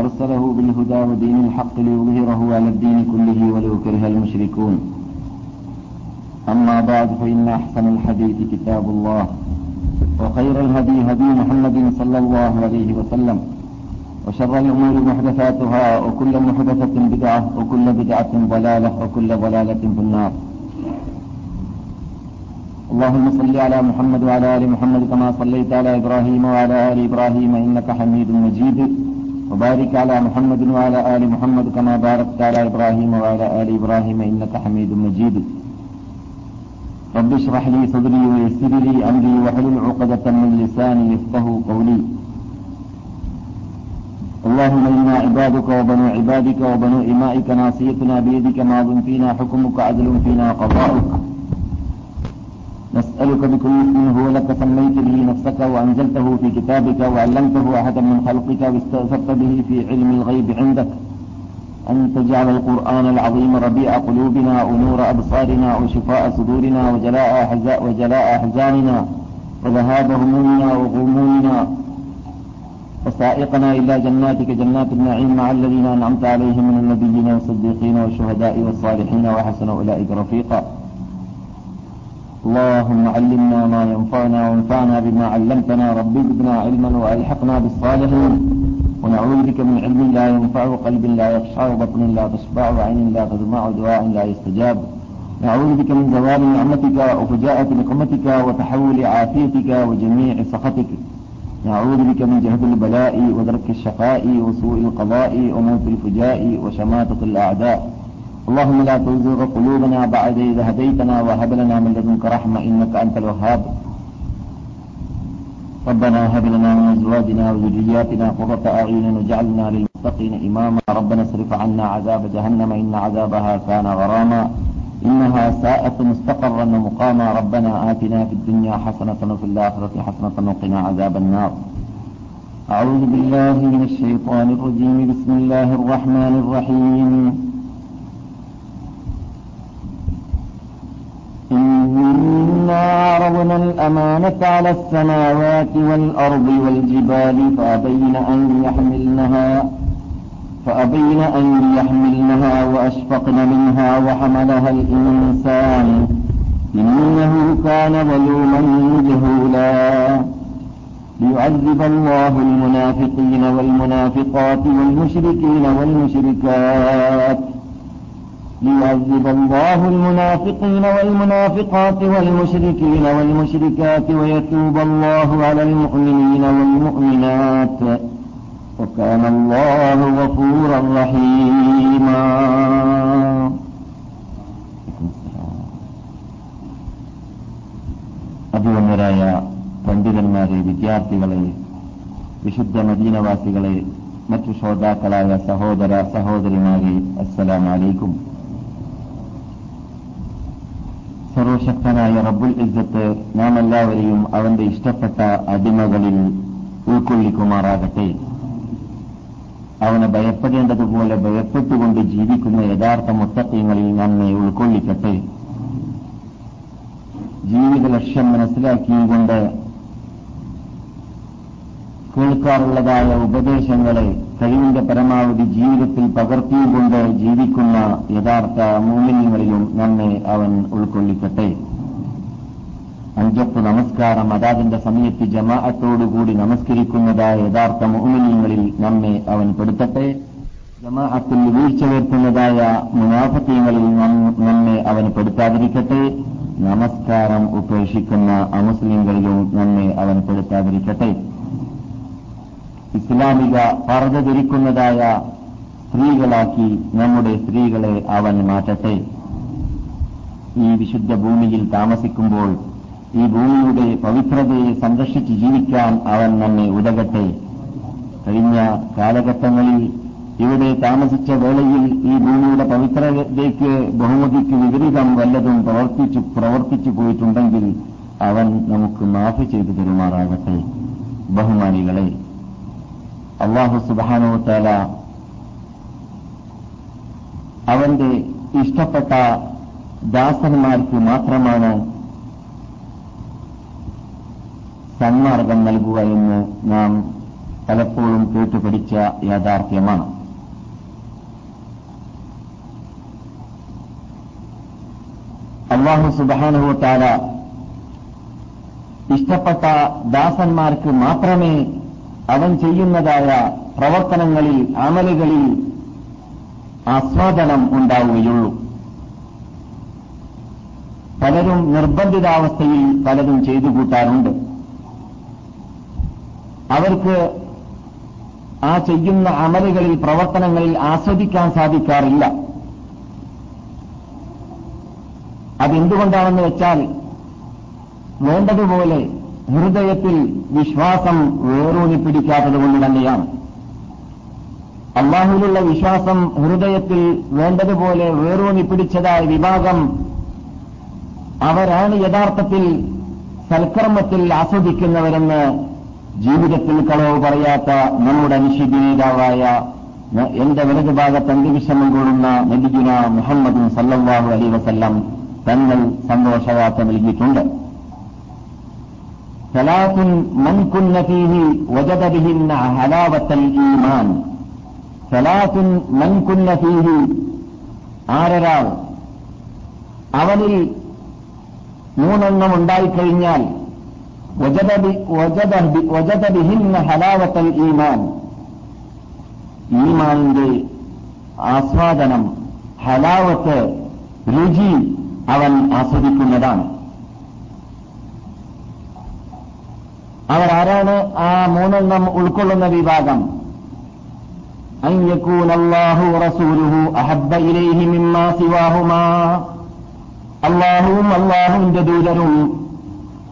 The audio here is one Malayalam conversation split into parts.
أرسله بالهدى ودين الحق ليظهره على الدين كله ولو كره المشركون. أما بعد فإن أحسن الحديث كتاب الله وخير الهدي هدي محمد صلى الله عليه وسلم وشر الأمور محدثاتها وكل محدثة بدعة وكل بدعة ضلالة وكل ضلالة في النار. اللهم صل على محمد وعلى آل محمد كما صليت على إبراهيم وعلى آل إبراهيم إنك حميد مجيد. وبارك على محمد وعلى آل محمد كما باركت على إبراهيم وعلى آل إبراهيم إنك حميد مجيد. رب اشرح لي صدري ويسر لي أمري واحلل عقدة من لساني يفقه قولي. اللهم إنا عبادك وبنو عبادك وبنو إمائك ناصيتنا بيدك ماض فينا حكمك عدل فينا قضاؤك. نسألك بكل اسم هو لك سميت به نفسك وأنزلته في كتابك وعلمته أحدا من خلقك واستأثرت به في علم الغيب عندك. أن تجعل القرآن العظيم ربيع قلوبنا ونور أبصارنا وشفاء صدورنا وجلاء وجلاء أحزاننا. وذهاب همومنا وغمومنا. وسائقنا إلى جناتك جنات النعيم مع الذين أنعمت عليهم من النبيين والصديقين والشهداء والصالحين وحسن أولئك رفيقا. اللهم علمنا ما ينفعنا وانفعنا بما علمتنا رب زدنا علما وألحقنا بالصالحين. ونعوذ بك من علم لا ينفع وقلب لا يخشع وبطن لا تشبع وعين لا تدمع ودعاء لا يستجاب. نعوذ بك من زوال نعمتك وفجاءة نقمتك وتحول عافيتك وجميع سخطك. نعوذ بك من جهد البلاء ودرك الشقاء وسوء القضاء وموت الفجاء وشماتة الأعداء. اللهم لا تزغ قلوبنا بعد إذ هديتنا وهب لنا من لدنك رحمة إنك أنت الوهاب. ربنا هب لنا من أزواجنا وذرياتنا قرة أعين واجعلنا للمتقين إماما. ربنا اصرف عنا عذاب جهنم إن عذابها كان غراما. إنها ساءت مستقرا ومقاما. ربنا آتنا في الدنيا حسنة وفي الآخرة حسنة وقنا عذاب النار. أعوذ بالله من الشيطان الرجيم. بسم الله الرحمن الرحيم. إنا عرضنا الأمانة على السماوات والأرض والجبال فأبين أن يحملنها فأبين أن يحملنها وأشفقن منها وحملها الإنسان إنه كان ظلوما جهولا ليعذب الله المنافقين والمنافقات والمشركين والمشركات ليعذب الله المنافقين والمنافقات والمشركين والمشركات ويتوب الله على المؤمنين والمؤمنات وكان الله غفورا رحيما അഭിവന്യരായ പണ്ഡിതന്മാരെ വിദ്യാർത്ഥികളെ വിശുദ്ധ മദീനവാസികളെ മറ്റു ശ്രോതാക്കളായ സഹോദര സഹോദരിമാരെ അസ്സലാമലൈക്കും സർവശക്തനായ റബ്ബുൽ ഇസ്സത്ത് നാം എല്ലാവരെയും അവന്റെ ഇഷ്ടപ്പെട്ട അടിമകളിൽ ഉൾക്കൊള്ളിക്കുമാറാകട്ടെ. അവനെ ഭയപ്പെടേണ്ടതുപോലെ ഭയപ്പെട്ടുകൊണ്ട് ജീവിക്കുന്ന യഥാർത്ഥ മുത്തത്വങ്ങളിൽ നമ്മെ ഉൾക്കൊള്ളിക്കട്ടെ. ജീവിത ലക്ഷ്യം മനസ്സിലാക്കിയുകൊണ്ട് കേൾക്കാറുള്ളതായ ഉപദേശങ്ങളെ കഴിവിന്റെ പരമാവധി ജീവിതത്തിൽ പകർത്തിയുകൊണ്ട് ജീവിക്കുന്ന യഥാർത്ഥ മൂല്യങ്ങളിലും നമ്മെ അവൻ ഉൾക്കൊള്ളിക്കട്ടെ. അഞ്ചത്ത് നമസ്കാരം. അതാതിന്റെ സമയത്ത് ജമാഅത്തോടുകൂടി നമസ്കരിക്കുന്നതായ യഥാർത്ഥ മൂല്യങ്ങളിൽ നമ്മെ അവൻ പെടുത്തട്ടെ. ജമാഅത്തിൽ വീഴ്ച വരുത്തുന്നതായ മുനാഫത്യങ്ങളിൽ നമ്മെ അവൻ പെടുത്താതിരിക്കട്ടെ. നമസ്കാരം ഉപേക്ഷിക്കുന്ന അമുസ്ലിങ്ങളിലും നമ്മെ അവൻ പെടുത്താതിരിക്കട്ടെ. ഇസ്ലാമിക പർദ്ദ ധരിക്കുന്നതായ സ്ത്രീകളാക്കി നമ്മുടെ സ്ത്രീകളെ അവൻ മാറ്റട്ടെ. ഈ വിശുദ്ധ ഭൂമിയിൽ താമസിക്കുമ്പോൾ ഈ ഭൂമിയുടെ പവിത്രതയെ സംരക്ഷിച്ച് ജീവിക്കാൻ അവൻ നമ്മെ ഉതകട്ടെ. കഴിഞ്ഞ കാലഘട്ടങ്ങളിൽ ഇവിടെ താമസിച്ച വേളയിൽ ഈ ഭൂമിയുടെ പവിത്രതയ്ക്ക് ബഹുമതിക്ക് വിപരീതം വല്ലതും പ്രവർത്തിച്ചു പ്രവർത്തിച്ചു പോയിട്ടുണ്ടെങ്കിൽ അവൻ നമുക്ക് മാഫ് ചെയ്തു തരുമാറാകട്ടെ. ബഹുമാനികളെ അള്ളാഹു സുബാനോത്താല അവന്റെ ഇഷ്ടപ്പെട്ട ദാസന്മാർക്ക് മാത്രമാണ് സന്മാർഗം നൽകുക എന്ന് നാം പലപ്പോഴും കേട്ടുപഠിച്ച യാഥാർത്ഥ്യമാണ്. അള്ളാഹു സുബാനുഭവത്താല ഇഷ്ടപ്പെട്ട ദാസന്മാർക്ക് മാത്രമേ അവൻ ചെയ്യുന്നതായ പ്രവർത്തനങ്ങളിൽ അമലുകളിൽ ആസ്വാദനം ഉണ്ടാവുകയുള്ളൂ. പലരും നിർബന്ധിതാവസ്ഥയിൽ പലതും ചെയ്തു കൂട്ടാറുണ്ട്. അവർക്ക് ആ ചെയ്യുന്ന അമലുകളിൽ പ്രവർത്തനങ്ങളിൽ ആസ്വദിക്കാൻ സാധിക്കാറില്ല. അതെന്തുകൊണ്ടാണെന്ന് വെച്ചാൽ വേണ്ടതുപോലെ ഹൃദയത്തിൽ വിശ്വാസം വേറൂന്നി പിടിക്കാത്തത് കൊണ്ട് തന്നെയാണ്. അള്ളാഹുവിലുള്ള വിശ്വാസം ഹൃദയത്തിൽ വേണ്ടതുപോലെ വേറൂന്നി പിടിച്ചതായ വിഭാഗം അവരാണ് യഥാർത്ഥത്തിൽ സൽക്കർമ്മത്തിൽ ആസ്വദിക്കുന്നവരെന്ന് ജീവിതത്തിൽ കളവ് പറയാത്ത നമ്മുടെ നേതാവായ എന്റെ വലതു ഭാഗത്ത് അന്തിവിഷമം കൊള്ളുന്ന നബിജുന മുഹമ്മദും സല്ലാഹു അലൈ വസല്ലം തങ്ങൾ സന്തോഷവാർത്ത നൽകിയിട്ടുണ്ട്. സലാത്തുൻ فيه وجد بهن حلاوة الإيمان ثلاث من كن فيه ആരൊരാൾ അവനിൽ മൂന്നെണ്ണം ഉണ്ടായിക്കഴിഞ്ഞാൽ ഹലാവത്തൽ ഈമാൻ. ഈമാനിന്റെ ആസ്വാദനം ഹലാവത്ത് രുചി അവൻ ആസ്വദിക്കുന്നതാണ്. അവർ ആരാണ് ആ മൂന്നെണ്ണം ഉൾക്കൊള്ളുന്ന വിഭാഗം أن يكون الله ورسوله أحب إليه مما سواهما അള്ളാഹുവും അള്ളാഹുവിന്റെ ദൂതരും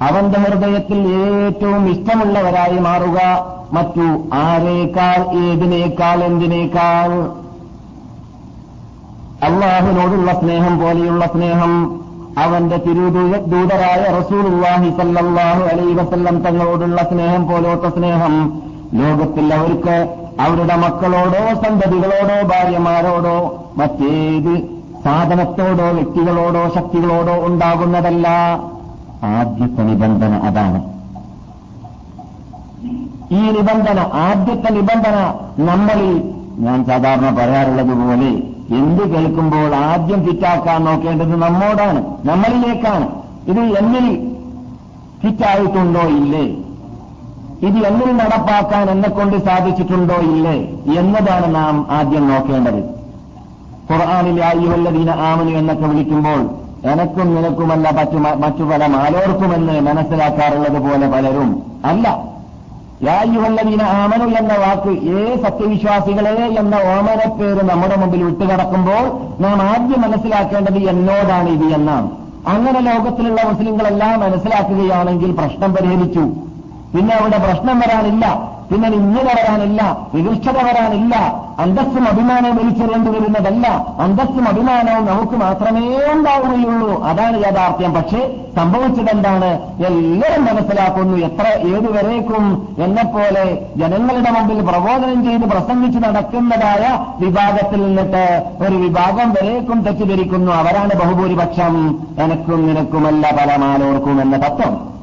അവന്റെ ഹൃദയത്തിൽ ഏറ്റവും ഇഷ്ടമുള്ളവരായി മാറുക മറ്റു ആരേക്കാൾ ഏതിനേക്കാൾ എന്തിനേക്കാൾ അള്ളാഹുവിനോടുള്ള സ്നേഹം പോലെയുള്ള സ്നേഹം അവന്റെ തിരുദൂതരായ റസൂലുല്ലാഹി സല്ലാഹു അലൈ വസല്ലം തങ്ങളോടുള്ള സ്നേഹം പോലോത്ത സ്നേഹം. ലോകത്തിൽ അവർക്ക് അവരുടെ മക്കളോടോ സന്തതികളോടോ ഭാര്യമാരോടോ മറ്റേത് സാധനത്തോടോ വ്യക്തികളോടോ ശക്തികളോടോ ഉണ്ടാകുന്നതല്ല. ആദ്യത്തെ നിബന്ധന അതാണ്. ഈ നിബന്ധന ആദ്യത്തെ നിബന്ധന നമ്മളിൽ ഞാൻ സാധാരണ പറയാറുള്ളത് പോലെ എന്ത് കേൾക്കുമ്പോൾ ആദ്യം ഫിറ്റാക്കാൻ നോക്കേണ്ടത് നമ്മോടാണ് നമ്മളിലേക്കാണ്. ഇത് എന്നിൽ ഫിറ്റായിട്ടുണ്ടോ ഇല്ലേ? ഇത് എന്നിൽ നടപ്പാക്കാൻ എന്നെ കൊണ്ട് സാധിച്ചിട്ടുണ്ടോ ഇല്ലേ? എന്നതാണ് നാം ആദ്യം നോക്കേണ്ടത്. ഖുർആാനിലെ അയ്യുവല്ലദീന ആമനു എന്നൊക്കെ വിളിക്കുമ്പോൾ എനക്കും നിനക്കുമല്ല മറ്റു മറ്റു പല മാലോർക്കുമെന്ന് മനസ്സിലാക്കാറുള്ളത് പോലെ പലരും അല്ല. യായുവല്ലദീന ആമനു എന്ന വാക്ക് ഏ സത്യവിശ്വാസികളെ എന്ന ഓമനപ്പേര് നമ്മുടെ മുമ്പിൽ വിട്ടുകടക്കുമ്പോൾ നാം ആദ്യം മനസ്സിലാക്കേണ്ടത് എന്നോടാണ് ഇത് എന്നാണ്. അങ്ങനെ ലോകത്തിലുള്ള മുസ്ലിങ്ങളെല്ലാം മനസ്സിലാക്കുകയാണെങ്കിൽ പ്രശ്നം പരിഹരിച്ചു. പിന്നെ അവിടെ പ്രശ്നം വരാനില്ല. പിന്നെ നിന്നു വരാനില്ല വികൃഷ്ടത വരാനില്ല അന്തസ്സും അഭിമാനവും വലിച്ചെറിയേണ്ടി വരുന്നതല്ല. അന്തസ്സും അഭിമാനവും നമുക്ക് മാത്രമേ ഉണ്ടാവുകയുള്ളൂ. അതാണ് യാഥാർത്ഥ്യം. പക്ഷേ സംഭവിച്ചതെന്താണ് എല്ലാവരും മനസ്സിലാക്കുന്നു. എത്ര ഏതുവരേക്കും എന്നെപ്പോലെ ജനങ്ങളുടെ മുമ്പിൽ പ്രബോധനം ചെയ്ത് പ്രസംഗിച്ച് നടക്കുന്നതായ വിഭാഗത്തിൽ നിന്നിട്ട് ഒരു വിഭാഗം വരേക്കും തെറ്റിദ്ധരിക്കുന്നു. അവരാണ് ബഹുഭൂരിപക്ഷം. എനക്കും നിനക്കുമല്ല പല മാനോർക്കും എന്ന തത്വം.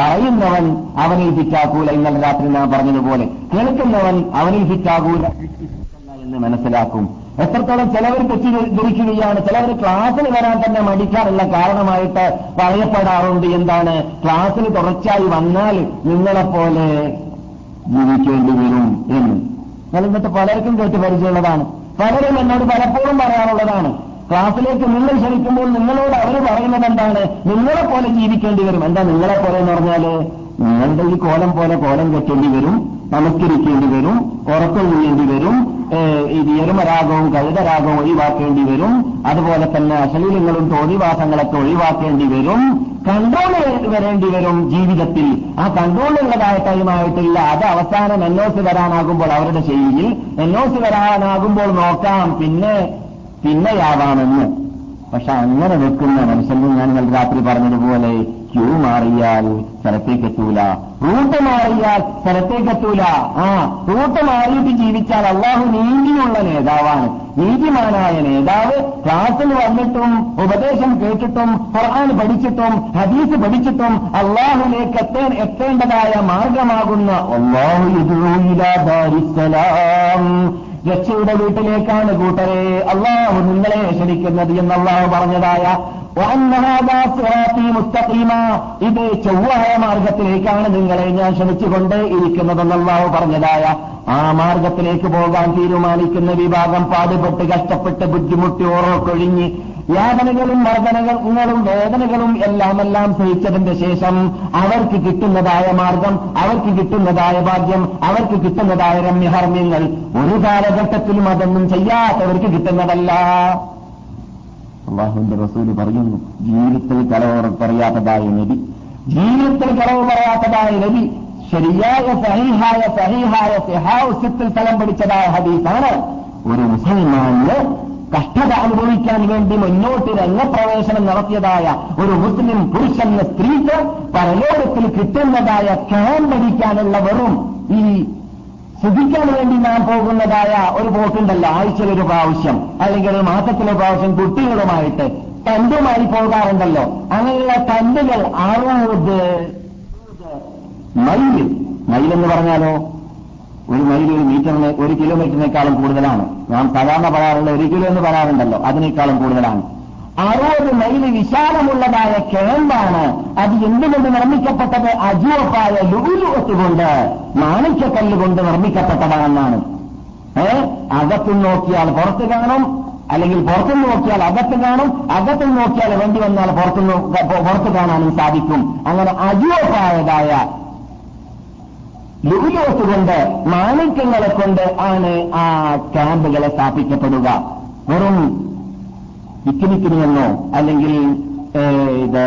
പറയുന്നവൻ അവനിൽ ഫിറ്റാക്കൂല ഇന്നലെ രാത്രി നാം പറഞ്ഞതുപോലെ കേൾക്കുന്നവൻ അവനിൽ ഫിറ്റാകൂല എന്ന് മനസ്സിലാക്കും. എത്രത്തോളം ചിലവർ തെറ്റിദ്ധരിക്കുകയാണ്. ചിലവർ ക്ലാസ്സിൽ വരാൻ തന്നെ മടിക്കാറുള്ള കാരണമായിട്ട് പറയപ്പെടാറുണ്ട്. എന്താണ്? ക്ലാസ്സിൽ തുടർച്ചയായി വന്നാൽ നിങ്ങളെപ്പോലെ ജീവിക്കേണ്ടി വരും എന്ന്. ഞാൻ ഇന്നത്തെ പലർക്കും കേട്ട് പരിചയമുള്ളതാണ്. പലരും എന്നോട് പലപ്പോഴും പറയാറുള്ളതാണ് ക്ലാസ്സിലേക്ക് നിങ്ങൾ ക്ഷണിക്കുമ്പോൾ നിങ്ങളോട് അവർ പറയുന്നത് എന്താണ്? നിങ്ങളെ പോലെ ജീവിക്കേണ്ടി വരും. എന്താ നിങ്ങളെ പോലെ എന്ന് പറഞ്ഞാൽ? നിങ്ങളുടെ ഈ കോലം പോലെ കോലം കെട്ടേണ്ടി വരും. നമസ്കരിക്കേണ്ടി വരും. ഉറക്കം ചെയ്യേണ്ടി വരും. ഈ വിയർമരാഗവും കഴുതരാഗവും ഒഴിവാക്കേണ്ടി വരും. അതുപോലെ തന്നെ അശലീലങ്ങളും തോന്നിവാസങ്ങളൊക്കെ ഒഴിവാക്കേണ്ടി വരും. കൺട്രോൾ വരേണ്ടി വരും ജീവിതത്തിൽ. ആ കൺട്രോൾ കൺട്രോളുള്ളതായ ടൈമായിട്ടില്ല അത് അവസാനം എന്നോസ് വരാനാകുമ്പോൾ അവരുടെ ശൈലിയിൽ എന്നോസ് വരാനാകുമ്പോൾ നോക്കാം. പിന്നെ പിന്നെയാവാമെന്ന് പക്ഷെ അങ്ങനെ വെക്കുന്ന മനുഷ്യനും ഞാൻ ഇന്നലെ രാത്രി പറഞ്ഞതുപോലെ ക്യൂ മാറിയാൽ സ്ഥലത്തേക്ക് എത്തൂല റൂട്ട് മാറിയാൽ സ്ഥലത്തേക്ക് എത്തൂല ആ റൂട്ട് മാറിയിട്ട് ജീവിച്ചാൽ അള്ളാഹു നീതിയുള്ള നേതാവാണ്. നീതിമാനായ നേതാവ് ക്ലാസ്സിൽ വന്നിട്ടും ഉപദേശം കേട്ടിട്ടും ഖുർആൻ പഠിച്ചിട്ടും ഹദീസ് പഠിച്ചിട്ടും അള്ളാഹുലേക്ക് എത്തേ എത്തേണ്ടതായ മാർഗമാകുന്ന അള്ളാഹു രക്ഷയുടെ വീട്ടിലേക്കാണ് കൂട്ടരെ. അള്ളാഹു നിങ്ങളെ ക്ഷണിക്കുന്നത് എന്ന് പറഞ്ഞതായ ഇത് ചൊവ്വായ മാർഗത്തിലേക്കാണ് നിങ്ങളെ ഞാൻ ക്ഷണിച്ചുകൊണ്ട് ഇരിക്കുന്നതെന്നല്ലാവ് പറഞ്ഞതായ ആ മാർഗത്തിലേക്ക് പോകാൻ തീരുമാനിക്കുന്ന വിഭാഗം പാടുപെട്ട് കഷ്ടപ്പെട്ട് ബുദ്ധിമുട്ടി ഓറോക്കൊഴിഞ്ഞ് യാതനകളും മർദ്ദനങ്ങളും വേദനകളും എല്ലാം എല്ലാം സഹിച്ചതിന്റെ ശേഷം അവർക്ക് കിട്ടുന്നതായ മാർഗം അവർക്ക് കിട്ടുന്നതായ ഭാഗ്യം അവർക്ക് കിട്ടുന്നതായ രമ്യഹർമ്മ്യങ്ങൾ ഒരു കാലഘട്ടത്തിലും അതൊന്നും ചെയ്യാത്തവർക്ക് കിട്ടുന്നതല്ല. അള്ളാഹുവിന്റെ റസൂൽ പറയുന്നു ജീവിതത്തിൽ കളവ് പറയാത്തതായ നബി ജീവിതത്തിൽ കളവ് പറയാത്തതായ നബി ശരിയായ സഹിഹായ സഹീഹായ സിഹാവുസ്യത്തിൽ സ്ഥലം പിടിച്ചതായ ഹദീസാണ് ഒരു മുസൽമാന് കഷ്ടത അനുഭവിക്കാൻ വേണ്ടി മുന്നോട്ട് രംഗപ്രവേശനം നടത്തിയതായ ഒരു മുസ്ലിം പുരുഷന് സ്ത്രീക്ക് പരലോകത്തിൽ കിട്ടുന്നതായ ക്യാമ്പടിക്കാനുള്ള വെറും ഈ സുഖിക്കാൻ വേണ്ടി നാം പോകുന്നതായ ഒരു പോക്കുണ്ടല്ലോ ആഴ്ചയിൽ ഒരു പ്രാവശ്യം അല്ലെങ്കിൽ ഒരു മാസത്തിലൊരു പ്രാവശ്യം കുട്ടികളുമായിട്ട് തണ്ടുമായി പോകാറുണ്ടല്ലോ. അങ്ങനെയുള്ള തണ്ടുകൾ അറുപത് മയിൽ മൈലെന്ന് പറഞ്ഞാലോ? ഒരു മൈൽ ഒരു മീറ്ററിന് ഒരു കിലോമീറ്ററിനേക്കാളും കൂടുതലാണ്. നാം സാധാരണ പറയാറുള്ള ഒരു കിലോ എന്ന് പറയാറുണ്ടല്ലോ അതിനേക്കാളും കൂടുതലാണ്. അറുപത് മൈൽ വിശാലമുള്ളതായ ക്യാമ്പാണ് അത് എന്തുകൊണ്ട് നിർമ്മിക്കപ്പെട്ടത്? അജുവപ്പായ ലുലുവത്ത് കൊണ്ട് മാണിക്യക്കല്ല് കൊണ്ട് നിർമ്മിക്കപ്പെട്ടതാണെന്നാണ്. ഏ? അകത്തു നോക്കിയാൽ പുറത്ത് കാണും അല്ലെങ്കിൽ പുറത്തു നോക്കിയാൽ അകത്ത് കാണും അകത്ത് നോക്കിയാൽ വേണ്ടി വന്നാൽ പുറത്തു പുറത്ത് കാണാനും സാധിക്കും. അങ്ങനെ അജുവപ്പായതായ ലുലുവത്ത് കൊണ്ട് മാണിക്യങ്ങളെ കൊണ്ട് ആണ് ആ ക്യാമ്പുകളെ സ്ഥാപിക്കപ്പെടുക. വെറും ഇക്കിനിക്കിനിയെന്നോ അല്ലെങ്കിൽ ഇത്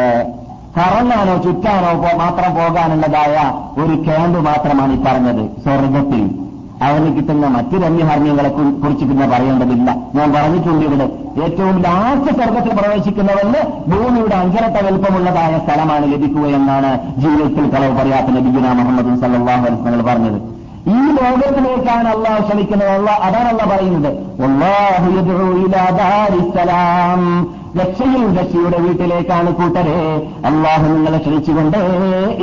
കറങ്ങാനോ ചുറ്റാനോ മാത്രം പോകാനുള്ളതായ ഒരു ക്യാമ്പ് മാത്രമാണ് ഈ പറഞ്ഞത് സ്വർഗത്തിൽ. അവന് കിട്ടുന്ന മറ്റു രമ്യഹർമ്മ്യങ്ങളെ കുറിച്ച് പിന്നെ പറയേണ്ടതില്ല. ഞാൻ പറഞ്ഞിട്ടുണ്ട് ഇവിടെ ഏറ്റവും ലാസ്റ്റ് സ്വർഗത്തിൽ പ്രവേശിക്കുന്നവന് ഭൂമിയുടെ അഞ്ചരട്ട വലുപ്പമുള്ളതായ സ്ഥലമാണ് ലഭിക്കുക എന്നാണ് ജീവിതത്തിൽ കളവ് പറയാത്ത നബിഗുന മുഹമ്മദ് സല്ലാഹു അലിസ്മകൾ പറഞ്ഞത്. ഈ ലോകത്തിലേക്കാണ് അള്ളാഹ് ശ്രമിക്കുന്നത് അള്ളാഹ് അതാണല്ല പറയുന്നത്. രക്ഷയിൽ രക്ഷയുടെ വീട്ടിലേക്കാണ് കൂട്ടരെ. അള്ളാഹു നിങ്ങളെ ക്ഷണിച്ചുകൊണ്ട്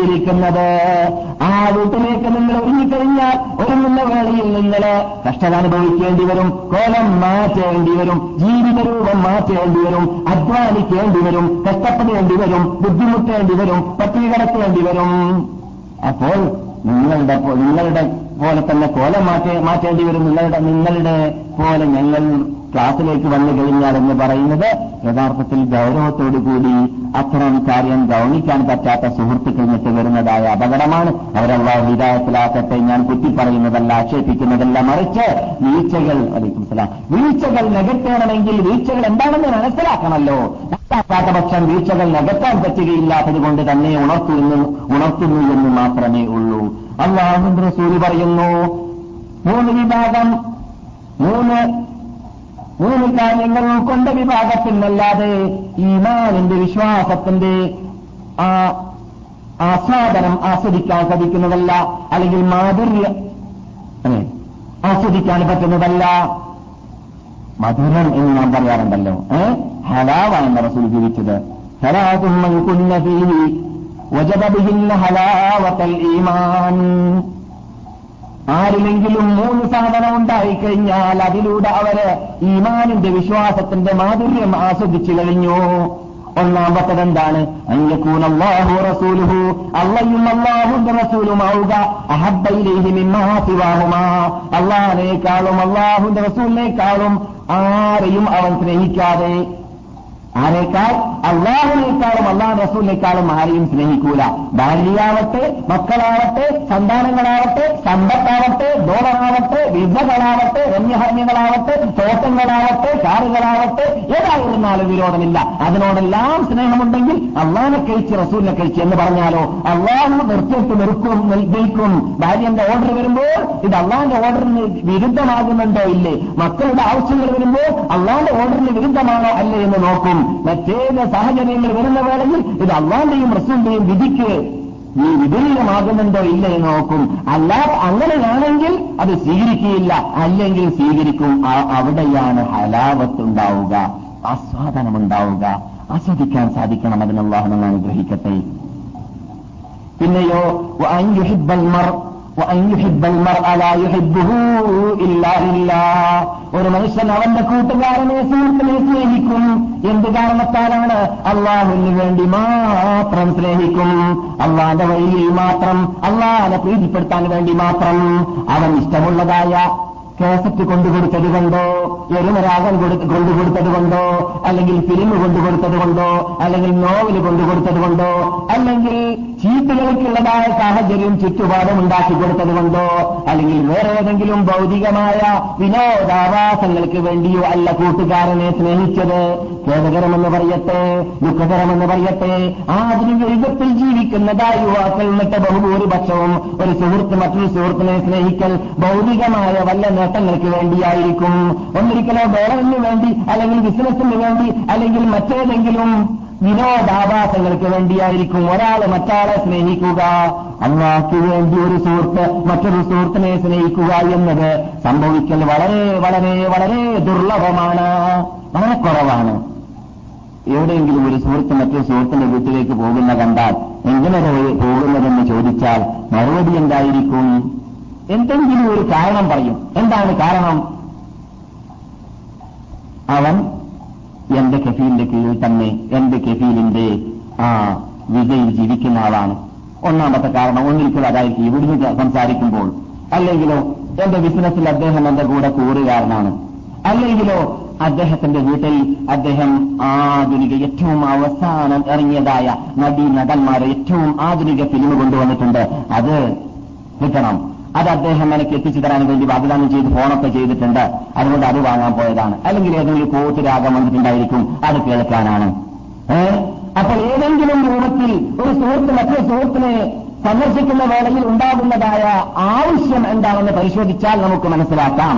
ഇരിക്കുന്നത്. ആ വീട്ടിലേക്ക് നിങ്ങൾ ഒരുങ്ങിക്കഴിഞ്ഞാൽ ഒരുങ്ങുന്ന വേളയിൽ നിങ്ങൾ കഷ്ടത അനുഭവിക്കേണ്ടി വരും കോലം മാറ്റേണ്ടി വരും ജീവിത രൂപം മാറ്റേണ്ടി വരും അധ്വാനിക്കേണ്ടി വരും കഷ്ടപ്പെടേണ്ടി വരും ബുദ്ധിമുട്ടേണ്ടി വരും പട്ടിക കിടക്കേണ്ടി വരും. അപ്പോൾ നിങ്ങളുടെ നിങ്ങളുടെ പോലെ തന്നെ കോലം മാറ്റേ മാറ്റേണ്ടി വരും നിങ്ങളുടെ നിങ്ങളുടെ പോലെ ഞങ്ങൾ ക്ലാസ്സിലേക്ക് വന്നു കഴിഞ്ഞാൽ എന്ന് പറയുന്നത് യഥാർത്ഥത്തിൽ ഗൗരവത്തോടുകൂടി അത്തരം കാര്യം ഗൗനിക്കാൻ പറ്റാത്ത സുഹൃത്തുക്കൾ നിട്ട് വരുന്നതായ അപകടമാണ്. അവരല്ല ഹിതായത്തിലാക്കട്ടെ ഞാൻ കുത്തിപ്പറയുന്നതല്ല ആക്ഷേപിക്കുന്നതല്ല മറിച്ച് വീഴ്ചകൾ വീഴ്ചകൾ നികത്തണമെങ്കിൽ വീഴ്ചകൾ എന്താണെന്ന് മനസ്സിലാക്കണമല്ലോ. മനസ്സിലാക്കാത്ത പക്ഷം വീഴ്ചകൾ നികത്താൻ പറ്റുകയില്ലാത്തത് കൊണ്ട് തന്നെ ഉണർത്തുന്നു ഉണർത്തുന്നു എന്ന് മാത്രമേ ഉള്ളൂ. അള്ളാഹു സൂര്യ പറയുന്നു മൂന്ന് വിഭാഗം മൂന്ന് മൂന്ന് കാര്യങ്ങൾ ഉൾക്കൊണ്ട വിഭാഗത്തിനല്ലാതെ ഈമാനിന്റെ വിശ്വാസത്തിന്റെ ആ ആസ്വാദനം ആസ്വദിക്കാൻ സാധിക്കുന്നതല്ല അല്ലെങ്കിൽ മാധുര്യ ആസ്വദിക്കാൻ പറ്റുന്നതല്ല. മധുരം എന്ന് നാം പറയാറുണ്ടല്ലോ ഏ? ഹലാവാണ് റസൂൽ ജീവിച്ചത്. വജബ ബിഹിന്ന ഹലാവത്തൽ ഈമാൻ. ആരിലെങ്കിലും മൂന്ന് സാധനം ഉണ്ടായിക്കഴിഞ്ഞാൽ അതിലൂടെ അവർ ഈമാനിന്റെ വിശ്വാസത്തിന്റെ മാധുര്യം ആസ്വദിച്ചു കഴിഞ്ഞു. ഒന്നാമത്തത് എന്താണ്? അയ്യക്കൂനല്ലാഹു റസൂലുഹു. അള്ളയും അള്ളാഹുന്റെ റസൂലുമാവുക. അള്ളാഹിനേക്കാളും അള്ളാഹുന്റെ റസൂലിനേക്കാളും ആരെയും അവൻ സ്നേഹിക്കാതെ ആരേക്കാൾ അള്ളാഹുനേക്കാളും അള്ളാഹ് റസൂലിനേക്കാളും ആരെയും സ്നേഹിക്കൂല. ഭാര്യയാവട്ടെ മക്കളാവട്ടെ സന്താനങ്ങളാവട്ടെ സമ്പത്താവട്ടെ ഡോളറാവട്ടെ വിധകളാവട്ടെ രമ്യഹർമ്യങ്ങളാവട്ടെ തോട്ടങ്ങളാവട്ടെ കാറുകളാവട്ടെ ഏതായിരുന്നാലും വിരോധമില്ല. അതിനോടെല്ലാം സ്നേഹമുണ്ടെങ്കിൽ അള്ളാഹിനെ കഴിച്ച് റസൂലിനെ കഴിച്ച് എന്ന് പറഞ്ഞാലോ അള്ളാഹു നിർത്തിയിട്ട് നിൽക്കും നിൽക്കും ഭാര്യന്റെ ഓർഡർ വരുമ്പോൾ ഇത് അള്ളാഹിന്റെ ഓർഡറിന് വിരുദ്ധമാകുന്നുണ്ടോ ഇല്ലേ? മക്കളുടെ ആവശ്യങ്ങൾ വരുമ്പോൾ അള്ളാഹിന്റെ ഓർഡറിന് വിരുദ്ധമാണോ അല്ലേ എന്ന് നോക്കും. മറ്റേത് സാഹചര്യങ്ങൾ വരുന്ന വേളയിൽ ഇത് അള്ളാന്റെയും റസൂന്റെയും വിധിക്ക് ഈ വിപരീതമാകുന്നുണ്ടോ ഇല്ല എന്ന് നോക്കും. അല്ല അങ്ങനെയാണെങ്കിൽ അത് സ്വീകരിക്കുകയില്ല. അല്ലെങ്കിൽ സ്വീകരിക്കും. അവിടെയാണ് ഹലാവത്തുണ്ടാവുക ആസ്വാദനമുണ്ടാവുക. ആസ്വദിക്കാൻ സാധിക്കണം അതിനുള്ള അനുഗ്രഹിക്കട്ടെ. പിന്നെയോ ഒരു മനുഷ്യൻ അവന്റെ കൂട്ടുകാരനെ സുഹൃത്തിനെ സ്നേഹിക്കും. എന്ത് കാരണത്താലാണ്? അള്ളാഹുവിന് വേണ്ടി മാത്രം സ്നേഹിക്കും. അള്ളാന്റെ വഴിയിൽ മാത്രം അള്ളാഹനെ പ്രീതിപ്പെടുത്താൻ വേണ്ടി മാത്രം. അവൻ ഇഷ്ടമുള്ളതായ കേസറ്റ് കൊണ്ടുകൊടുത്തത് കൊണ്ടോ എരുമരാഗം കൊണ്ടുകൊടുത്തത് കൊണ്ടോ അല്ലെങ്കിൽ ഫിലിം കൊണ്ടുകൊടുത്തത് കൊണ്ടോ അല്ലെങ്കിൽ നോവൽ കൊണ്ടുകൊടുത്തത് കൊണ്ടോ അല്ലെങ്കിൽ ചീട്ടുകൾക്കുള്ളതായ സാഹചര്യം ചുറ്റുപാടും ഉണ്ടാക്കി കൊടുത്തത് കൊണ്ടോ അല്ലെങ്കിൽ വേറെ ഏതെങ്കിലും ഭൗതികമായ വിനോദാവാസങ്ങൾക്ക് വേണ്ടിയോ അല്ല കൂട്ടുകാരനെ സ്നേഹിച്ചത്. ഖേദകരമെന്ന് പറയട്ടെ ദുഃഖകരമെന്ന് പറയട്ടെ ആധുനിക യുഗത്തിൽ ജീവിക്കുന്നതായ യുവാക്കൾ എന്നിട്ട് ബഹുഭൂരിപക്ഷവും ഒരു സുഹൃത്ത് മറ്റൊരു സുഹൃത്തിനെ സ്നേഹിക്കൽ ഭൗതികമായ വല്ല നേട്ടങ്ങൾക്ക് വേണ്ടിയായിരിക്കും. ഒന്നിരിക്കലോ ഡോളറിന് വേണ്ടി അല്ലെങ്കിൽ ബിസിനസിന് വേണ്ടി അല്ലെങ്കിൽ മറ്റേതെങ്കിലും വിനോദാഭാസങ്ങൾക്ക് വേണ്ടിയായിരിക്കും. ഒരാൾ മറ്റാളെ സ്നേഹിക്കുക. അള്ളാഹ്ക്ക് വേണ്ടി ഒരു സുഹൃത്ത് മറ്റൊരു സുഹൃത്തിനെ സ്നേഹിക്കുക എന്നത് സംഭവിക്കൽ വളരെ വളരെ വളരെ ദുർലഭമാണ്. വളരെ കുറവാണ്. എവിടെയെങ്കിലും ഒരു സുഹൃത്ത് മറ്റൊരു സുഹൃത്തിന്റെ വീട്ടിലേക്ക് പോകുന്ന കണ്ടാൽ എങ്ങനെ പോകുന്നതെന്ന് ചോദിച്ചാൽ മറുപടി എന്തായിരിക്കും? എന്തെങ്കിലും ഒരു കാരണം പറയും. എന്താണ് കാരണം? അവൻ എന്റെ കെഫീലിന്റെ കീഴിൽ തന്നെ എന്റെ കെഫീലിന്റെ ആ വിജയിൽ ജീവിക്കുന്ന ആളാണ്. ഒന്നാമത്തെ കാരണം ഒന്നിരിക്കലും അതായിരിക്കും ഇവിടുന്ന് സംസാരിക്കുമ്പോൾ. അല്ലെങ്കിലോ എന്റെ ബിസിനസ്സിൽ അദ്ദേഹം എന്റെ കൂടെ കൂറുകാരനാണ്. അല്ലെങ്കിലോ അദ്ദേഹത്തിന്റെ വീട്ടിൽ അദ്ദേഹം ആധുനിക ഏറ്റവും അവസാനം ഇറങ്ങിയതായ നടീ നടന്മാരെ ഏറ്റവും ആധുനിക ഫിലിം കൊണ്ടുവന്നിട്ടുണ്ട്. അത് കിട്ടണം. അത് അദ്ദേഹം എനിക്ക് എത്തിച്ചു തരാൻ വേണ്ടി വാഗ്ദാനം ചെയ്ത് ഫോണൊക്കെ ചെയ്തിട്ടുണ്ട്. അതുകൊണ്ട് അത് വാങ്ങാൻ പോയതാണ്. അല്ലെങ്കിൽ ഏതെങ്കിലും കോട്ട് രാഗം വന്നിട്ടുണ്ടായിരിക്കും അത് കേൾക്കാനാണ്. അപ്പോൾ ഏതെങ്കിലും രൂപത്തിൽ ഒരു സുഹൃത്ത് മറ്റൊരു സുഹൃത്തിനെ സന്ദർശിക്കുന്ന വേളയിൽ ഉണ്ടാകുന്നതായ ആവശ്യം എന്താണെന്ന് പരിശോധിച്ചാൽ നമുക്ക് മനസ്സിലാക്കാം.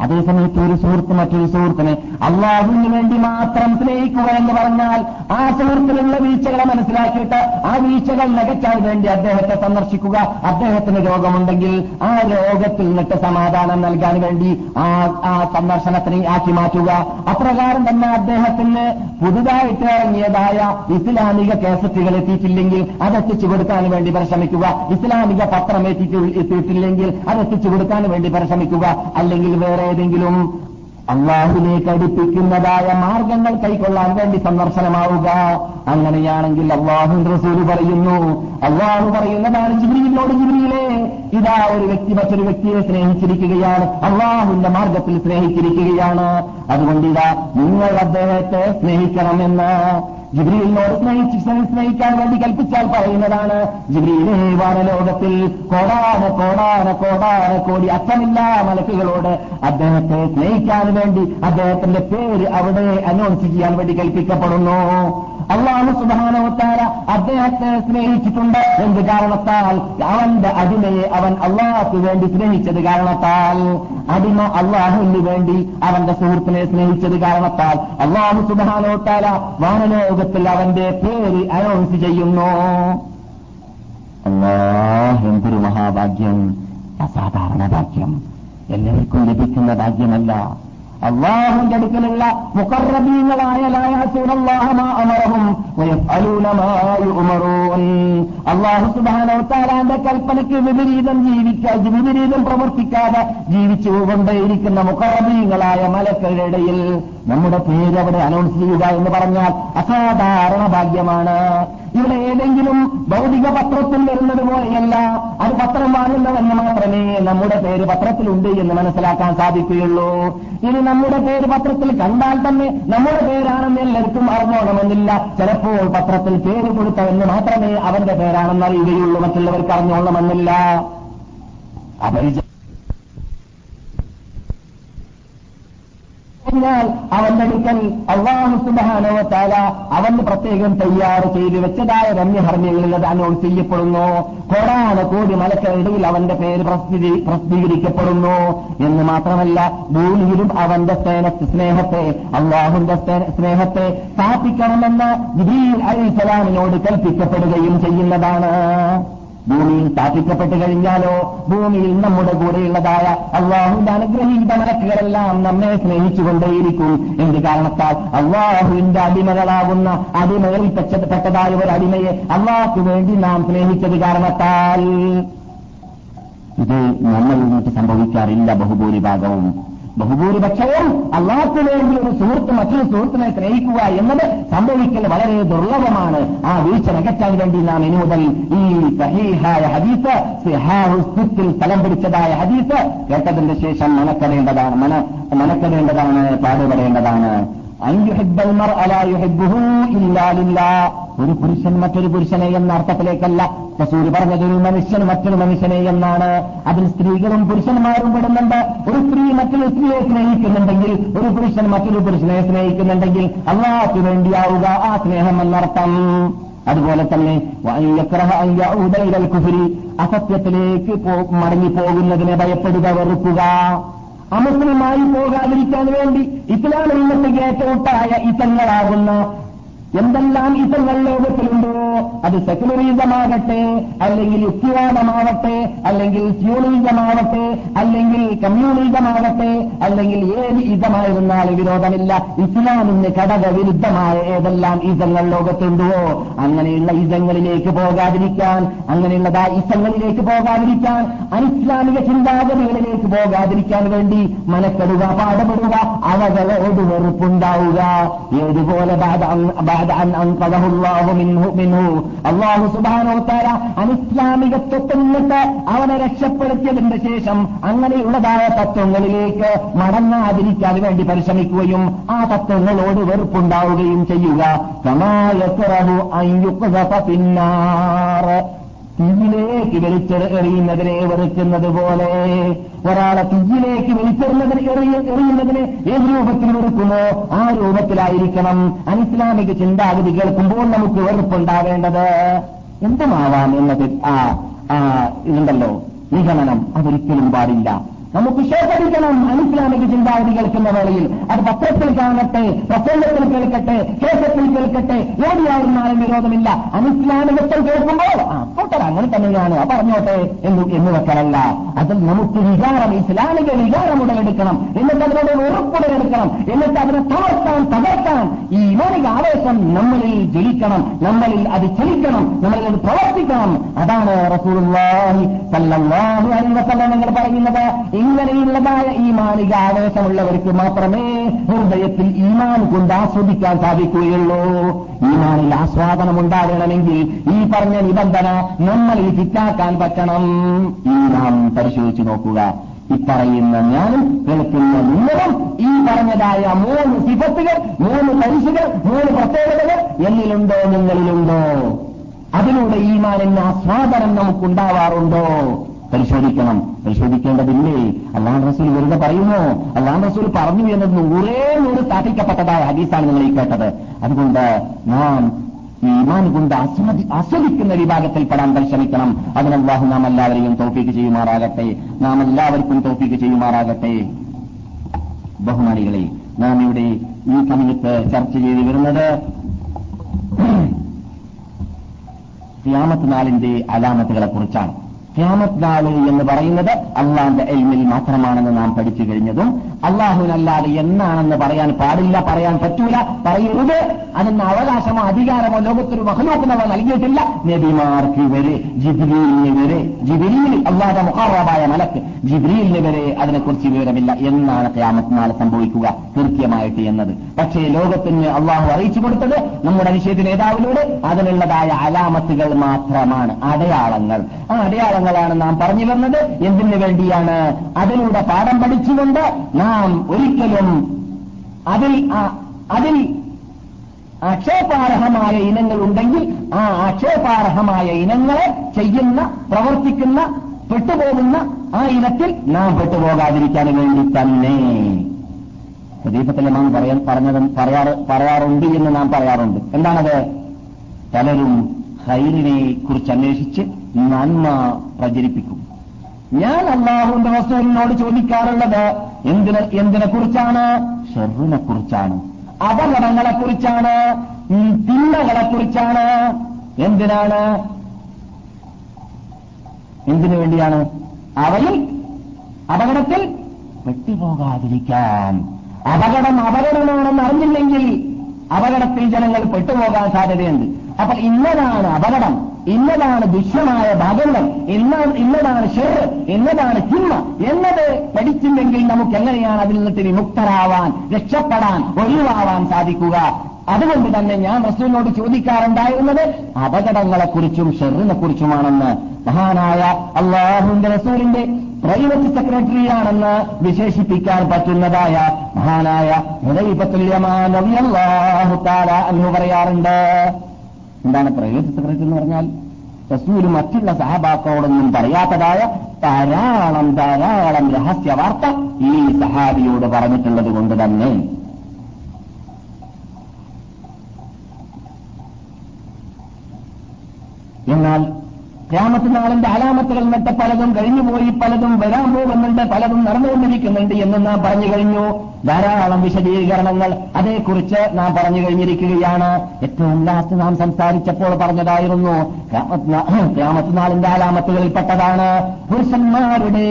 അതേസമയത്ത് ഒരു സുഹൃത്ത് മറ്റൊരു സുഹൃത്തിനെ അള്ളാഹുവിന് വേണ്ടി മാത്രം സ്നേഹിക്കുക എന്ന് പറഞ്ഞാൽ ആ സുഹൃത്തിലുള്ള വീഴ്ചകളെ മനസ്സിലാക്കിയിട്ട് ആ വീഴ്ചകൾ നികറ്റാൻ വേണ്ടി അദ്ദേഹത്തെ സന്ദർശിക്കുക. അദ്ദേഹത്തിന് രോഗമുണ്ടെങ്കിൽ ആ രോഗത്തിൽ നിന്നിട്ട് സമാധാനം നൽകാൻ വേണ്ടി ആ ആ സന്ദർശനത്തിനെ ആക്കി മാറ്റുക. അപ്രകാരം തന്നെ അദ്ദേഹത്തിന് പുതുതായിട്ട് ഇറങ്ങിയതായ ഇസ്ലാമിക കേസറ്റുകൾ എത്തിയിട്ടില്ലെങ്കിൽ അതെത്തിച്ചു കൊടുക്കാൻ വേണ്ടി പരിശ്രമിക്കുക. ഇസ്ലാമിക പത്രം എത്തിയിട്ടില്ലെങ്കിൽ അതെത്തിച്ചു കൊടുക്കാൻ വേണ്ടി പരിശ്രമിക്കുക. അല്ലെങ്കിൽ വേറെ ഏതെങ്കിലും അള്ളാഹുലേക്ക് അടുപ്പിക്കുന്നതായ മാർഗങ്ങൾ കൈക്കൊള്ളാൻ വേണ്ടി സന്ദർശനമാവുക. അങ്ങനെയാണെങ്കിൽ അള്ളാഹു റസൂൽ പറയുന്നു അള്ളാഹു പറയുന്നതാണ് ജിബ്രിയിലോട് ജിബ്രിയിലെ ഇതാ ഒരു വ്യക്തി മറ്റൊരു വ്യക്തിയെ സ്നേഹിച്ചിരിക്കുകയാണ് അള്ളാഹുവിന്റെ മാർഗത്തിൽ സ്നേഹിച്ചിരിക്കുകയാണ്. അതുകൊണ്ട് ഇതാ നിങ്ങൾ അദ്ദേഹത്തെ സ്നേഹിക്കണമെന്ന് ജിബ്രിയിലിനോട് സ്നേഹിച്ച് സ്നേഹിക്കാൻ വേണ്ടി കൽപ്പിച്ചാൽ പറയുന്നതാണ് ജിബ്രിയിലേ വാനലോകത്തിൽ കോടാന കോടാന കോടാന കോടി അറ്റമില്ലാ മലക്കുകളോട് അദ്ദേഹത്തെ സ്നേഹിക്കാൻ വേണ്ടി അദ്ദേഹത്തിന്റെ പേര് അവിടെ അനൗൺസ് ചെയ്യാൻ വേണ്ടി കൽപ്പിക്കപ്പെടുന്നു. അള്ളാഹു സുധാനവത്താര അദ്ദേഹത്തെ സ്നേഹിച്ചിട്ടുണ്ട് എന്ത് കാരണത്താൽ? അവന്റെ അടിമയെ അവൻ അള്ളാഹ്ക്ക് വേണ്ടി സ്നേഹിച്ചത് കാരണത്താൽ. അടിമ അള്ളാഹുവിന് വേണ്ടി അവന്റെ സുഹൃത്തിനെ സ്നേഹിച്ചത് കാരണത്താൽ. അള്ളാഹു സുധാനവത്താര വാനലോകത്തിൽ അവന്റെ പേര് അനൗൺസ് ചെയ്യുന്നു. എന്തൊരു മഹാഭാഗ്യം. അസാധാരണ ഭാഗ്യം. എല്ലാവർക്കും ലഭിക്കുന്ന ഭാഗ്യമല്ല. അള്ളാഹുന്റെ അടുക്കലുള്ള മുഖറബീങ്ങളായ അള്ളാഹു സുധാനവത്താരാന്റെ കൽപ്പനയ്ക്ക് വിപരീതം ജീവിക്കാ വിപരീതം പ്രവർത്തിക്കാതെ ജീവിച്ചു കൊണ്ടേയിരിക്കുന്ന മുഖറബീങ്ങളായ മലക്കളുടെ ഇടയിൽ നമ്മുടെ പേര് അവിടെ അനൗൺസ് ചെയ്യുക എന്ന് പറഞ്ഞാൽ അസാധാരണ ഭാഗ്യമാണ്. ഇവിടെ ഏതെങ്കിലും ഭൗതിക പത്രത്തിൽ വരുന്നത് പോലെയല്ല അത് പത്രം വാങ്ങുന്നവന് മാത്രമേ നമ്മുടെ പേര് പത്രത്തിലുണ്ട് എന്ന് മനസ്സിലാക്കാൻ സാധിക്കുകയുള്ളൂ. ഇനി നമ്മുടെ പേര് പത്രത്തിൽ കണ്ടാൽ തന്നെ നമ്മുടെ പേരാണെന്ന് എല്ലാവർക്കും അറിഞ്ഞോണമെന്നില്ല. ചിലപ്പോൾ പത്രത്തിൽ പേര് കൊടുത്തവന് മാത്രമേ അവന്റെ പേരാണെന്ന് അറിയുകയുള്ളൂ. മറ്റുള്ളവർക്ക് അറിഞ്ഞോളണമെന്നില്ല. അപരിച കഴിഞ്ഞാൽ അവന്റെ അടുക്കൽ അള്ളാഹു താല അവന് പ്രത്യേകം തയ്യാർ ചെയ്ത് വെച്ചതായ രമ്യഹർമ്മ്യങ്ങളിൽ അത് ചെയ്യപ്പെടുന്നു. കോടാന കോടി മലക്കളിടയിൽ അവന്റെ പേര് പ്രസിദ്ധീ- പ്രസിദ്ധീകരിക്കപ്പെടുന്നു. എന്ന് മാത്രമല്ല ഭൂമിയിലും അവന്റെ സ്നേഹ സ്നേഹത്തെ അള്ളാഹുന്റെ സ്നേ- സ്നേഹത്തെ സ്ഥാപിക്കണമെന്ന് ജിബീൽ അലിസ്ലാമിനോട് കൽപ്പിക്കപ്പെടുകയും ചെയ്യുന്നതാണ്. ഭൂമിയിൽ സ്ഥാപിക്കപ്പെട്ട് കഴിഞ്ഞാലോ? ഭൂമിയിൽ നമ്മുടെ കൂടെയുള്ളതായ അള്ളാഹുവിന്റെ അനുഗ്രഹീത മലക്കുകളെല്ലാം നമ്മെ സ്നേഹിച്ചുകൊണ്ടേയിരിക്കും. എന്ത് കാരണത്താൽ? അള്ളാഹുവിന്റെ അടിമകളാകുന്ന അടിമകളിൽ പെട്ടതായ ഒരു അടിമയെ അള്ളാഹ്ക്ക് വേണ്ടി നാം സ്നേഹിച്ചത് കാരണത്താൽ. ഇത് നമ്മളിൽ ഇങ്ങോട്ട് സംഭവിക്കാറില്ല ബഹുഭൂരിഭാഗവും. ബഹുഭൂരിപക്ഷവും അള്ളാഹ്ക്ക് വേണ്ടി ഒരു സുഹൃത്ത് മറ്റൊരു സുഹൃത്തിനെ സ്നേഹിക്കുക എന്നത് സംഭവിക്കൽ വളരെ ദുർലഭമാണ്. ആ വീഴ്ച നികറ്റാൻ വേണ്ടി നാം ഇനി മുതൽ ഈ സഹീഹായ ഹദീസ് സിഹാഹുസ്തിൽ സ്ഥലം പിടിച്ചതായ ഹദീസ് കേട്ടതിന്റെ ശേഷം മനക്കടേണ്ടതാണ് മന മനക്കടേണ്ടതാണ് പാടുപെടേണ്ടതാണ്. ഒരു പുരുഷൻ മറ്റൊരു പുരുഷനെ എന്ന അർത്ഥത്തിലേക്കല്ല. റസൂൽ പറഞ്ഞത് ഒരു മനുഷ്യൻ മറ്റൊരു മനുഷ്യനെ എന്നാണ്. അതിൽ സ്ത്രീകളും പുരുഷന്മാരും പെടുന്നുണ്ട്. ഒരു സ്ത്രീ മറ്റൊരു സ്ത്രീയെ സ്നേഹിക്കുന്നുണ്ടെങ്കിൽ ഒരു പുരുഷൻ മറ്റൊരു പുരുഷനെ സ്നേഹിക്കുന്നുണ്ടെങ്കിൽ അള്ളാഹ്ക്ക് വേണ്ടിയാവുക ആ സ്നേഹം എന്നർത്ഥം. അതുപോലെ തന്നെ അസത്യത്തിലേക്ക് മടങ്ങിപ്പോകുന്നതിനെ ഭയപ്പെടുക വെറുക്കുക. അമുസ്ലിമായി പോകാതിരിക്കാൻ വേണ്ടി ഇസ്ലാമിൽ നിന്നിട്ട് ഏറ്റവുട്ടായ ഇത്തങ്ങളാകുന്ന എന്തെല്ലാം ഇത്തങ്ങൾ ലോകത്തിലുണ്ടോ അത് സെക്കുലറിസമാകട്ടെ അല്ലെങ്കിൽ യുക്തിവാദമാവട്ടെ അല്ലെങ്കിൽ സ്യൂണിസമാവട്ടെ അല്ലെങ്കിൽ കമ്മ്യൂണിസമാകട്ടെ അല്ലെങ്കിൽ ഏത് ഇതമായിരുന്നാലും വിരോധമില്ല. ഇസ്ലാമിന് ഘടക വിരുദ്ധമായ ഏതെല്ലാം ഇതങ്ങൾ ലോകത്തുണ്ടോ അങ്ങനെയുള്ള ഇതങ്ങളിലേക്ക് പോകാതിരിക്കാൻ അങ്ങനെയുള്ളതാ ഇസങ്ങളിലേക്ക് പോകാതിരിക്കാൻ അനിസ്ലാമിക ചിന്താഗതികളിലേക്ക് പോകാതിരിക്കാൻ വേണ്ടി മനക്കെടുക പാടപെടുക അവകളോട് വെറുപ്പുണ്ടാവുക ഏതുപോലെ ബാദ അൻ- ബാദ അൻ അൻഖദഹു അല്ലാഹു മിൻഹു മിൻഹു അല്ലാഹു സുബ്ഹാനഹു വതആല അനിസ്ലാമിക തത്വത്തിൽ നിന്നിട്ട് അവനെ രക്ഷപ്പെടുത്തിയതിന്റെ ശേഷം അങ്ങനെയുള്ളതായ തത്വങ്ങളിലേക്ക് മടങ്ങാതിരിക്കാൻ വേണ്ടി പരിശ്രമിക്കുകയും ആ തത്വങ്ങളോട് വെറുപ്പുണ്ടാവുകയും ചെയ്യുക. സമായക്കുറവു അയ്യുക്കുതഫ തീയിലേക്ക് വലിച്ചെറിയുന്നതിനെ വെറുക്കുന്നത് പോലെ. ഒരാളെ തീയിലേക്ക് വലിച്ചെറിയുന്നതിന് എറിയ- എറിയുന്നതിനെ ഏത് രൂപത്തിൽ വെറുക്കുമോ ആ രൂപത്തിലായിരിക്കണം. അനിസ്ലാമിക ചിന്താഗതി കേൾക്കുമ്പോൾ നമുക്ക് വെറുപ്പുണ്ടാവേണ്ടത് എന്തുമാവാം എന്നത്? ആ ഇതുണ്ടല്ലോ. നിഗമനം അതൊരിക്കലും പാടില്ല. നമുക്ക് ശേഖരിക്കണം അനിസ്ലാമിക ചിന്താഗതി കേൾക്കുന്ന വേളയിൽ അത് പത്രത്തിൽ കാണട്ടെ പ്രസംഗത്തിൽ കേൾക്കട്ടെ കേസത്തിൽ കേൾക്കട്ടെ ഏടിയായിരുന്നാലും വിരോധമില്ല. അനിസ്ലാമികത്വം കേൾക്കുമ്പോൾ ആ പോട്ടെ അങ്ങനെ തന്നെയാണ്. പറഞ്ഞോട്ടെ എന്ന് എന്ന് വെക്കാനല്ല അതിൽ നമുക്ക് വികാരം ഇസ്ലാമിക വികാരം ഉടലെടുക്കണം. എന്നിട്ട് അതിനോട് ഉറപ്പുടലെടുക്കണം എന്നിട്ട് അതിനെ തളർത്താൻ തകർക്കാൻ ഈ ഇമാനിക ആവേശം നമ്മളിൽ ജലിക്കണം നമ്മളിൽ അത് ചലിക്കണം നമ്മളിൽ അത് പ്രവർത്തിക്കണം. അതാണ് റസൂർ പറയുന്നത്. ഇങ്ങനെയുള്ളതായ ഈ മാനിക ആവേശമുള്ളവർക്ക് മാത്രമേ ഹൃദയത്തിൽ ഈമാൻ കൊണ്ട് ആസ്വദിക്കാൻ സാധിക്കുകയുള്ളൂ. ഈമാനിൽ ആസ്വാദനം ഉണ്ടാകണമെങ്കിൽ ഈ പറഞ്ഞ നിബന്ധന നമ്മളിൽ ഫിറ്റാക്കാൻ പറ്റണം. ഈ നാം പരിശോധിച്ചു നോക്കുക. ഇപ്പറയുന്ന ഞാനും കേൾക്കുന്ന നിങ്ങളും ഈ പറഞ്ഞതായ മൂന്ന് സിഫത്തുകൾ മൂന്ന് പരിശുകൾ മൂന്ന് പ്രത്യേകതകൾ എന്നിലുണ്ടോ നിങ്ങളിലുണ്ടോ? അതിലൂടെ ഈമാനിന് ആസ്വാദനം നമുക്കുണ്ടാവാറുണ്ടോ? പരിശോധിക്കണം. പരിശോധിക്കേണ്ടതില്ലേ? അള്ളാഹ് റസൂൽ വെറുതെ പറയുമോ? അള്ളാഹ് റസൂൽ പറഞ്ഞു എന്നത് നൂറേ നൂറ് സ്ഥാപിക്കപ്പെട്ടതായ ഹദീസാണ് നിങ്ങൾ ഈ കേട്ടത്. അതുകൊണ്ട് നാം ഈ ഈമാൻ കൊണ്ട് ആസ്വദി ആസ്വദിക്കുന്ന വിഭാഗത്തിൽ പെടാൻ പരിശ്രമിക്കണം. അതിന് നാം എല്ലാവരെയും തോപ്പിക്ക് ചെയ്യുമാറാകട്ടെ. നാം എല്ലാവർക്കും തോപ്പിക്ക് ചെയ്യുമാറാകട്ടെ. ബഹുമാനികളെ നാം ഇവിടെ ഈ സമയത്ത് ചർച്ച ചെയ്തു വരുന്നത് ക്യാമത്ത് നാളിന്റെ അലാമത്തുകളെ കുറിച്ചാണ് ക്യാമത്ത് നാൾ എന്ന് പറയുന്നത് അള്ളാന്റെ എൽമിൽ മാത്രമാണെന്ന് നാം പഠിച്ചു കഴിഞ്ഞതും അള്ളാഹുവിനല്ലാതെ എന്നാണെന്ന് പറയാൻ പാടില്ല പറയാൻ പറ്റൂല പറയരുത്. അതിന് അവകാശമോ അധികാരമോ ലോകത്തൊരു മഹലൂക്കുന്നവർ നൽകിയിട്ടില്ല. നബിമാർക്ക് വരെ ജിബ്രീലിന് വരെ ജിബ്രീൽ അള്ളാഹുടെ മുഹാറാബായ മലക്ക് ജിബ്രീലിന് വരെ അതിനെക്കുറിച്ച് വിവരമില്ല എന്നാണ് ക്യാമത്ത് നാൾ സംഭവിക്കുക കൃത്യമായിട്ട് എന്നത്. പക്ഷേ ലോകത്തിന് അള്ളാഹു അറിയിച്ചു കൊടുത്തത് നമ്മുടെ നിഷേധ നേതാവിലൂടെ അതിനുള്ളതായ അലാമത്തുകൾ മാത്രമാണ് അടയാളങ്ങൾ. ആ അടയാളങ്ങളാണ് നാം പറഞ്ഞു വന്നത് എന്തിനു വേണ്ടിയാണ് അതിലൂടെ പാഠം പഠിച്ചുകൊണ്ട് നാം നാം ഒരിക്കലും അതിൽ അതിൽ ആക്ഷേപാർഹമായ ഇനങ്ങൾ ഉണ്ടെങ്കിൽ ആ ആക്ഷേപാർഹമായ ഇനങ്ങളെ ചെയ്യുന്ന പ്രവർത്തിക്കുന്ന പെട്ടുപോകുന്ന ആ ഇനത്തിൽ നാം പെട്ടുപോകാതിരിക്കാൻ വേണ്ടി തന്നെ. ദീപത്തിലെ നാം പറയാൻ പറഞ്ഞതും പറയാറ് പറയാറുണ്ട് എന്ന് നാം പറയാറുണ്ട്. എന്താണത്? പലരും ഹൈറിനെ കുറിച്ച് അന്വേഷിച്ച് നന്മ പ്രചരിപ്പിക്കും. ഞാൻ അള്ളാഹുവിന്റെ റസൂലിനോട് ചോദിക്കാറുള്ളത് എന്തിനെ എന്തിനെ കുറിച്ചാണ്? ഷെറിനെ കുറിച്ചാണ്. അപകടങ്ങളെ കുറിച്ചാണ്. തിന്മകളെ കുറിച്ചാണ്. എന്തിനാണ്? എന്തിനു വേണ്ടിയാണ്? അവയിൽ അപകടത്തിൽ പെട്ടുപോകാതിരിക്കാൻ. അപകടം അപകടമാണെന്ന് അറിഞ്ഞില്ലെങ്കിൽ അപകടത്തിൽ ജനങ്ങൾ പെട്ടുപോകാൻ സാധ്യതയുണ്ട്. അപ്പൊ ഇന്നതാണ് അപകടം. ഇന്നതാണ് ദുഷ്യമായ ഭാഗങ്ങൾ. ഇന്ന ഇന്നതാണ് ഷെർ ഇന്നതാണ് ചിമ്മ എന്നത് പഠിച്ചില്ലെങ്കിൽ നമുക്ക് എങ്ങനെയാണ് അതിൽ നിന്നിട്ട് വിമുക്തരാവാൻ രക്ഷപ്പെടാൻ ഒഴിവാവാൻ സാധിക്കുക? അതുകൊണ്ട് തന്നെ ഞാൻ റസൂലിനോട് ചോദിക്കാറുണ്ടായിരുന്നത് അപകടങ്ങളെക്കുറിച്ചും ഷെറിനെ കുറിച്ചുമാണെന്ന് മഹാനായ അള്ളാഹുന്റെ റസൂലിന്റെ പ്രൈവറ്റ് സെക്രട്ടറിയാണെന്ന് വിശേഷിപ്പിക്കാൻ പറ്റുന്നതായ മഹാനായ ഹുദൈബത്തുല്യമാൻ അള്ളാഹു താര എന്ന് പറയാറുണ്ട്. എന്താണ് പ്രൈവറ്റ് സെക്രട്ടറി എന്ന് പറഞ്ഞാൽ? റസൂൽ മറ്റുള്ള സഹാബാക്കളോടൊന്നും പറയാത്തതായ ധാരാളം ധാരാളം രഹസ്യ വാർത്ത ഈ സഹാബിയോട് പറഞ്ഞിട്ടുള്ളത് കൊണ്ട് തന്നെ. എന്നാൽ ക്യാമത്ത് നാളിന്റെ അലാമത്തുകൾ നട്ട പലതും കഴിഞ്ഞുപോയി പലതും വരാൻ പോകുന്നുണ്ട് പലതും നടന്നുകൊണ്ടിരിക്കുന്നുണ്ട് എന്ന് നാം പറഞ്ഞു കഴിഞ്ഞു. ധാരാളം വിശദീകരണങ്ങൾ അതേക്കുറിച്ച് നാം പറഞ്ഞു കഴിഞ്ഞിരിക്കുകയാണ്. ഏറ്റവും ലാസ്റ്റ് നാം സംസാരിച്ചപ്പോൾ പറഞ്ഞതായിരുന്നു രാമത്തിനാളിന്റെ നാളിന്റെ അലാമത്തുകളിൽപ്പെട്ടതാണ്. പുരുഷന്മാരുടെ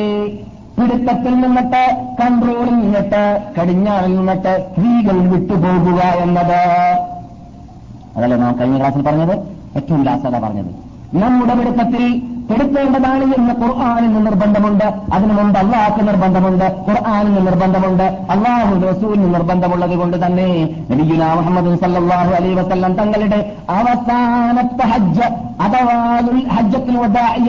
പിടുത്തത്തിൽ നിന്നിട്ട് കൺട്രോളിൽ നിന്നിട്ട് കടിഞ്ഞാണിൽ നിന്നിട്ട് സ്ത്രീകൾ വിട്ടുപോകുക എന്നത്. അതല്ലേ നാം കഴിഞ്ഞ ക്ലാസ്സിൽ പറഞ്ഞത്? ഏറ്റവും ലാസ്റ്റ് അതാ പറഞ്ഞത്. നമ്മുടെ പിടുത്തത്തിൽ പെടുത്തേണ്ടതാണ് എന്ന് ഖുർആാനിന് നിർബന്ധമുണ്ട്. അതിനു മുമ്പ് അള്ളാഹ്ക്ക് നിർബന്ധമുണ്ട് ഖുർആാനിന് നിർബന്ധമുണ്ട് അള്ളാഹു റസൂലിന് നിർബന്ധമുള്ളത് കൊണ്ട് തന്നെ നബിയുന മുഹമ്മദ് സല്ലാഹു അലൈ വസല്ലം തങ്ങളുടെ അവസാനത്തെ ഹജ്ജ് അഥവാ ഹജ്ജത്തിൽ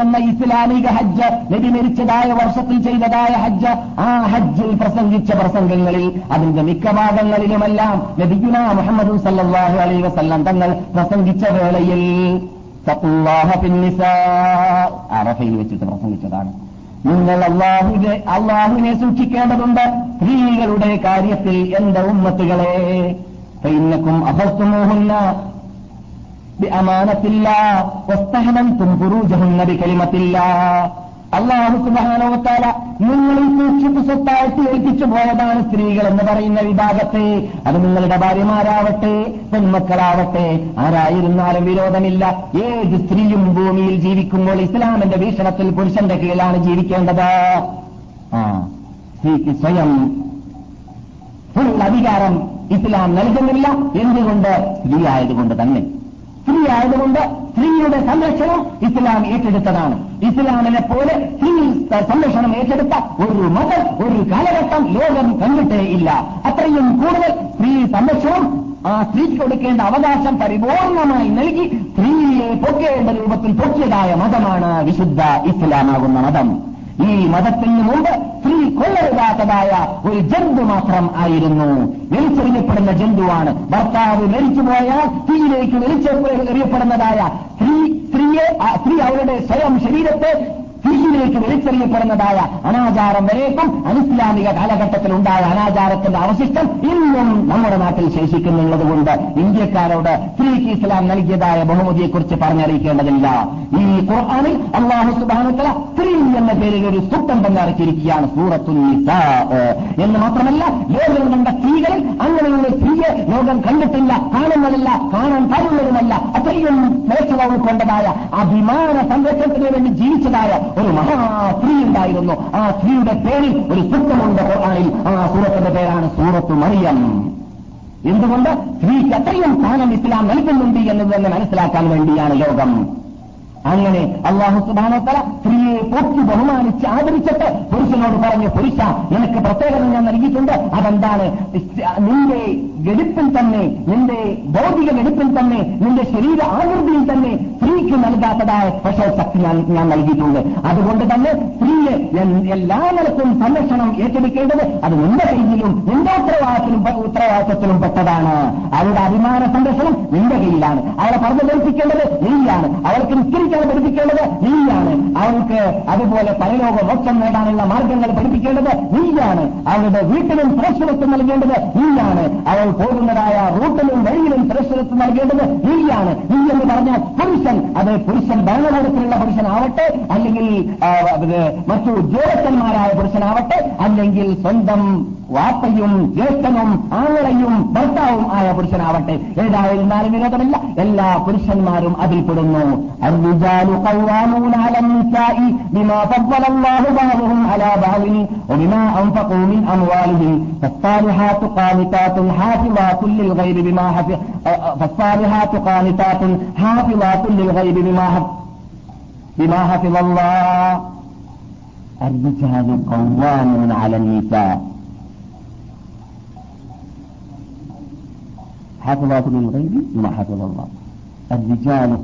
എന്ന ഇസ്ലാമിക ഹജ്ജ് നബി മരിച്ചതായ വർഷത്തിൽ ചെയ്തതായ ഹജ്ജ് ആ ഹജ്ജിൽ പ്രസംഗിച്ച പ്രസംഗങ്ങളിൽ അതിന്റെ മിക്ക ഭാഗങ്ങളിലുമെല്ലാം നബിയുന മുഹമ്മദ് സല്ലാഹു അലൈ വസല്ലം തങ്ങൾ പ്രസംഗിച്ച വേളയിൽ അറഫയിൽ വെച്ചിട്ട് പ്രസംഗിച്ചതാണ് നിങ്ങൾ അള്ളാഹുവിനെ അള്ളാഹുവിനെ സൂക്ഷിക്കേണ്ടതുണ്ട്. സ്ത്രീകളുടെ കാര്യത്തിൽ എന്റെ ഉമ്മത്തുകളെ. പൈനക്കും അഭസ്തുമോഹുന്ന അമാനത്തില്ല. വസ്തഹനന്തും പുരൂജഹുന്ന ബികലിമത്തില്ല അള്ളാഹു സുബാനോത്താല നിങ്ങളിൽ സൂക്ഷിപ്പ് സ്വത്തായിട്ട് ഏൽപ്പിച്ചു പോയതാണ് സ്ത്രീകൾ എന്ന് പറയുന്ന വിഭാഗത്തെ. അത് നിങ്ങളുടെ ഭാര്യമാരാവട്ടെ പെൺമക്കളാവട്ടെ ആരായിരുന്നാലും വിരോധമില്ല. ഏത് സ്ത്രീയും ഭൂമിയിൽ ജീവിക്കുമ്പോൾ ഇസ്ലാമിന്റെ വീക്ഷണത്തിൽ പുരുഷന്റെ കീഴിലാണ് ജീവിക്കേണ്ടത്. ആ സ്ത്രീക്ക് സ്വയം ഫുൾ അധികാരം ഇസ്ലാം നൽകുന്നില്ല. എന്തുകൊണ്ട്? സ്ത്രീ ആയതുകൊണ്ട് തന്നെ. സ്ത്രീ ആയതുകൊണ്ട് സ്ത്രീയുടെ സംരക്ഷണം ഇസ്ലാം ഏറ്റെടുത്തതാണ്. ഇസ്ലാമിനെ പോലെ സ്ത്രീ സംരക്ഷണം ഏറ്റെടുത്ത ഒരു മതം ഒരു കാലഘട്ടം ലോകം കണ്ടിട്ടേ ഇല്ല. അത്രയും കൂടുതൽ സ്ത്രീ സംരക്ഷണം ആ സ്ത്രീക്ക് കൊടുക്കേണ്ട അവകാശം പരിപൂർണമായി നൽകി സ്ത്രീയെ പൊക്കേണ്ട രൂപത്തിൽ പൊക്കിയതായ മതമാണ് വിശുദ്ധ ഇസ്ലാമാകുന്ന മതം. ഈ മതത്തിന് മുമ്പ് സ്ത്രീ കൊള്ളരുതാത്തതായ ഒരു ജന്തു മാത്രം ആയിരുന്നു. വലിച്ചെറിയപ്പെടുന്ന ജന്തുവാണ്. ഭർത്താവ് മരിച്ചുപോയാൽ സ്ത്രീയിലേക്ക് വലിച്ചെറിയപ്പെടുന്നതായ സ്ത്രീ സ്ത്രീയെ സ്ത്രീ അവരുടെ സ്വയം ശരീരത്തെ തീയിലേക്ക് വലിച്ചെറിയപ്പെടുന്നതായ അനാചാരം വരേക്കും അനിസ്ലാമിക കാലഘട്ടത്തിൽ ഉണ്ടായ അനാചാരത്തിന്റെ അവശിഷ്ടം ഇന്നും നമ്മുടെ നാട്ടിൽ ശേഷിക്കുന്നുള്ളതുകൊണ്ട് ഇന്ത്യക്കാരോട് സ്ത്രീക്ക് ഇസ്ലാം നൽകിയതായ ബഹുമതിയെക്കുറിച്ച് പറഞ്ഞറിയിക്കേണ്ടതില്ല. ഈ ഖുർആാനിൽ അള്ളാഹു സുബാനത്തല സ്ത്രീ എന്ന പേരിൽ ഒരു സൂക്തം തന്നെ ഇറക്കിയിരിക്കുകയാണ് സൂറത്തു എന്ന് മാത്രമല്ല ലോകം കണ്ട സ്ത്രീകളിൽ അങ്ങനെയുള്ള സ്ത്രീയെ ലോകം കണ്ടിട്ടില്ല കാണുന്നതല്ല കാണാൻ കഴിയുന്നതുമല്ല അത്രയും മേഖല ഉൾക്കൊണ്ടതായ അഭിമാന സംരക്ഷണത്തിന് വേണ്ടി ജീവിച്ചതായ ഒരു മഹാസ്ത്രീ ഉണ്ടായിരുന്നു ആ സ്ത്രീയുടെ പേരിൽ ഒരു സൂക്തമുണ്ട് ഖുർആനിൽ. ആ സൂറത്തിന്റെ പേരാണ് സൂറത്ത് മറിയം. എന്തുകൊണ്ട്? സ്ത്രീക്ക് അത്രയും സ്ഥാനം ഇസ്ലാം നൽകുന്നുണ്ട് എന്നത് തന്നെ മനസ്സിലാക്കാൻ വേണ്ടിയാണ് ലോകം. അങ്ങനെ അള്ളാഹു സുബാനോത്തല സ്ത്രീയെ പൊക്കി ബഹുമാനിച്ച് ആദരിച്ചിട്ട് പുരുഷനോട് പറഞ്ഞു പുരുഷ നിനക്ക് പ്രത്യേകത ഞാൻ നൽകിയിട്ടുണ്ട്. അതെന്താണ്? നിന്റെ ഗഡിപ്പിൽ തന്നെ നിന്റെ ഭൗതിക ഗഡിപ്പിൽ തന്നെ നിന്റെ ശരീര ആകൃതിയിൽ തന്നെ നൽകാത്തതായ സ്പെഷ്യൽ ശക്തി ഞാൻ ഞാൻ നൽകിയിട്ടുണ്ട്. അതുകൊണ്ട് തന്നെ സ്ത്രീയെ എല്ലാ നിലക്കും സംരക്ഷണം ഏറ്റെടുക്കേണ്ടത് അത് നിന്റെ കയ്യിലും നിന്റെ ഉത്തരവാദിത്തത്തിലും ഉത്തരവാദിത്തത്തിലും പെട്ടതാണ്. അവരുടെ അഭിമാന സംരക്ഷണം നിന്റെ കയ്യിലാണ്. അവളെ പറഞ്ഞു പഠിപ്പിക്കേണ്ടത് നീയാണ്. അവൾക്ക് നിസ്കരിക്കാൻ പഠിപ്പിക്കേണ്ടത് നീയാണ്. അവൾക്ക് അതുപോലെ പരലോക മോക്ഷം നേടാനുള്ള മാർഗങ്ങൾ പഠിപ്പിക്കേണ്ടത് നീയാണ്. അവളുടെ വീട്ടിലും സുരക്ഷിതത്വം നൽകേണ്ടത് നീയാണ്. അവൾ പോകുന്നതായ റൂട്ടിലും വഴിയിലും സുരക്ഷിതത്വം നൽകേണ്ടത് നീയാണ്. നീ എന്ന് പറഞ്ഞാൽ പുരുഷൻ അത് പുരുഷൻ ഭരണകൂടത്തിലുള്ള പുരുഷനാവട്ടെ അല്ലെങ്കിൽ മറ്റു ഉദ്യോഗസ്ഥന്മാരായ പുരുഷനാവട്ടെ അല്ലെങ്കിൽ സ്വന്തം വാപ്പയും ജ്യേഷ്ഠനും ആങ്ങളയും ഭർത്താവും ആയ പുരുഷനാവട്ടെ ഏതായിരുന്നാലും വിരോധമില്ല എല്ലാ പുരുഷന്മാരും അതിൽപ്പെടുന്നു الرجال قوامون على النساء بما فضل الله بعضهم على بعض وبما أنفقوا من أموالهم فالصالحات قانتات حافظات للغيب بما حفظ فالصالحات قانتات حافظات للغيب بما حفظ بما حفظ الله الرجال قوامون على النساء حافظات للغيب بما حفظ الله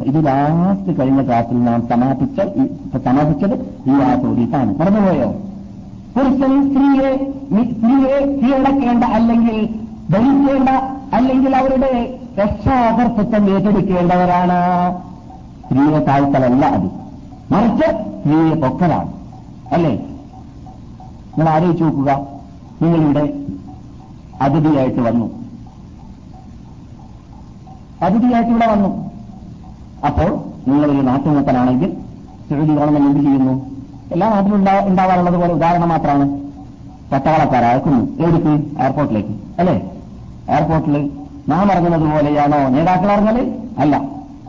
ഇത് ലാസ്റ്റ് കഴിഞ്ഞ ക്ലാസ്സിൽ നാം സമാപിച്ച സമാപിച്ചത് ഈ ആ ചോദ്യത്താണ് മറന്നുപോയോ പുരുഷൻ സ്ത്രീയെ സ്ത്രീയെ കീഴടക്കേണ്ട അല്ലെങ്കിൽ ധരിക്കേണ്ട അല്ലെങ്കിൽ അവരുടെ രക്ഷാകർത്തൃത്വം ഏറ്റെടുക്കേണ്ടവരാണ് സ്ത്രീയെ താഴ്ത്തലല്ല അത് മറിച്ച് സ്ത്രീയെ പൊക്കലാണ് അല്ലേ നിങ്ങൾ ആലോചിച്ച് നോക്കുക നിങ്ങളിവിടെ അതിഥിയായിട്ട് വന്നു അതിഥിയായിട്ട് ഇവിടെ വന്നു. അപ്പോൾ നിങ്ങളൊരു നാട്ടുമൂപ്പനാണെങ്കിൽ സൗദി ഗവൺമെന്റ് എന്ത് ചെയ്യുന്നു? എല്ലാ നാട്ടിലും ഉണ്ടാവാറുള്ളത് പോലെ ഉദാഹരണം മാത്രമാണ്. പട്ടാളക്കാർ അയക്കുന്നു. എവിടേക്ക്? എയർപോർട്ടിലേക്ക്. അല്ലേ? എയർപോർട്ടിൽ നാം ഇറങ്ങുന്നത് പോലെയാണോ നേതാക്കൾ ഇറങ്ങൽ? അല്ല.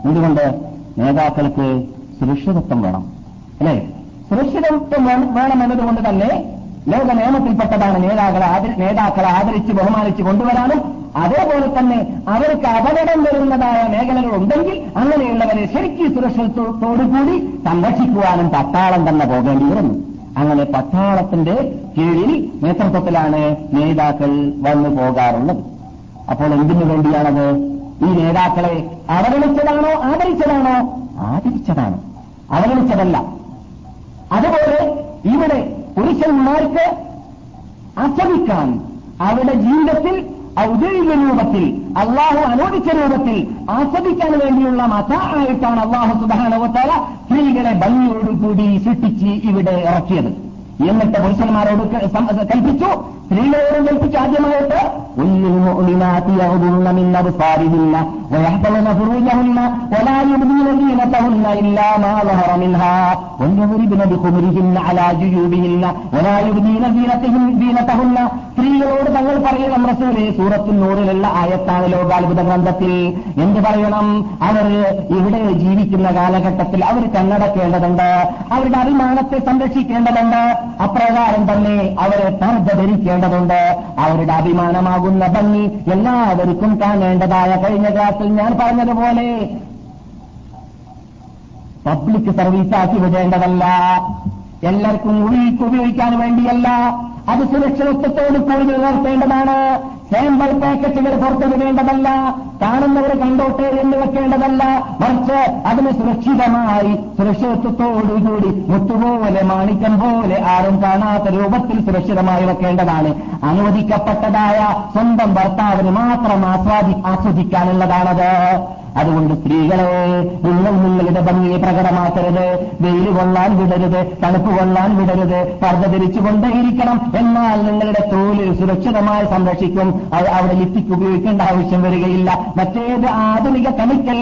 എന്തുകൊണ്ട്? നേതാക്കൾക്ക് സുരക്ഷിതത്വം വേണം. അല്ലേ? സുരക്ഷിതത്വം വേണം എന്നതുകൊണ്ട് തന്നെ ലോക നിയമത്തിൽപ്പെട്ടതാണ് നേതാക്കളെ നേതാക്കളെ ആദരിച്ച് ബഹുമാനിച്ച് കൊണ്ടുവരാനും അതേപോലെ തന്നെ അവർക്ക് അപകടം വരുന്നതായ മേഖലകൾ ഉണ്ടെങ്കിൽ അങ്ങനെയുള്ളവരെ ശരിക്കും സുരക്ഷിതത്തോടുകൂടി സംരക്ഷിക്കുവാനും പട്ടാളം തന്നെ പോകേണ്ടി വരുന്നു. അങ്ങനെ പട്ടാളത്തിന്റെ കീഴിൽ നേതൃത്വത്തിലാണ് നേതാക്കൾ വന്നു പോകാറുള്ളത്. അപ്പോൾ എന്തിനു വേണ്ടിയാണത്? ഈ നേതാക്കളെ അവഗണിച്ചതാണോ ആദരിച്ചതാണോ? ആദരിച്ചതാണ്. അവഗണിച്ചതല്ല. അതുപോലെ ഇവിടെ പുരുഷന്മാർക്ക് അസമിക്കാൻ അവരുടെ ജീവിതത്തിൽ ഔദ്യോഗിക രൂപത്തിൽ അള്ളാഹു അനുവദിച്ച രൂപത്തിൽ ആസ്വദിക്കാൻ വേണ്ടിയുള്ള മതായിട്ടാണ് അള്ളാഹു സുധാനവത്താര സ്ത്രീകളെ ഭംഗിയോടുകൂടി സൃഷ്ടിച്ച് ഇവിടെ ഇറക്കിയത്. എന്നിട്ട് പുരുഷന്മാരോട് കൽപ്പിച്ചു. സ്ത്രീകളോടും കൽപ്പിച്ചു. ആദ്യമായിട്ട് സ്ത്രീകളോട് തങ്ങൾ പറയണം റസൂലെ സൂറത്തിൽ നൂറിലുള്ള ആയത്താണ് ലോകാത്ഭുത ഗ്രന്ഥത്തിൽ. എന്ത് പറയണം? അവർ ഇവിടെ ജീവിക്കുന്ന കാലഘട്ടത്തിൽ അവർ കണ്ണടക്കേണ്ടതുണ്ട്. അവരുടെ അഭിമാനത്തെ സംരക്ഷിക്കേണ്ടതുണ്ട്. അപ്രകാരം തന്നെ അവരെ പർദ്ദ ധരിക്കേണ്ടതുണ്ട് അവരുടെ അഭിമാനമാകുന്ന ഭംഗി എല്ലാവർക്കും കാണേണ്ടതായ കഴിഞ്ഞ ക്ലാസ്സിൽ ഞാൻ പറഞ്ഞതുപോലെ പബ്ലിക് സർവീസ് സർവീസാക്കി വിടേണ്ടതല്ല. എല്ലാവർക്കും ഉപയോഗിക്കാൻ വേണ്ടിയല്ല. അത് സുരക്ഷിതത്വത്തോട് കൂടി നിലനിർത്തേണ്ടതാണ് സാമ്പിൾ പാക്കറ്റുകൾ പുറത്തുവിടേണ്ടതല്ല കാണുന്നവർ കണ്ടോട്ടെ എന്ന് വെക്കേണ്ടതല്ല. മറിച്ച് അതിന് സുരക്ഷിതമായി സുരക്ഷിതത്വത്തോടുകൂടി മുത്തുപോലെ മാണിക്കം പോലെ ആരും കാണാത്ത രൂപത്തിൽ സുരക്ഷിതമായി വെക്കേണ്ടതാണ്. അനുവദിക്കപ്പെട്ടതായ സ്വന്തം ഭർത്താവിന് മാത്രം ആസ്വാദി ആസ്വദിക്കാനുള്ളതാണത്. അതുകൊണ്ട് സ്ത്രീകളെ നിങ്ങൾ നിങ്ങളുടെ ഭംഗിയെ പ്രകടമാക്കരുത്. വെയിൽ കൊള്ളാൻ വിടരുത് തണുപ്പ് കൊള്ളാൻ വിടരുത് പർദ്ധ ധരിച്ചുകൊണ്ടേയിരിക്കണം. എന്നാൽ നിങ്ങളുടെ തോൽ സുരക്ഷിതമായി സംരക്ഷിക്കും. അവിടെ ലിപ്റ്റിക് ഉപയോഗിക്കേണ്ട ആവശ്യം വരികയില്ല. മറ്റേത് ആധുനിക കെമിക്കൽ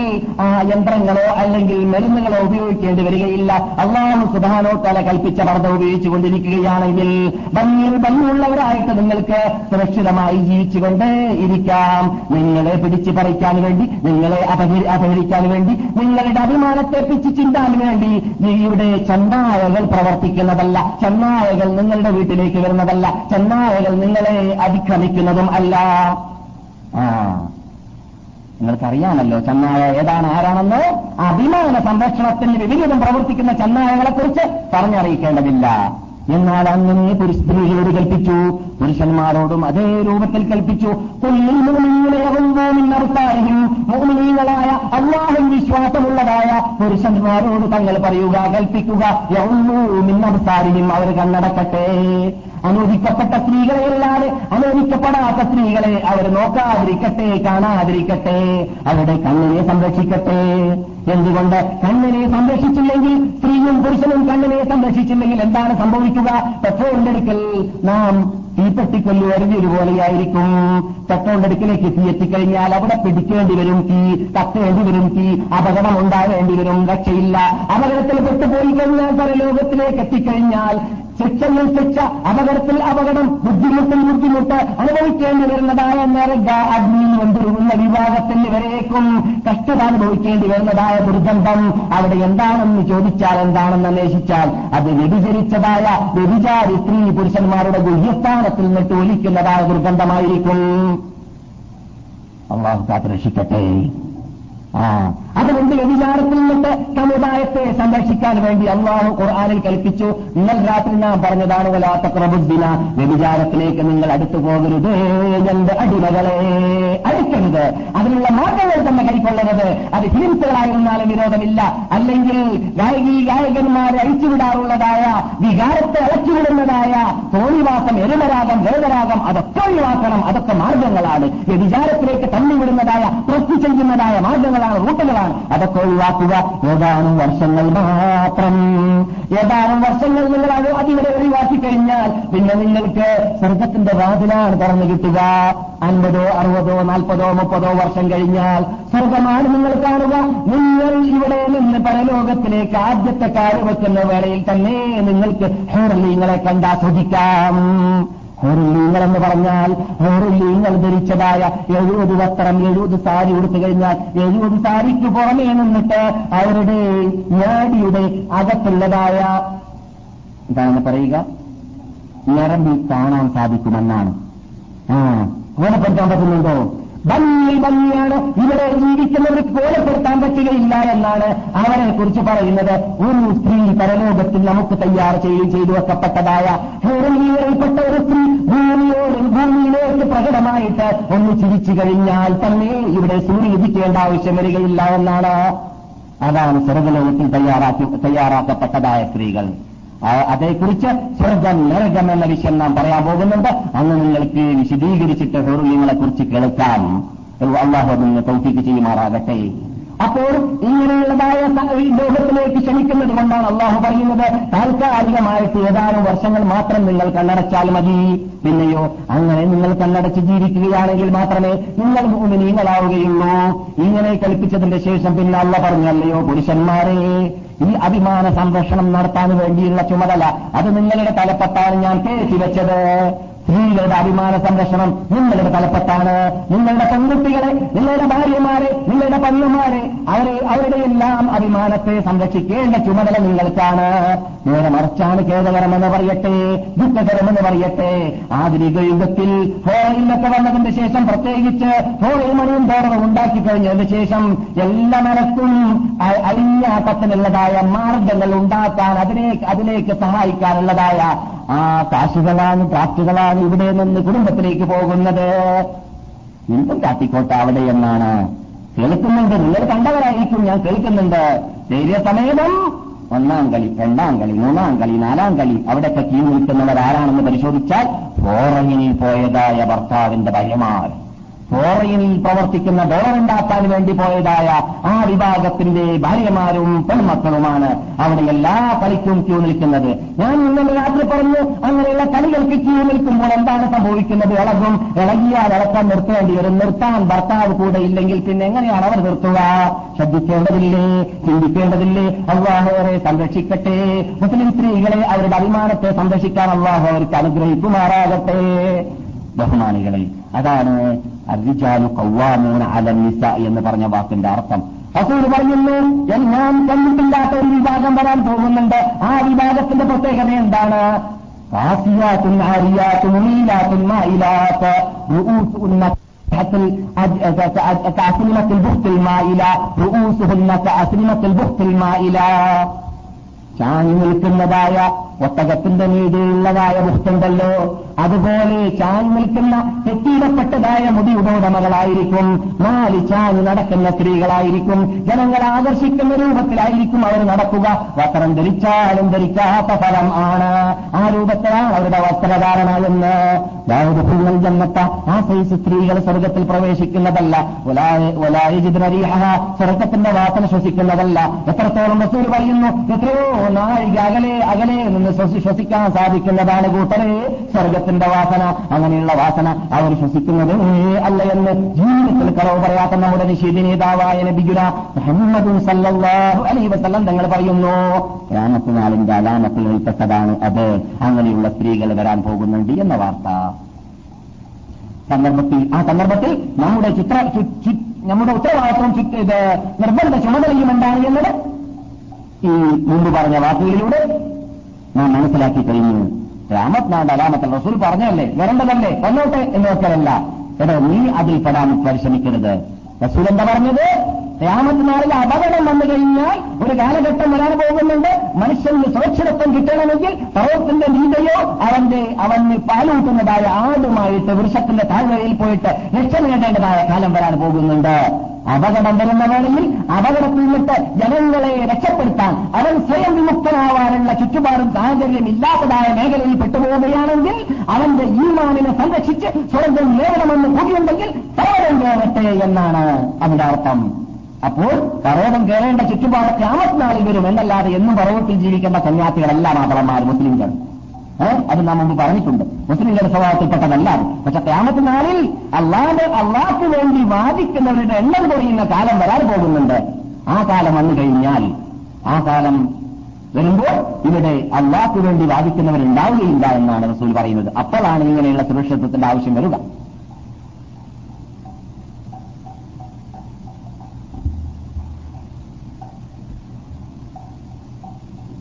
യന്ത്രങ്ങളോ അല്ലെങ്കിൽ മരുന്നുകളോ ഉപയോഗിക്കേണ്ടി വരികയില്ല. അള്ളാഹു സുധാനോ തല കൽപ്പിച്ച പർദ്ധ ഉപയോഗിച്ചുകൊണ്ടിരിക്കുകയാണെങ്കിൽ ഭംഗിയിൽ ഭംഗിയുള്ളവരായിട്ട് നിങ്ങൾക്ക് സുരക്ഷിതമായി ജീവിച്ചുകൊണ്ടേ ഇരിക്കാം നിങ്ങളെ പിടിച്ചു പറിക്കാൻ വേണ്ടി നിങ്ങളെ അപഹരിക്കാൻ വേണ്ടി നിങ്ങളുടെ അഭിമാനത്തെ പിച്ച് ചിന്താൻ വേണ്ടി ഇവിടെ ചെന്നായകൾ പ്രവർത്തിക്കുന്നതല്ല ചെന്നായകൾ നിങ്ങളുടെ വീട്ടിലേക്ക് വരുന്നതല്ല ചെന്നായകൾ നിങ്ങളെ അതിക്രമിക്കുന്നതും അല്ല. ആ നിങ്ങൾക്കറിയാമല്ലോ ചെന്നായ ഏതാണ് ആരാണെന്ന്? അഭിമാന സംരക്ഷണത്തിന് വിപരീതം പ്രവർത്തിക്കുന്ന ചെന്നായകളെക്കുറിച്ച് പറഞ്ഞറിയിക്കേണ്ടതില്ല. എന്നാൽ അങ്ങനെ പുരുഷ സ്ത്രീകളോട് കൽപ്പിച്ചു പുരുഷന്മാരോടും അതേ രൂപത്തിൽ കൽപ്പിച്ചു. മോമിനീകളായ അള്ളാഹു വിശ്വാസമുള്ളതായ പുരുഷന്മാരോട് തങ്ങൾ പറയുക കൽപ്പിക്കുക മിന്നവസാരിയും അവർ കണ്ണടക്കട്ടെ അനുവദിക്കപ്പെട്ട സ്ത്രീകളെ അല്ലാതെ അനുവദിക്കപ്പെടാത്ത സ്ത്രീകളെ അവർ നോക്കാതിരിക്കട്ടെ കാണാതിരിക്കട്ടെ. അവരുടെ കണ്ണിനെ സംരക്ഷിക്കട്ടെ. എന്തുകൊണ്ട് കണ്ണനെ സംരക്ഷിച്ചില്ലെങ്കിൽ സ്ത്രീയും പുരുഷനും കണ്ണനെ സംരക്ഷിച്ചില്ലെങ്കിൽ എന്താണ് സംഭവിക്കുക? പെട്രോളിന്റെ അടുക്കൽ നാം തീപ്പെട്ടിക്കൊല്ലി എറിഞ്ഞൊരുപോലെയായിരിക്കും പെട്രോളിന്റെ അടുക്കിലേക്ക് തീ എത്തിക്കഴിഞ്ഞാൽ അവിടെ പിടിക്കേണ്ടി വരും തീ തട്ടേണ്ടി വരും തീ അപകടം ഉണ്ടാകേണ്ടി വരും രക്ഷയില്ല. അപകടത്തിൽ പെട്ടുപോയി കഴിഞ്ഞാൽ പരലോകത്തിലേക്ക് എത്തിക്കഴിഞ്ഞാൽ ശിക്ഷയിൽ ശിക്ഷ അപകടത്തിൽ അപകടം ബുദ്ധിമുട്ടിൽ ബുദ്ധിമുട്ട് അനുഭവിക്കേണ്ടി വരുന്നതായ നരക അഗ്നിയിൽ കൊണ്ടുവരുന്ന വിവാഹത്തിന് വരേക്കും കഷ്ടത അനുഭവിക്കേണ്ടി വരുന്നതായ ദുർഗന്ധം അവിടെ എന്താണെന്ന് ചോദിച്ചാൽ എന്താണെന്ന് അന്വേഷിച്ചാൽ അത് വ്യഭിചരിച്ചതായ വ്യഭിചാരി സ്ത്രീ പുരുഷന്മാരുടെ ഗുഹ്യസ്ഥാനത്തിൽ നിന്നിട്ട് ഒലിക്കുന്നതായ ദുർഗന്ധമായിരിക്കും. അള്ളാഹു കാത്ത് രക്ഷിക്കട്ടെ. അതുകൊണ്ട് വ്യഭിചാരത്തിൽ നിന്നിട്ട് സമുദായത്തെ സംരക്ഷിക്കാൻ വേണ്ടി അള്ളാഹു ഖുർആാനിൽ കൽപ്പിച്ചു. ഇന്നൽ രാത്രി നാം പറഞ്ഞതാണ് വലാത്ത പ്രബുദ്ധിന വ്യഭിചാരത്തിലേക്ക് നിങ്ങൾ അടുത്തു പോകരുത് എന്റെ അടിമകളെ അഴിക്കരുത് അതിനുള്ള മാർഗങ്ങൾ തന്നെ കൈക്കൊള്ളരുത്. അത് ഹിംസകളായിരുന്നാലും വിരോധമില്ല. അല്ലെങ്കിൽ ഗായകി ഗായകന്മാരെ അഴിച്ചുവിടാറുള്ളതായ വികാരത്തെ അളച്ചുവിടുന്നതായ തോണിവാസം എരുമരാഗം വേദരാഗം അതൊക്കെ ഒഴിവാക്കണം. അതൊക്കെ മാർഗങ്ങളാണ്. വ്യഭിചാരത്തിലേക്ക് തള്ളിവിടുന്നതായ പ്രസ്തി ചെയ്യുന്നതായ മാർഗങ്ങളാണ് റൂട്ടുകളാണ്. അതൊക്കെ ഒഴിവാക്കുക. ഏതാനും വർഷങ്ങൾ മാത്രം. ഏതാനും വർഷങ്ങൾ നിങ്ങൾ അത് അതിവിടെ ഒഴിവാക്കി കഴിഞ്ഞാൽ പിന്നെ നിങ്ങൾക്ക് സ്വർഗത്തിന്റെ വാതിലാണ് തുറന്നു കിട്ടുക. അൻപതോ അറുപതോ നാൽപ്പതോ മുപ്പതോ വർഷം കഴിഞ്ഞാൽ സ്വർഗമാണ് നിങ്ങൾ കാണുക. നിങ്ങൾ ഇവിടെ നിന്ന് പരലോകത്തിലേക്ക് ആദ്യത്തെ കാൽ വെക്കുന്ന വേളയിൽ തന്നെ നിങ്ങൾക്ക് ഹേറലീങ്ങളെ കണ്ടാസ്വദിക്കാം ഹോറുല്ലീങ്ങൾ എന്ന് പറഞ്ഞാൽ ഹോറുല്ലീങ്ങൾ ധരിച്ചതായ എഴുപത് വസ്ത്രം എഴുപത് സാരി ഉടുത്തു കഴിഞ്ഞാൽ എഴുപത് സാരിക്ക് പുറമേ നിന്നിട്ട് അവരുടെ ഞാടിയുടെ അകത്തുള്ളതായ എന്താണ് പറയുക. ഞരമ്പിൽ കാണാൻ സാധിക്കുമെന്നാണ്. ആ ഓണപ്പെടുത്താൻ പറ്റുന്നുണ്ടോ? ഭംഗി ഭംഗിയാണ്. ഇവിടെ ജീവിക്കുന്നവർ കോലപ്പെടുത്താൻ പറ്റുകയില്ല എന്നാണ് അവരെ കുറിച്ച് പറയുന്നത്. ഒരു സ്ത്രീ പരലോകത്തിൽ നമുക്ക് തയ്യാർ ചെയ്യുകയും ചെയ്തു വെക്കപ്പെട്ടതായ ഹേറലിയിൽപ്പെട്ട ഒരു സ്ത്രീ ഭൂമിയോട് ഭൂമിയിലേക്ക് പ്രകടമായിട്ട് ഒന്ന് ചിരിച്ചു കഴിഞ്ഞാൽ തന്നെ ഇവിടെ സൂര്യ ലഭിക്കേണ്ട ആവശ്യം വരികയില്ല എന്നാണ്? അതാണ് സ്വർഗലോകത്തിൽ തയ്യാറാക്കി തയ്യാറാക്കപ്പെട്ടതായ സ്ത്രീകൾ. അതേക്കുറിച്ച് സ്വർഗം നരകം എന്ന വിഷയം നാം പറയാൻ പോകുന്നുണ്ട്. അന്ന് നിങ്ങൾക്ക് വിശദീകരിച്ചിട്ട് ഹൃദയങ്ങളെക്കുറിച്ച് കുറിച്ച് കേൾക്കാം അള്ളാഹു അതിന് തൗഫീക്ക് ചെയ്യുമാറാകട്ടെ. അപ്പോൾ ഇങ്ങനെയുള്ളതായ ലോകത്തിലേക്ക് ക്ഷണിക്കുന്നത് കൊണ്ടാണ് അള്ളാഹു പറയുന്നത് താൽക്കാലികമായിട്ട് ഏതാനും വർഷങ്ങൾ മാത്രം നിങ്ങൾ കണ്ണടച്ചാൽ മതി. പിന്നെയോ അങ്ങനെ നിങ്ങൾ കണ്ണടച്ച് ജീവിക്കുകയാണെങ്കിൽ മാത്രമേ നിങ്ങൾ ഭൂമിനീങ്ങളാവുകയുള്ളൂ ഇങ്ങനെ കൽപ്പിച്ചതിന്റെ ശേഷം പിന്നെ അള്ള പറഞ്ഞല്ലയോ പുരുഷന്മാരെ. ഈ അഭിമാന സംരക്ഷണം നടത്താൻ വേണ്ടിയുള്ള ചുമതല അത് നിങ്ങളുടെ തലപ്പത്താണ് ഞാൻ കയറ്റി വെച്ചത്. സ്ത്രീകളുടെ അഭിമാന സംരക്ഷണം നിങ്ങളുടെ തലപ്പത്താണ്. നിങ്ങളുടെ പെൺകുട്ടികളെ നിങ്ങളുടെ ഭാര്യമാരെ നിങ്ങളുടെ പന്നുമാരെ അവരെ അവരുടെ എല്ലാം അഭിമാനത്തെ സംരക്ഷിക്കേണ്ട ചുമതല നിങ്ങൾക്കാണ്. നേരെ മറിച്ചാണ് ഖേദകരമെന്ന് പറയട്ടെ ദുഃഖകരമെന്ന് പറയട്ടെ. ആധുനിക യുഗത്തിൽ ഫോറയിലൊക്കെ വന്നതിന്റെ ശേഷം പ്രത്യേകിച്ച് ഫോറയിൽ മണിയും തോറവും ഉണ്ടാക്കി കഴിഞ്ഞതിന് ശേഷം എല്ലാ മനസ്സും അഴിഞ്ഞാട്ടത്തിനുള്ളതായ മാർഗങ്ങൾ ഉണ്ടാക്കാൻ അതിലേക്ക് അതിലേക്ക് സഹായിക്കാനുള്ളതായ ആ കാശികളാണ് പ്രാപ്തികളാണ് ഇവിടെ നിന്ന് കുടുംബത്തിലേക്ക് പോകുന്നത്. എന്തും കാട്ടിക്കോട്ട അവിടെ എന്നാണ് കേൾക്കുന്നുണ്ട്. നിങ്ങൾ കണ്ടവരായിരിക്കും ഞാൻ കേൾക്കുന്നുണ്ട്. ധൈര്യസമേതം ഒന്നാം കളി രണ്ടാം കളി മൂന്നാം കളി നാലാം കളി അവിടെയൊക്കെ ക്യൂ നിൽക്കുന്നവരാരാണെന്ന് പരിശോധിച്ചാൽ ഫോറങ്ങിനിൽ പോയതായ ഭർത്താവിന്റെ ഭയമാർ ഫോറയിനിൽ പ്രവർത്തിക്കുന്ന ഡോളർ ഉണ്ടാക്കാൻ വേണ്ടി പോയതായ ആ വിഭാഗത്തിന്റെ ഭാര്യമാരും പെൺമക്കളുമാണ്. അവിടെ എല്ലാ കളിക്കും ക്യൂ നിൽക്കുന്നത്. ഞാൻ ഇന്നലെ രാത്രി പറഞ്ഞു അങ്ങനെയുള്ള കളികൾക്ക് ക്യൂ നിൽക്കുമ്പോൾ എന്താണ് സംഭവിക്കുന്നത്? ഇളകും. ഇളകിയാൽ ഇളക്കാൻ നിർത്തേണ്ടി വരും. നിർത്താൻ ഭർത്താവ് കൂടെ ഇല്ലെങ്കിൽ പിന്നെ എങ്ങനെയാണ് അവർ നിർത്തുക? ശ്രദ്ധിക്കേണ്ടതില്ലേ? ചിന്തിക്കേണ്ടതില്ലേ? അള്ളാഹോരെ സംരക്ഷിക്കട്ടെ. മുസ്ലിം സ്ത്രീകളെ അവരുടെ അഭിമാനത്തെ സംരക്ഷിക്കാൻ അള്ളാഹു അവർക്ക് അനുഗ്രഹിക്കുമാറാകട്ടെ. ബഹുമാനികളെ അതാണ് അർജാലു കൗവാമൂന അലനിസ എന്ന് പറഞ്ഞ വാക്കിന്റെ അർത്ഥം. അസൂർ പറയുന്നു ഞാൻ കണ്ടിട്ടില്ലാത്ത ഒരു വിഭാഗം വരാൻ പോകുന്നുണ്ട്. ആ വിഭാഗത്തിന്റെ പ്രത്യേകത എന്താണ്? കാസിയാത്തും ആരിയാത്തും നീലാത്തും മായിലാത്ത്. അസ്ലിഹത്തിൽ അസ്ലിമത്തിൽ ബുഖ്തിൽ മായില. റുഊസുഹുന്ന അസ്ലിമത്തിൽ ബുഖ്തിൽ മായില. ചാഞ്ഞു നിൽക്കുന്നതായ ഒട്ടകത്തിന്റെ മീതിയുള്ളതായ ബുക്തുണ്ടല്ലോ അതുപോലെ ചാൻ നിൽക്കുന്ന കെട്ടിയിടപ്പെട്ടതായ മുടി ഉടമകളായിരിക്കും നാല് ചാൻ നടക്കുന്ന സ്ത്രീകളായിരിക്കും. ജനങ്ങളെ ആകർഷിക്കുന്ന രൂപത്തിലായിരിക്കും അവർ നടക്കുക. വസ്ത്രം ധരിച്ചാലും ധരിക്കാത്ത ഫലം ആണ്. ആ രൂപത്തിലാണ് അവരുടെ വസ്ത്രധാരണ എന്ന്. ദാവുദുൽ ജന്നത്ത ആ സൈസ് സ്ത്രീകൾ സ്വർഗത്തിൽ പ്രവേശിക്കുന്നതല്ല. സ്വർഗത്തിന്റെ വാസന ശ്വസിക്കുന്നതല്ല. എത്രത്തോളം റസൂൽ പറയുന്നു? എത്രയോ നാഴിക അകലെ അകലെ നിന്ന് ശ്വസിക്കാൻ സാധിക്കുന്നതാണ് കൂട്ടരെ. സ്വർഗത്തിന്റെ വാസന അങ്ങനെയുള്ള വാസന അവർ ശ്വസിക്കുന്നത് അല്ല എന്ന് ജീവിതത്തിൽ കളവ് പറയാത്ത നമ്മുടെ നിഷേധി നേതാവായ നബിഗുല മുഹമ്മദും സല്ലല്ലാഹു അലൈഹി വസല്ലം തങ്ങൾ പറയുന്നു രാമത്തിനാലിന്റെ അലാമത്തിൽ ഉൾപ്പെട്ടതാണ് അത്. അങ്ങനെയുള്ള സ്ത്രീകൾ വരാൻ പോകുന്നുണ്ട് എന്ന വാർത്ത. സന്ദർഭത്തിൽ ആ സന്ദർഭത്തിൽ നമ്മുടെ ചിത്ര നമ്മുടെ ഉത്തരവാദിത്വം നിർബന്ധ ചുമതലയും എന്താണ് എന്നത്? ഈ മുമ്പ് പറഞ്ഞ വാക്കുകളിലൂടെ നാം മനസ്സിലാക്കി കഴിഞ്ഞു. രാമത്നാട് അലാമത്തൽ റസൂൽ പറഞ്ഞല്ലേ വരേണ്ടതല്ലേ വന്നോട്ടെ എന്ന് വെക്കലല്ല എടോ നീ അതിൽ പെടാൻ പരിശ്രമിക്കരുത്. റസൂൽ എന്താ പറഞ്ഞത്? രാമത്തിനാളിൽ അപകടം വന്നു കഴിഞ്ഞാൽ ഒരു കാലഘട്ടം വരാൻ പോകുന്നുണ്ട്. മനുഷ്യന് സുരക്ഷിതത്വം കിട്ടണമെങ്കിൽ പർവത്തിന്റെ നീതയോ അവന്റെ അവന് പാലൂട്ടുന്നതായ ആടുമായിട്ട് വൃക്ഷത്തിന്റെ താഴ്വരയിൽ പോയിട്ട് രക്ഷ നേടേണ്ടതായ കാലം വരാൻ പോകുന്നുണ്ട്. അപകടം വരുന്ന വേളയിൽ അപകടത്തിൽ നിന്നിട്ട് ജനങ്ങളെ രക്ഷപ്പെടുത്താൻ അവൻ സ്വയം വിമുക്തനാവാനുള്ള ചുറ്റുപാടും സാഹചര്യം ഇല്ലാത്തതായ മേഖലയിൽ പെട്ടുപോവുകയാണെങ്കിൽ അവന്റെ ഈമാനിനെ സംരക്ഷിച്ച് സ്വർഗം നേടണമെന്ന് കൂടിയുണ്ടെങ്കിൽ പർവതം കയറട്ടെ എന്നാണ് അതിന്റെ അർത്ഥം. അപ്പോൾ പർവതം കയറേണ്ട ചുറ്റുപാട് ക്യാമത്തിനാളിൽ വരും എന്നല്ലാതെ എന്നും പറവത്തിൽ ജീവിക്കേണ്ട സന്യാസികളല്ല മാതളന്മാർ മുസ്ലിംകൾ. അത് നാം മുമ്പ് പറഞ്ഞിട്ടുണ്ട്. മുസ്ലിംകളുടെ സ്വഭാവത്തിൽപ്പെട്ടതല്ല പക്ഷെ ക്യാമത്ത് നാളിൽ അള്ളാഹ് അള്ളാഹ്ക്ക് വേണ്ടി വാദിക്കുന്നവരുടെ എണ്ണം കുറയുന്ന കാലം വരാൻ പോകുന്നുണ്ട്. ആ കാലം വന്നു കഴിഞ്ഞാൽ ആ കാലം വരുമ്പോൾ ഇവിടെ അള്ളാഹ്ക്ക് വേണ്ടി വാദിക്കുന്നവരുണ്ടാവുകയില്ല എന്നാണ് റസൂൽ പറയുന്നത്. അപ്പോഴാണ് ഇങ്ങനെയുള്ള സുരക്ഷിതത്വത്തിന്റെ ആവശ്യം വരിക.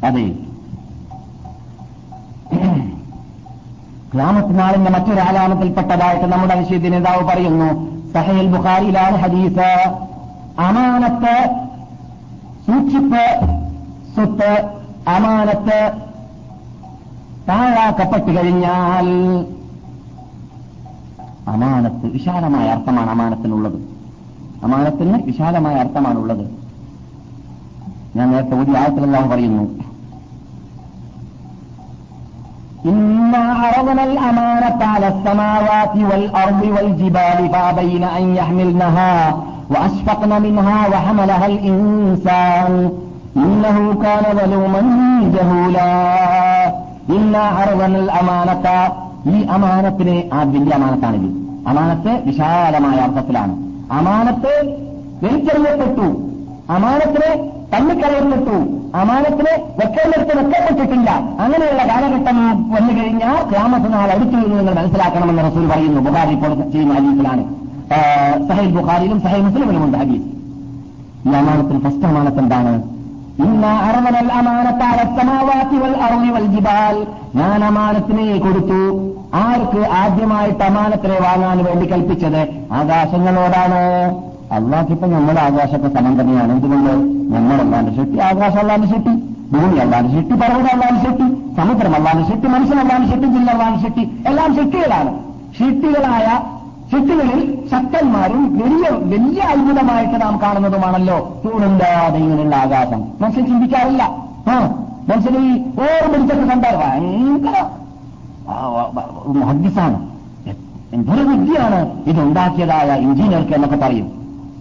അതെ. ക്ലാമത്തിനാളിന്റെ മറ്റൊരു ആലാമത്തിൽപ്പെട്ടതായിട്ട് നമ്മുടെ വിഷയത്തിൽ നേതാവ് പറയുന്നു. സഹേൽ ബുഖാരിയിലാണ് ഹദീസ്. അമാനത്ത് സൂക്ഷിപ്പ് സ്വത്ത് അമാനത്ത് താഴാക്കപ്പെട്ടു കഴിഞ്ഞാൽ അമാനത്ത് വിശാലമായ അർത്ഥമാണ് അമാനത്തിനുള്ളത് അമാനത്തിന് വിശാലമായ അർത്ഥമാണുള്ളത് ഞാൻ നേരത്തെ ഒരു ആയത്തിലെല്ലാം പറയുന്നു إنا عرضنا الأمانة على السماوات والأرض والجبال فأبين أن يحملنها وأشفقن منها وحملها الإنسان إنه كان ظلوما جهولا إنا عرضنا الأمانة ഈ അമാനത്തിന് ആ വലിയ അമാനത്താണിത് അമാനത്ത് വിശാലമായ അർത്ഥത്തിലാണ് അമാനത്ത് വലിച്ചെറിയപ്പെട്ടു അമാനത്തിന് തള്ളിക്കളയപ്പെട്ടു അമാനത്തിന് വെക്കേണ്ടടുത്ത് വെക്കപ്പെട്ടിട്ടില്ല അങ്ങനെയുള്ള കാലഘട്ടം വന്നു കഴിഞ്ഞാൽ ക്യാമത്ത് നാൾ അടുത്തു എന്ന് നിങ്ങൾ മനസ്സിലാക്കണമെന്ന് റസൂൽ പറയുന്നു ബുഹാരി ഇപ്പോൾ ചെയ്യുന്ന ഹദീസിലാണ് സഹൈൽ ബുഹാരിയിലും സഹൈൽ മുസ്ലിമിലുമുണ്ട് ഹദീസ് ഈ അമാനത്തിൽ ഫസ്റ്റ് അമാനത്ത് എന്താണ് ഇന്ന അറുവിവൽ ജിബാൽ. ഞാൻ അമാനത്തിനെ കൊടുത്തു. ആർക്ക് ആദ്യമായിട്ട് അമാനത്തിനെ വാങ്ങാൻ വേണ്ടി കൽപ്പിച്ചത് ആകാശങ്ങളോടാണ്? അള്ളാഹിപ്പൊ നമ്മൾ ആകാശത്തെ സമം തന്നെയാണ്. എന്തുകൊണ്ട്? നമ്മൾ അല്ലാണ്ട് ശെട്ടി ആകാശം അല്ലാണ്ട് ശെട്ടി ഭൂമി അല്ലാണ്ട് ശെട്ടി പർവതം അല്ലാണ്ട് ശെട്ടി സമുദ്രം അല്ലാണ്ട് ശെട്ടി മനുഷ്യൻ അല്ലാണ്ട് ശെട്ടി ജില്ല അല്ലാണ്ട് ശെട്ടി എല്ലാം ശെട്ടികളാണ് ഷെട്ടികളായ ഷെട്ടികളിൽ ശക്തന്മാരും വലിയ വലിയ അത്ഭുതമായിട്ട് നാം കാണുന്നതുമാണല്ലോ തൂണില്ലാതെ ഇങ്ങനെയുള്ള ആകാശം. മനുഷ്യൻ ചിന്തിക്കാറില്ല. ആ മനുഷ്യൻ ഈ ഓർ പിടിച്ചൊക്കെ കണ്ടാൽ ഭയങ്കര ഹഗ്ഗിസാണ് എന്തൊരു വിദ്യയാണ് ഇതുണ്ടാക്കിയതായ എഞ്ചിനീയർക്ക് എന്നൊക്കെ പറയും.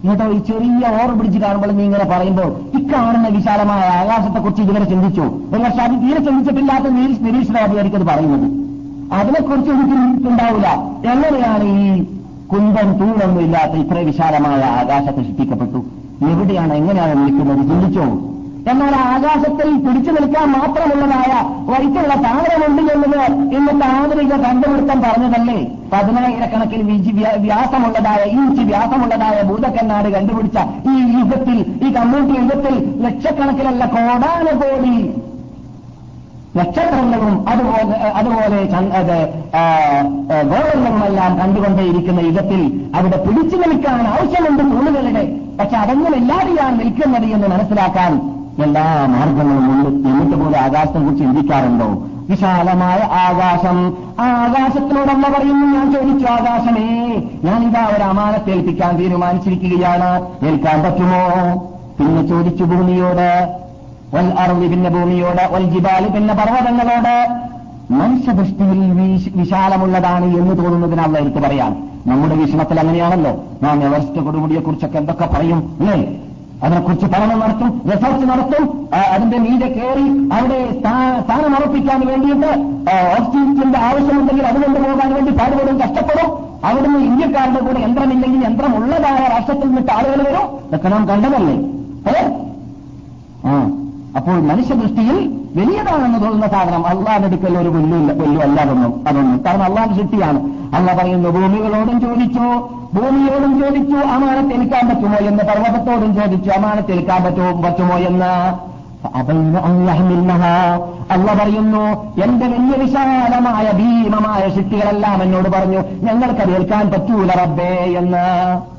എന്നിട്ടോ ഈ ചെറിയ ഓർ പിടിച്ച് കാണുമ്പോൾ നീ ഇങ്ങനെ പറയുമ്പോൾ ഇക്കാണുന്ന കാണുന്ന വിശാലമായ ആകാശത്തെക്കുറിച്ച് ഇതുവരെ ചിന്തിച്ചു. ഒരു പക്ഷെ അത് തീരെ ചിന്തിച്ചിട്ടില്ലാത്ത നിരീക്ഷണാധികാരിക്ക് അത് പറയുന്നത്. അതിനെക്കുറിച്ച് ചിന്തിച്ചിട്ടുണ്ടാവില്ല. എങ്ങനെയാണ് ഈ കുന്തം തൂണൊന്നുമില്ലാത്ത ഇത്ര വിശാലമായ ആകാശത്തെ സൃഷ്ടിക്കപ്പെട്ടു. എവിടെയാണ് എങ്ങനെയാണ് നിൽക്കുന്നത് ചിന്തിച്ചോ. എന്നാൽ ആകാശത്തിൽ പിടിച്ചു നിൽക്കാൻ മാത്രമുള്ളതായ വൈറ്റുള്ള താമരമുണ്ട് എന്നത് ഇന്നത്തെ ആധുനിക കണ്ടുപിടുത്തം പറഞ്ഞതല്ലേ? പതിനായിരക്കണക്കിന് വ്യാസമുള്ളതായ ഇഞ്ച് വ്യാസമുള്ളതായ ഭൂതക്കന്നാട് കണ്ടുപിടിച്ച ഈ യുഗത്തിൽ ഈ കമ്മ്യൂണിറ്റി യുഗത്തിൽ ലക്ഷക്കണക്കിലല്ല കോടാനുകോടി നക്ഷത്രങ്ങളും അതുപോലെ അതുപോലെ ഗോളങ്ങളുമെല്ലാം കണ്ടുകൊണ്ടേയിരിക്കുന്ന യുഗത്തിൽ അവിടെ പിടിച്ചു നിൽക്കാൻ ആവശ്യമുണ്ട് നൂലുകളുടെ. പക്ഷെ അതൊന്നും ഇല്ലാതെയാണ് നിൽക്കുന്നത് എന്ന് മനസ്സിലാക്കാൻ എല്ലാ മാർഗങ്ങളും ഉണ്ട്. എന്നിട്ട് പോലെ ആകാശത്തെ കുറിച്ച് ചിന്തിക്കാറുണ്ടോ? വിശാലമായ ആകാശം. ആ ആകാശത്തിനോടല്ല പറയുന്നു ഞാൻ ചോദിച്ചു ആകാശമേ ഞാൻ ഇതാ ഒരു അമാനത്തെ ഏൽപ്പിക്കാൻ തീരുമാനിച്ചിരിക്കുകയാണ്. ഏൽക്കാൻ പറ്റുമോ? പിന്നെ ചോദിച്ചു ഭൂമിയോട് വൽ അറുതി പിന്നെ ഭൂമിയോട് വൽ ജിബാൽ പിന്നെ പർവതങ്ങളോട് മനുഷ്യദൃഷ്ടിയിൽ വിശാലമുള്ളതാണ് എന്ന് തോന്നുന്നതിന് അല്ല എനിക്ക് പറയാം. നമ്മുടെ വീക്ഷണത്തിൽ അങ്ങനെയാണല്ലോ. നാം എവറസ്റ്റ് കൊടുമുടിയെ കുറിച്ചൊക്കെ എന്തൊക്കെ പറയും അല്ലേ? അതിനെക്കുറിച്ച് പഠനം നടത്തും റിസർച്ച് നടത്തും അതിന്റെ മീതെ കയറി അവിടെ സ്ഥാനം ഉറപ്പിക്കാൻ വേണ്ടിയിട്ട് ഓക്സിജന്റെ ആവശ്യമുണ്ടെങ്കിൽ അതുകൊണ്ട് പോകാൻ വേണ്ടി പാടുപെടും കഷ്ടപ്പെടും. അവിടുന്ന് ഇന്ത്യക്കാരുടെ കൂടെ യന്ത്രമില്ലെങ്കിൽ യന്ത്രം ഉള്ളതായ രാഷ്ട്രത്തിൽ നിന്നിട്ട് ആളുകൾ വരും. ഇതൊക്കെ നാം കണ്ടതല്ലേ? ഏ? ആ. അപ്പോൾ മനുഷ്യദൃഷ്ടിയിൽ വലിയതാണെന്ന് തോന്നുന്ന സാധനം അള്ളാഹെടുക്കൽ ഒരു പുല്ലില്ല പുല്ലു അല്ലാതൊന്നും അതൊന്നും. കാരണം അള്ളാഹ് സൃഷ്ടിയാണ്. അള്ള പറയുന്നു ഭൂമികളോടും ചോദിച്ചു ഭൂമിയോടും ചോദിച്ചു അമാനത്ത് ഏൽക്കാൻ പറ്റുമോ എന്ന് പർവതത്തോടും ചോദിച്ചു അമാനത്ത് ഏൽക്കാൻ പറ്റുമോ പറ്റുമോ എന്ന്? അള്ള പറയുന്നു എന്റെ വലിയ വിശാലമായ ഭീമമായ ശക്തികളെല്ലാം എന്നോട് പറഞ്ഞു ഞങ്ങൾക്കത് ഏൽക്കാൻ പറ്റൂല റബ്ബേ എന്ന്.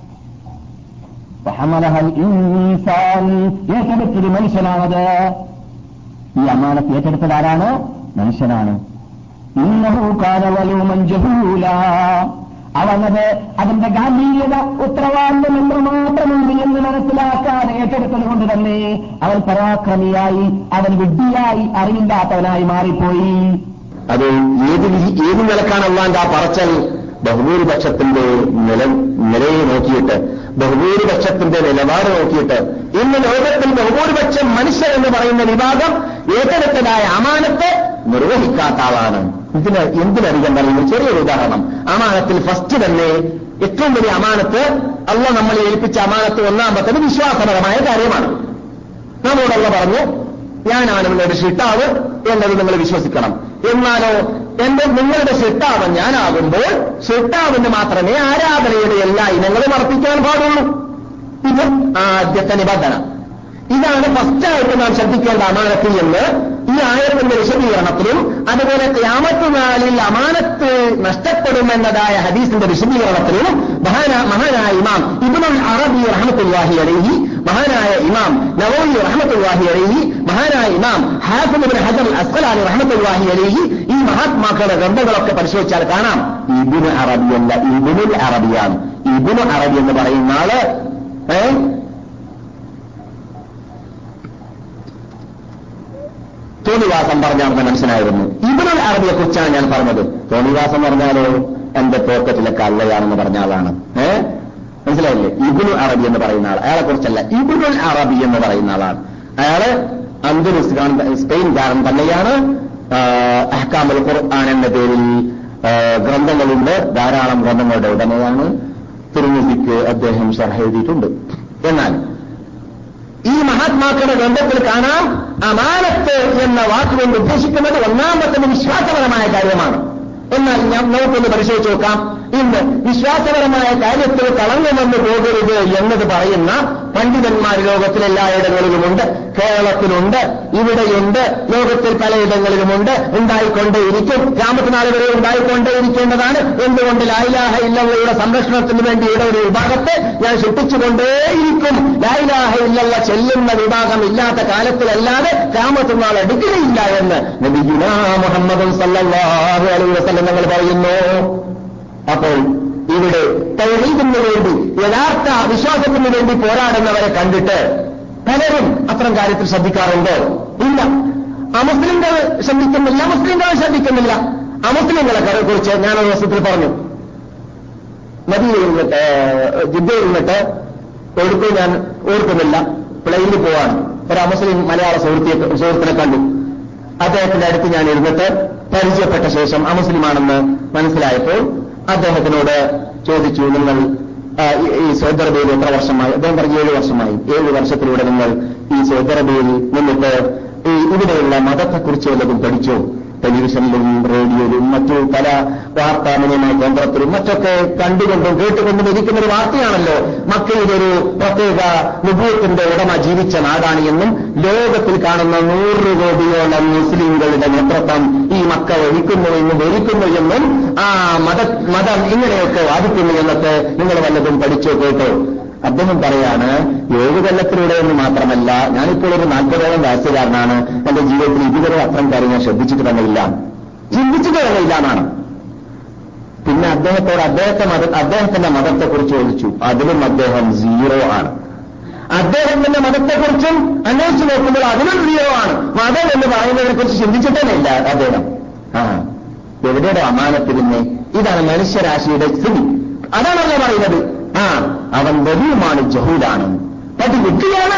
ഏറ്റെടുത്തൊരു മനുഷ്യനാണത്. ഈ അമാനത്ത് ഏറ്റെടുത്തത് ആരാണ്? മനുഷ്യനാണ്. അവനത് അതിന്റെ ഗാംഭീര്യത ഉത്തരവാദിത്വം എത്രമാത്രമുണ്ട് എന്ന് മനസ്സിലാക്കാതെ ഏറ്റെടുത്തത് കൊണ്ട് തന്നെ അവൻ പരാക്രമിയായി അവൻ വിഡ്ഢിയായി അറിയില്ലാത്തവനായി മാറിപ്പോയി. അത് ഏത് ഏത് നിലക്കാണ് അള്ളാന്റെ ആ പറച്ചൽ? ബഹുഭൂരിപക്ഷത്തിന്റെ നില നിലയെ നോക്കിയിട്ട് ബഹുഭൂരിപക്ഷത്തിന്റെ നിലപാട് നോക്കിയിട്ട് ഇന്ന് ലോകത്തിൽ ബഹുഭൂരിപക്ഷം മനുഷ്യർ എന്ന് പറയുന്ന വിഭാഗം ഏറ്റെടുത്തതായ അമാനത്ത് നിർവഹിക്കാത്ത ആളാണ്. ഇതിന് എന്തിനധികം പറയുന്നു? ചെറിയൊരു ഉദാഹരണം. അമാനത്തിൽ ഫസ്റ്റ് തന്നെ ഏറ്റവും വലിയ അമാനത്ത് അല്ല നമ്മളെ ഏൽപ്പിച്ച അമാനത്ത് ഒന്നാമത്തത് വിശ്വാസപരമായ കാര്യമാണ്. നമ്മോടല്ല പറഞ്ഞു ഞാനാണ് നിങ്ങളുടെ ഷിട്ടാവ് എന്നത് നിങ്ങൾ വിശ്വസിക്കണം. എന്നാലോ എന്റെ നിങ്ങളുടെ ഷിട്ടാവ് ഞാനാകുമ്പോൾ ഷിട്ടാവിന് മാത്രമേ ആരാധനയുടെ എല്ലാ ഇനങ്ങളും അർപ്പിക്കാൻ പാടുള്ളൂ. ഇത് ആദ്യത്തെ നിബന്ധന. ഇതാണ് ഫസ്റ്റായിട്ട് നാം ശ്രദ്ധിക്കേണ്ട അമാനത്ത് എന്ന് ഈ ആയത്തിന്റെ വിശദീകരണത്തിലും അതുപോലെ ക്യാമത്ത് നാളിൽ അമാനത്ത് നഷ്ടപ്പെടുമെന്നതായ ഹദീസിന്റെ വിശദീകരണത്തിലും മഹാനായ ഇമാം ഇബുൽ അറബി റഹമത്തുല്ലാഹി അലൈഹി മഹാനായ ഇമാം നവോയി റഹമത്തുല്ലാഹി അലൈഹി മഹാനായ ഇമാം ഹാഫിബിൻ ഹജർ അസ്കലാനി റഹമത്തുല്ലാഹി അലൈഹി ഈ മഹാത്മാക്കളുടെ ഗ്രന്ഥങ്ങളൊക്കെ പരിശോധിച്ചാൽ കാണാം. ഇബിന് അറബിയല്ല ഇബിനുൽ അറബിയാണ്. ഇബിന് അറബി എന്ന് പറയുന്ന ആൾ ഏഹ് പറഞ്ഞാൽ പറഞ്ഞാണെന്ന് മനസ്സിലായിരുന്നു. ഇബിനുൽ അറബിയെ കുറിച്ചാണ് ഞാൻ പറഞ്ഞത്. തോന്നിവാസം പറഞ്ഞാലോ? എന്റെ പോക്കറ്റിലെ കള്ളയാണെന്ന് പറഞ്ഞ ആളാണ്. ഏ? മനസ്സിലായില്ലേ? ഇബുനു അറബി എന്ന് പറയുന്ന ആൾ അയാളെ കുറിച്ചല്ല ഇബുനുൽ അറബി എന്ന് പറയുന്ന ആളാണ്. അയാൾ അന്തരിസ് സ്പെയിൻകാരൻ തന്നെയാണ്. അഹ്കാമുൽ ഖുർആൻ എന്ന പേരിൽ ഗ്രന്ഥങ്ങളുണ്ട്. ധാരാളം ഗ്രന്ഥങ്ങളുടെ ഉടമയാണ്. തിരുമുതിക്ക് അദ്ദേഹം ഷർഹ എഴുതിയിട്ടുണ്ട്. എന്നാൽ ഈ മഹാത്മാക്കളുടെ ഗ്രന്ഥത്തിൽ കാണാം അമാനത്ത് എന്ന വാക്കുകൊണ്ട് ഉദ്ദേശിക്കുന്നത് ഒന്നാമത്തെ വിശ്വാസപരമായ കാര്യമാണ്. എന്നാൽ ഞാൻ നമുക്കൊന്ന് പരിശോധിച്ച് നോക്കാം. ഇന്ന് വിശ്വാസപരമായ കാര്യത്തിൽ കളഞ്ഞു വന്നു പോകരുത് എന്നത് പറയുന്ന പണ്ഡിതന്മാർ ലോകത്തിൽ എല്ലായിടങ്ങളിലുമുണ്ട്. കേരളത്തിലുണ്ട് ഇവിടെയുണ്ട് ലോകത്തിൽ പലയിടങ്ങളിലുമുണ്ട്. ഉണ്ടായിക്കൊണ്ടേയിരിക്കും. രാമത്തിനാൾ വരെ ഉണ്ടായിക്കൊണ്ടേയിരിക്കേണ്ടതാണ്. എന്തുകൊണ്ട് ലായിലാഹ ഇല്ലവയുടെ സംരക്ഷണത്തിന് വേണ്ടിയുടെ ഒരു വിഭാഗത്തെ ഞാൻ സൃഷ്ടിച്ചുകൊണ്ടേയിരിക്കും? ലായിലാഹ ഇല്ലവ ചെല്ലുന്ന വിഭാഗം ഇല്ലാത്ത കാലത്തിലല്ലാതെ രാമത്തിനാൾ എടുക്കുകയില്ല എന്ന് നബിഗുനാ മുഹമ്മദ് സല്ലാഹു അലൈഹി വസല്ലം ഞങ്ങൾ പറയുന്നു. അപ്പോൾ ഇവിടെ തൗഹീദിന് വേണ്ടി യഥാർത്ഥ വിശ്വാസത്തിന് വേണ്ടി പോരാടുന്നവരെ കണ്ടിട്ട് പലരും അത്തരം കാര്യത്തിൽ ശ്രദ്ധിക്കാറുണ്ടോ. ഇല്ല. അമുസ്ലിംകൾ ശ്രദ്ധിക്കുന്നില്ല മുസ്ലിങ്ങൾ ശ്രദ്ധിക്കുന്നില്ല. അമുസ്ലിങ്ങളെ കുറിച്ച് ഞാൻ ഒരു ദിവസത്തിൽ പറഞ്ഞു. നദിയിൽ നിന്നിട്ട് ജിദ്ദയിൽ നിന്നിട്ട് ഒഴുക്ക് ഞാൻ ഓർക്കുന്നില്ല. പ്ലെയിനിൽ പോവാണ്. ഒരു അമുസ്ലിം മലയാള സുഹൃത്തിയെ സുഹൃത്തിനെ കണ്ടു. അദ്ദേഹത്തിന്റെ അടുത്ത് ഞാൻ ഇരുന്നിട്ട് പരിചയപ്പെട്ട ശേഷം അമുസ്ലിമാണെന്ന് മനസ്സിലായപ്പോൾ അദ്ദേഹത്തിനോട് ചോദിച്ചു നിങ്ങൾ ഈ സൗദി എത്ര വർഷമായി? അദ്ദേഹം പറഞ്ഞു ഏഴ് വർഷമായി. ഏഴ് വർഷത്തിലൂടെ നിങ്ങൾ ഈ സൗദി നിന്നിട്ട് ഈ ഇവിടെയുള്ള മതത്തെക്കുറിച്ച് വല്ലതും പഠിച്ചോ? ടെലിവിഷനിലും റേഡിയോയിലും മറ്റു പല വാർത്താവിനിമയ കേന്ദ്രത്തിലും മറ്റൊക്കെ കണ്ടുകൊണ്ടും കേട്ടുകൊണ്ടും ഇരിക്കുന്ന ഒരു വാർത്തയാണല്ലോ. മക്കയിലൊരു പ്രത്യേക നുഭൂത്തിന്റെ ഉടമ ജീവിച്ച നാടാണ് എന്നും ലോകത്തിൽ കാണുന്ന നൂറ് കോടിയോളം മുസ്ലിങ്ങളുടെ നേതൃത്വം ഈ മക്ക ഒഴിക്കുന്നു എന്നും ഒഴിക്കുന്നു എന്നും ആ മത മതം ഇങ്ങനെയൊക്കെ വാദിക്കുന്നു എന്നൊക്കെ നിങ്ങൾ വല്ലതും പഠിച്ചു കേട്ടോ. അദ്ദേഹം പറയാണ് ഏഴ് കൊല്ലത്തിലൂടെ എന്ന് മാത്രമല്ല ഞാനിപ്പോൾ ഒരു നാൽപ്പതോളം വയസ്സുകാരനാണ്. എന്റെ ജീവിതത്തിൽ ഇതുവരെ അത്തരം കാര്യം ഞാൻ ശ്രദ്ധിച്ചിട്ട് തന്നെ ഇല്ല ചിന്തിച്ചിട്ട് തന്നെ ഇല്ല എന്നാണ്. പിന്നെ അദ്ദേഹത്തോട് അദ്ദേഹത്തെ മത അദ്ദേഹത്തിന്റെ മതത്തെക്കുറിച്ച് ചോദിച്ചു. അതിലും അദ്ദേഹം സീറോ ആണ്. അദ്ദേഹത്തിന്റെ മതത്തെക്കുറിച്ചും അന്വേഷിച്ചു നോക്കുമ്പോൾ അതിലും സീറോ ആണ്. മതം എന്ന് പറയുന്നതിനെ കുറിച്ച് ചിന്തിച്ചിട്ടേ ഇല്ല അദ്ദേഹം. ആ എവിടെയുടെ അമാനത്തിൽ പിന്നെ? ഇതാണ് മനുഷ്യരാശിയുടെ സ്ഥിതി. അതാണല്ലോ പറയുന്നത്. ആ അവൻ വലിയമാണ് ജഹൂലാണ്. പതി വിട്ടിയാണ്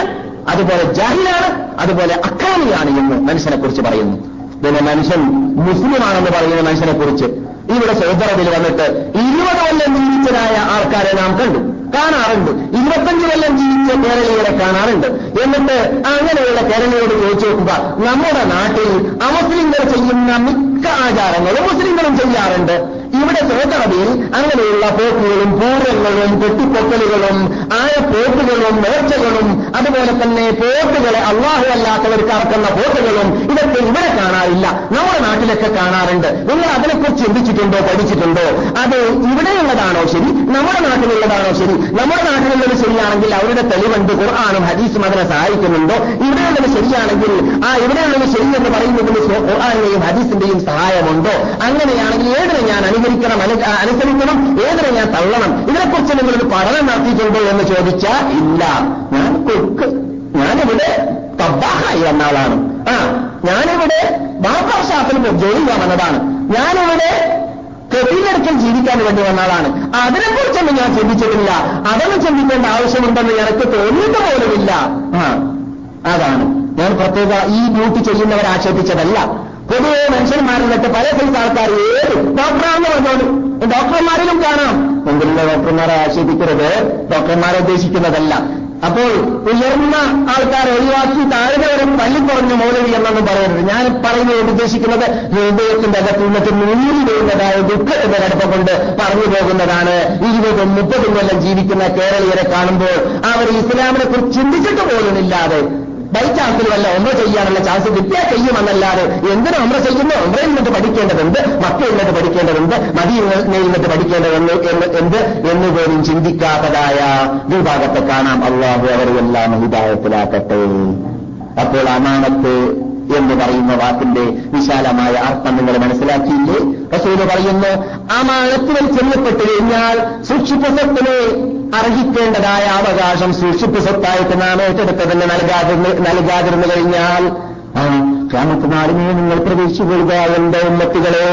അതുപോലെ ജാഹിലാണ് അതുപോലെ അക്രമിയാണ് എന്ന് മനുഷ്യനെ കുറിച്ച് പറയുന്നു. പിന്നെ മനുഷ്യൻ മുസ്ലിമാണെന്ന് പറയുന്ന മനുഷ്യനെ കുറിച്ച് ഇവിടെ സൗദറബിൽ വന്നിട്ട് ഇരുപത് കൊല്ലം ജീവിച്ചതായ ആൾക്കാരെ നാം കണ്ടു കാണാറുണ്ട്. ഇരുപത്തഞ്ച് കൊല്ലം ജീവിച്ച കേരളീയരെ കാണാറുണ്ട്. എന്നിട്ട് അങ്ങനെയുള്ള കേരളീയോട് ചോദിച്ചു നോക്കുക നമ്മുടെ നാട്ടിൽ അമുസ്ലിങ്ങൾ ചെയ്യുന്ന മിക്ക ആചാരങ്ങളും മുസ്ലിങ്ങളും ചെയ്യാറുണ്ട്. ഇവിടെ സൗദറബിയിൽ അങ്ങനെയുള്ള പോക്കുകളും പൂരങ്ങളും കെട്ടിപ്പൊക്കലുകളും ആയ പോക്കുകളും നേർച്ചകളും അതുപോലെ തന്നെ പോക്കുകളെ അള്ളാഹു അല്ലാത്തവർക്ക് അറക്കുന്ന പോക്കുകളും ഇതൊക്കെ ഇവിടെ കാണാറില്ല. നമ്മുടെ നാട്ടിലൊക്കെ കാണാറുണ്ട്. നിങ്ങൾ അതിനെക്കുറിച്ച് ചിന്തിച്ചിട്ടുണ്ടോ പഠിച്ചിട്ടുണ്ടോ? അത് ഇവിടെയുള്ളതാണോ ശരി? നമ്മുടെ നാട്ടിലുള്ളതാണോ ശരി? നമ്മുടെ നാട്ടിലുള്ളത് ശരിയാണെങ്കിൽ അവരുടെ തെളിവുണ്ട് ഖുർആാനും ഹദീസും അതിനെ സഹായിക്കുന്നുണ്ടോ? ഇവിടെയുള്ളത് ശരിയാണെങ്കിൽ ആ ഇവിടെയുള്ളത് ശരി എന്ന് പറയുന്നതിന് ഖുർആാനിന്റെയും ഹദീസിന്റെയും സഹായമുണ്ടോ? അങ്ങനെയാണെങ്കിൽ ഏതിനെ ഞാൻ അനു- ആ, അനുസരിക്കണം ഏതിനെ ഞാൻ തള്ളണം. ഇതിനെക്കുറിച്ച് നിങ്ങളൊരു പഠനം നടത്തിയിട്ടുണ്ടോ എന്ന് ചോദിച്ചാൽ ഇല്ല. ഞാൻ കൊക്ക്. ഞാനിവിടെ തബ്ബാഹായി വന്നാളാണ് ആ ഞാനിവിടെ ബാപ്പാശാസ്ത്രം ജോലി വന്നതാണ്. ഞാനിവിടെ കെട്ടിലെടുക്കൽ ജീവിക്കാൻ വേണ്ടി വന്ന ആളാണ്. അതിനെക്കുറിച്ചൊന്നും ഞാൻ ചിന്തിച്ചിട്ടില്ല. അതൊന്നും ചിന്തിക്കേണ്ട ആവശ്യമുണ്ടെന്ന് എനിക്ക് തോന്നിയിട്ട് പോലുമില്ല. ആ അതാണ്. ഞാൻ പ്രത്യേക ഈ ഡ്യൂട്ടി ചെയ്യുന്നവരെ ആക്ഷേപിച്ചതല്ല. പൊതുവെ മനുഷ്യന്മാരിലൊക്കെ പല സൈസ് ആൾക്കാർ ഏത് ഡോക്ടറാണെന്ന് പറഞ്ഞോളൂ. ഡോക്ടർമാരിലും കാണാം. മുമ്പിലുള്ള ഡോക്ടർമാരെ ആക്ഷേപിക്കരുത് ഡോക്ടർമാരെ ഉദ്ദേശിക്കുന്നതല്ല. അപ്പോൾ ഉയർന്ന ആൾക്കാരെ ഒഴിവാക്കി താഴെ വരെ പള്ളിക്കുറഞ്ഞ മൗലവി എന്നൊന്നും പറയരുത് ഞാൻ പറയുന്നത് ഉദ്ദേശിക്കുന്നത് ഹൃദയത്തിന്റെ അകത്തു നിന്നിട്ട് നീരി വരുന്നതായ ദുഃഖത്തിന്റെ കടപ്പ കൊണ്ട് പറഞ്ഞു പോകുന്നതാണ് ഇരുപതും മുപ്പതും കൊല്ലം ജീവിക്കുന്ന കേരളീയരെ കാണുമ്പോൾ അവർ ഇസ്ലാമിനെ കുറിച്ച് ചിന്തിച്ചിട്ട് പോലുമില്ലാതെ ബൈ ചാൻസിൽ വല്ല ഒമ്പ ചെയ്യാനുള്ള ചാൻസ് കിട്ടിയാൽ ചെയ്യുമെന്നല്ലാതെ എന്തിനു ഒമ്പ ചെയ്യുന്നു ഒമ്പയിൽ നിന്നിട്ട് പഠിക്കേണ്ടതുണ്ട് മക്കയിൽ നിന്നിട്ട് പഠിക്കേണ്ടതുണ്ട് മതിയിൽ നിന്നിട്ട് പഠിക്കേണ്ടതെന്ന് എന്ത്? എന്ന് പോലും ചിന്തിക്കാത്തതായ വിഭാഗത്തെ കാണാം. അള്ളാഹു അവരെല്ലാം ഹിതായത്തിലാക്കട്ടെ അപ്പോൾ അമാനത്ത് എന്ന് പറയുന്ന വാക്കിന്റെ വിശാലമായ അർത്ഥം നിങ്ങൾ മനസ്സിലാക്കിയില്ലേ റസൂൽ പറയുന്നു അമാനത്തിൽ ചെല്ലപ്പെട്ടു കഴിഞ്ഞാൽ സൂക്ഷിപ്പ് സ്വത്തിനെ അർഹിക്കേണ്ടതായ അവകാശം സൂക്ഷിപ്പ് സ്വത്തായിട്ട് നാം ഏറ്റെടുത്തതിന് നൽകാതിരുന്ന് നൽകാതിരുന്നു കഴിഞ്ഞാൽ ആ നാളിനെ നിങ്ങൾ പ്രവേശിച്ചു കൊള്ളുക എന്റെ ഉമ്മത്തികളെ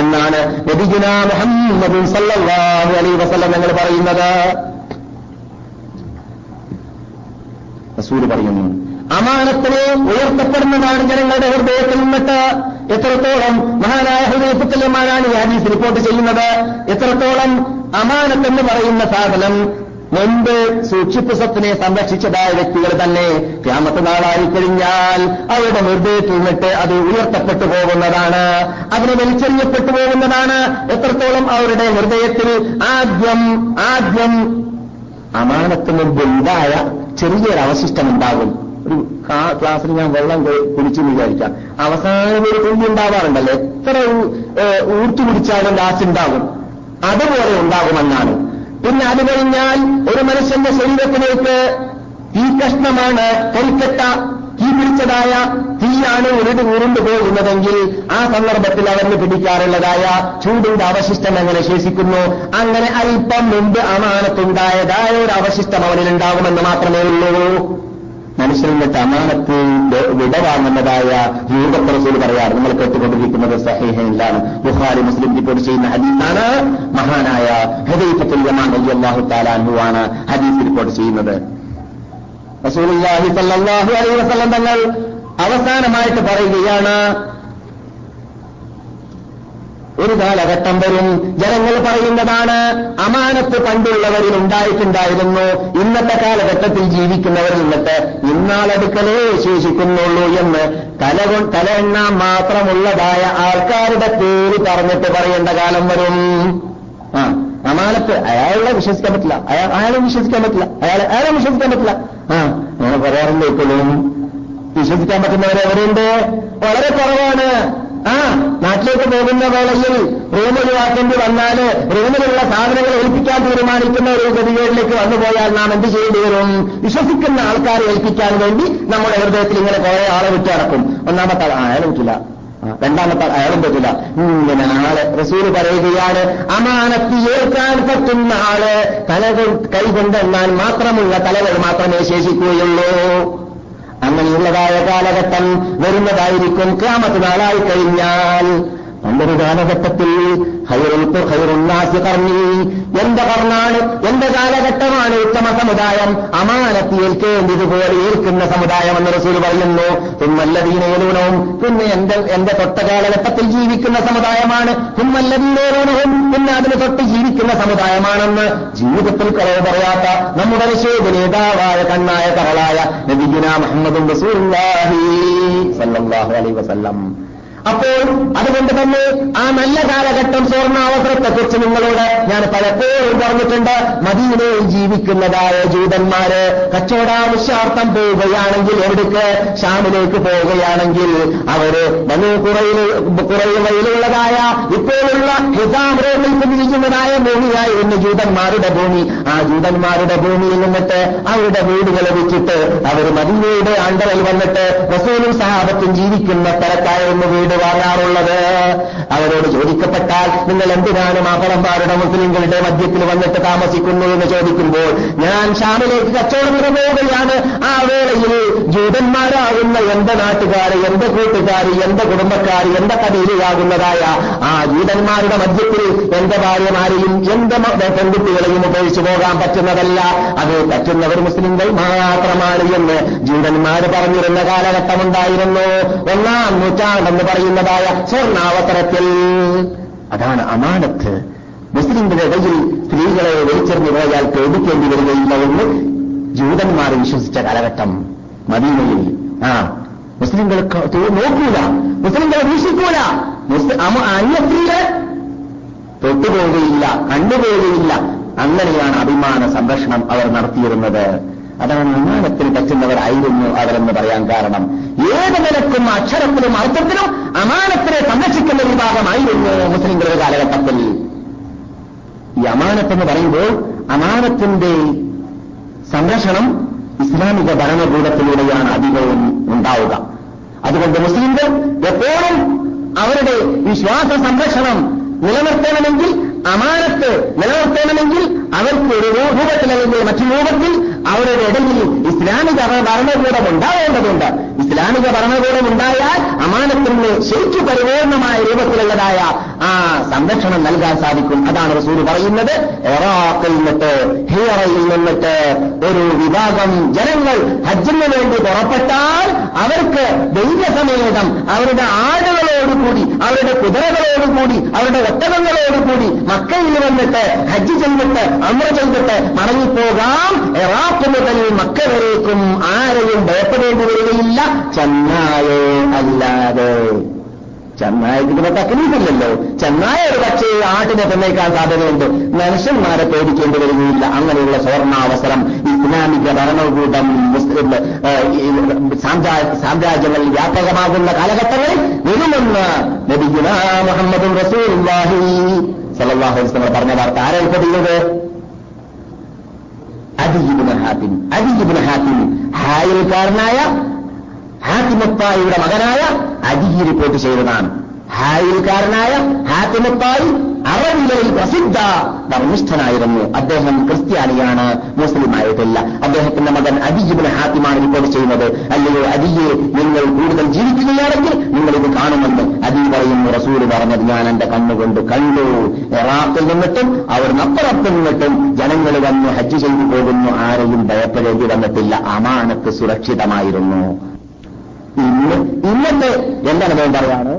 എന്നാണ് നബിഗുന മുഹമ്മദ് അലൈഹി വസല്ലം പറയുന്നത്. റസൂൽ പറയുന്നു അമാനത്തിനെ ഉയർത്തപ്പെടുന്നതാണ് ജനങ്ങളുടെ ഹൃദയത്തിൽ നിന്നിട്ട് എത്രത്തോളം മഹാനായ ഹൃദയപ്പുത്തലമാനാണ് ഈ ഹദീസ് റിപ്പോർട്ട് ചെയ്യുന്നത്. എത്രത്തോളം അമാനത്തെന്ന് പറയുന്ന സാധനം മുൻപ് സൂക്ഷിപ്പ് സ്വത്തിനെ സംരക്ഷിച്ചതായ വ്യക്തികൾ തന്നെ ക്യാമത്ത് നാളായി കഴിഞ്ഞാൽ അവരുടെ ഹൃദയത്തിൽ നിന്നിട്ട് അത് ഉയർത്തപ്പെട്ടു പോകുന്നതാണ്. അതിന് വലിച്ചെറിയപ്പെട്ടു പോകുന്നതാണ്. എത്രത്തോളം അവരുടെ ഹൃദയത്തിൽ ആദ്യം ആദ്യം അമാനത്തിന് മുൻപ് ഉണ്ടായ ചെറിയൊരു അവശിഷ്ടം ഉണ്ടാകും. ഒരു ക്ലാസ്സിൽ ഞാൻ വെള്ളം കുടിച്ചു വിചാരിക്കാം. അവസാനം ഒരു തുള്ളി ഉണ്ടാവാറുണ്ടല്ലോ? എത്ര ഊർത്തു കുടിച്ചാലും ലാസ്റ്റ് ഉണ്ടാകും. അതുപോലെ ഉണ്ടാകുമെന്നാണ്. പിന്നെ അത് കഴിഞ്ഞാൽ ഒരു മനുഷ്യന്റെ ശരീരത്തിലേക്ക് ഈ കഷ്ണമാണ് കരിക്കട്ട തീ പിടിച്ചതായ തീയാണ് ഉരുട് ഉരുണ്ടു പോകുന്നതെങ്കിൽ ആ സന്ദർഭത്തിൽ അവന് പിടിക്കാറുള്ളതായ ചൂടിന്റെ അവശിഷ്ടം എങ്ങനെ ശേഷിക്കുന്നു അങ്ങനെ അല്പം മുമ്പ് അമാനത്തുണ്ടായതായ ഒരു അവശിഷ്ടം അവനിൽ ഉണ്ടാകുമെന്ന് മാത്രമേ ഉള്ളൂ. മനുഷ്യൻ തമാനത്ത് വിട വാങ്ങുന്നതായ രൂപപ്രസൂൽ പറയാറ് നമ്മൾ കേട്ടുകൊണ്ടിരിക്കുന്നത് സഹേഹയിലാണ്. ബുഹാരി മുസ്ലിം റിപ്പോർട്ട് ചെയ്യുന്ന ഹദീസാണ്. മഹാനായ ഹദീഫത്തുൽ അള്ളാഹു താലാൻഹുവാണ് ഹദീസ് റിപ്പോർട്ട് ചെയ്യുന്നത്. റസൂലുള്ളാഹി സല്ലല്ലാഹു അലൈഹി വസല്ലം തങ്ങൾ അവസാനമായിട്ട് പറയുകയാണ് ഒരു കാലഘട്ടം വരും. ജനങ്ങൾ പറയുന്നതാണ് അമാനത്ത് പണ്ടുള്ളവരിൽ ഉണ്ടായിട്ടുണ്ടായിരുന്നു. ഇന്നത്തെ കാലഘട്ടത്തിൽ ജീവിക്കുന്നവരിൽ നിന്നിട്ട് ഇന്നാളടുക്കലേ ശേഷിക്കുന്നുള്ളൂ എന്ന് തല തല എണ്ണാൻ മാത്രമുള്ളതായ ആൾക്കാരുടെ പേര് പറഞ്ഞിട്ട് പറയേണ്ട കാലം വരും. ആ അമാനത്ത് അയാളെ വിശ്വസിക്കാൻ പറ്റില്ല. അയാൾ അയാളെ വിശ്വസിക്കാൻ പറ്റില്ല. അയാളെ അയാളെ വിശ്വസിക്കാൻ പറ്റില്ല. ആ അങ്ങനെ പറയാറുണ്ട് ഇപ്പോഴും. വിശ്വസിക്കാൻ പറ്റുന്നവരെ എവിടെയുണ്ട് വളരെ കുറവാണ്. ആ നാട്ടിലേക്ക് പോകുന്ന വേളയിൽ റൂം ഒഴിവാക്കേണ്ടി വന്നാൽ റൂമിലുള്ള സാധനങ്ങൾ ഏൽപ്പിക്കാൻ തീരുമാനിക്കുന്ന ഒരു ഗതികേടിലേക്ക് വന്നുപോയാൽ നാം എന്ത് ചെയ്യേണ്ടി വരും? വിശ്വസിക്കുന്ന ആൾക്കാരെ ഏൽപ്പിക്കാൻ വേണ്ടി നമ്മുടെ ഹൃദയത്തിൽ ഇങ്ങനെ കുറെ ആളെ വിട്ടു കിടക്കും ഒന്നാമത്തെ അയാൾ പറ്റില്ല രണ്ടാമത്തെ അയാളും പറ്റില്ല. ഇങ്ങനെ ആൾ റസൂൽ പറയുകയാണ് അമാനത്തി ഏൽക്കാൻ പറ്റുന്ന ആൾ തലകൾ കൈകൊണ്ടെന്നാൽ മാത്രമുള്ള തലകൾ മാത്രമേ ശേഷിക്കുകയുള്ളൂ. അങ്ങനെയുള്ളതായ കാലഘട്ടം വരുന്നതായിരിക്കും. ക്യാമത്ത് നാളായി കഴിഞ്ഞാൽ പണ്ടൊരു കാലഘട്ടത്തിൽ ഹൈറുൽപ്പ് ഹൈറുന്നാസി കർണി. എന്റെ കർണാണ് എന്റെ കാലഘട്ടമാണ് ഉത്തമ സമുദായം. അമാനത്തി ഏൽക്കേണ്ടതുപോലെ ഏൽക്കുന്ന സമുദായം എന്ന് റസൂൽ പറയുന്നു. ഹുമ്മല്ലതീനേലൂണവും പിന്നെ എന്റെ എന്റെ തൊട്ട കാലഘട്ടത്തിൽ ജീവിക്കുന്ന സമുദായമാണ്. ഹുമ്മല്ലതീനേലൂണവും പിന്നെ അതിന് തൊട്ട് ജീവിക്കുന്ന സമുദായമാണെന്ന് ജീവിതത്തിൽ കളവ് പറയാത്ത നമ്മുടെ നിഷേധ നേതാവായ കണ്ണായ കറളായ നബിഗുന മുഹമ്മദും റസൂലുള്ളാഹി സല്ലല്ലാഹു അലൈഹി വസല്ലം. അപ്പോൾ അതുകൊണ്ട് തന്നെ ആ നല്ല കാലഘട്ടം സ്വർണാവസരത്തെക്കുറിച്ച് നിങ്ങളോട് ഞാൻ പലപ്പോഴും പറഞ്ഞിട്ടുണ്ട്. മദീനയിൽ ജീവിക്കുന്നതായ ജൂതന്മാര് കച്ചവടാവശ്യാർത്ഥം പോവുകയാണെങ്കിൽ എവിടേക്ക്? ഷാമിലേക്ക് പോവുകയാണെങ്കിൽ അവർ ബനു കുറയിലുള്ളതായ ഇപ്പോഴുള്ള ഹിസാം റോഡിൽ ഭൂമിയായിരുന്നു ജൂതന്മാരുടെ ഭൂമി. ആ ജൂതന്മാരുടെ ഭൂമിയിൽ നിന്നിട്ട് അവരുടെ വീടുകൾ വെച്ചിട്ട് അവർ മദീനയുടെ അണ്ടറിൽ വന്നിട്ട് റസൂലും സഹാബത്തും ജീവിക്കുന്ന സ്ഥലത്തായിരുന്നു വീട്. വാങ്ങാറുള്ളത്? അവരോട് ചോദിക്കപ്പെട്ടാൽ നിങ്ങൾ എന്തിനാണ് മാപ്പളന്മാരുടെ മുസ്ലിങ്ങളുടെ മധ്യത്തിൽ വന്നിട്ട് താമസിക്കുന്നു എന്ന് ചോദിക്കുമ്പോൾ ഞാൻ ഷാമിലേക്ക് കച്ചവടം പോവുകയാണ് ആ വേളയിൽ ജൂതന്മാരാകുന്ന എന്റെ നാട്ടുകാർ എന്റെ കൂട്ടുകാർ എന്റെ കുടുംബക്കാർ എന്റെ കടയിലാകുന്നതായ ആ ജൂതന്മാരുടെ മധ്യത്തിൽ എന്റെ ഭാര്യമാരെയും എന്റെ പെൺകുട്ടികളെയും ഉപയോഗിച്ചു പോകാൻ പറ്റുന്നതല്ല. അത് പറ്റുന്നവർ മുസ്ലിങ്ങൾ മാത്രമാണ് എന്ന് ജൂതന്മാർ പറഞ്ഞിരുന്ന കാലഘട്ടമുണ്ടായിരുന്നു. ഒന്നാം നൂറ്റാണ്ടെന്ന് പറയുന്നതായ സ്വർണാവസരത്തിൽ അതാണ് അമാനത്ത്. മുസ്ലിങ്ങളുടെ ഇടയിൽ സ്ത്രീകളെ വലിച്ചെറിഞ്ഞു പോയാൽ പേടിക്കേണ്ടി വരികയില്ല എന്ന് ജൂതന്മാർ വിശ്വസിച്ച കാലഘട്ടം. മദീനയിൽ. ആ മുസ്ലിങ്ങൾ നോക്കൂല. മുസ്ലിങ്ങളെ വീക്ഷിക്കൂല അന്യ സ്ത്രീകൾ തൊട്ടുപോവുകയില്ല കണ്ടുപോവുകയില്ല. അങ്ങനെയാണ് അഭിമാന സംരക്ഷണം അവർ നടത്തിയിരുന്നത്. അതാണ് അമാനത്തിന് പറ്റുന്നവരായിരുന്നു അവരെന്ന് പറയാൻ കാരണം. ഏത് നിലക്കും അക്ഷരത്തിലും അർത്ഥത്തിലും അമാനത്തിനെ സംരക്ഷിക്കുന്ന വിഭാഗമായിരുന്നു മുസ്ലിങ്ങളുടെ കാലഘട്ടത്തിൽ. ഈ അമാനത്തെന്ന് പറയുമ്പോൾ അമാനത്തിന്റെ സംരക്ഷണം ഇസ്ലാമിക ഭരണകൂടത്തിലൂടെയാണ് അധികവും ഉണ്ടാവുക. അതുകൊണ്ട് മുസ്ലിംകൾ എപ്പോഴും അവരുടെ വിശ്വാസ സംരക്ഷണം നിലനിർത്തണമെങ്കിൽ അമാനത്ത് നിലനിർത്തണമെങ്കിൽ അവർക്ക് ഒരു രൂപത്തിൽ അല്ലെങ്കിൽ മറ്റു രൂപത്തിൽ അവരുടെ ഇടയിൽ ഇസ്ലാമിക ഭരണകൂടം ഉണ്ടാവേണ്ടതുണ്ട്. ഇസ്ലാമിക ഭരണകൂടം ഉണ്ടായാൽ അമാനത്തിന് ശരിക്കു പരിപൂർണമായ രൂപത്തിലുള്ളതായ ആ സംരക്ഷണം നൽകാൻ സാധിക്കും. അതാണ് റസൂൽ പറയുന്നത്. ഇറാഖിൽ നിന്നിട്ട് ഹിയറയിൽ നിന്നിട്ട് ഒരു വിഭാഗം ജനങ്ങൾ ഹജ്ജിന് വേണ്ടി പുറപ്പെട്ടാൽ അവർക്ക് ദൈവസമേതം അവരുടെ ആടുകളോടുകൂടി അവരുടെ കുതിരകളോടുകൂടി അവരുടെ ഒട്ടകങ്ങളോടുകൂടി മക്കയിൽ വന്നിട്ട് ഹജ്ജ് ചെയ്തിട്ട് അമ്ര ചെയ്തിട്ട് മടങ്ങിപ്പോകാം. എറാപ്പ് മുതൽ മക്ക വരേക്കും ആരെയും ഭയപ്പെടേണ്ടി വരികയില്ല. ചെന്നായേ അല്ലാതെ ചെന്നായക്ക് പിന്നെ തക്ലീഫില്ലല്ലോ ചെന്നായ ഒരു പക്ഷേ ആട്ടിനെ തന്നേക്കാൻ സാധ്യതയുണ്ട്. മനുഷ്യന്മാരെ പേടിക്കേണ്ടി വരികയില്ല അങ്ങനെയുള്ള സ്വർണാവസരം ഇസ്ലാമിക ഭരണകൂടം മുസ്ലിം സാമ്രാജ്യങ്ങളിൽ വ്യാപകമാകുന്ന കാലഘട്ടങ്ങളിൽ വരുമെന്ന് നബിഗുന മുഹമ്മദ് അലൈഹി വസല്ലം പറഞ്ഞ വാർത്ത ആരാണ് പറയുന്നത് അദിബുൽ ഹാത്തിൻ അദിബുൽ ഹാത്തിൻ ഹായിൽക്കാരനായ ഹാത്തിമുത്തായിയുടെ മകനായ അജിഹി റിപ്പോർട്ട് ചെയ്തതാണ്. ഹായിൽക്കാരനായ ഹാത്തിമുത്തായി അറബിലയിൽ പ്രസിദ്ധ ധർമ്മിഷ്ഠനായിരുന്നു. അദ്ദേഹം ക്രിസ്ത്യാനിയാണ് മുസ്ലിം ആയിട്ടില്ല അദ്ദേഹത്തിന്റെ മകൻ അദിജിബിന് ഹാത്തിമാണ് റിപ്പോർട്ട് ചെയ്യുന്നത്. അല്ലയോ അദിയെ നിങ്ങൾ കൂടുതൽ ജീവിക്കുകയാണെങ്കിൽ നിങ്ങൾ ഇത് കാണുമെന്ന് അദി പറയുന്നു. റസൂൽ പറഞ്ഞത് ഞാൻ എന്റെ കണ്ണുകൊണ്ട് കണ്ടു. എറാത്തിൽ നിന്നിട്ടും അവിടുന്നപ്പുറത്ത് നിന്നിട്ടും ജനങ്ങൾ വന്ന് ഹജ്ജ് ചെയ്തു പോകുന്നു. ആരെയും ഭയപ്പെടേണ്ടി വന്നിട്ടില്ല. അമാനത്ത് സുരക്ഷിതമായിരുന്നു. ഇന്ന് ഇന്നത്തെ എന്റെ അനുഭവം പറയാണ്.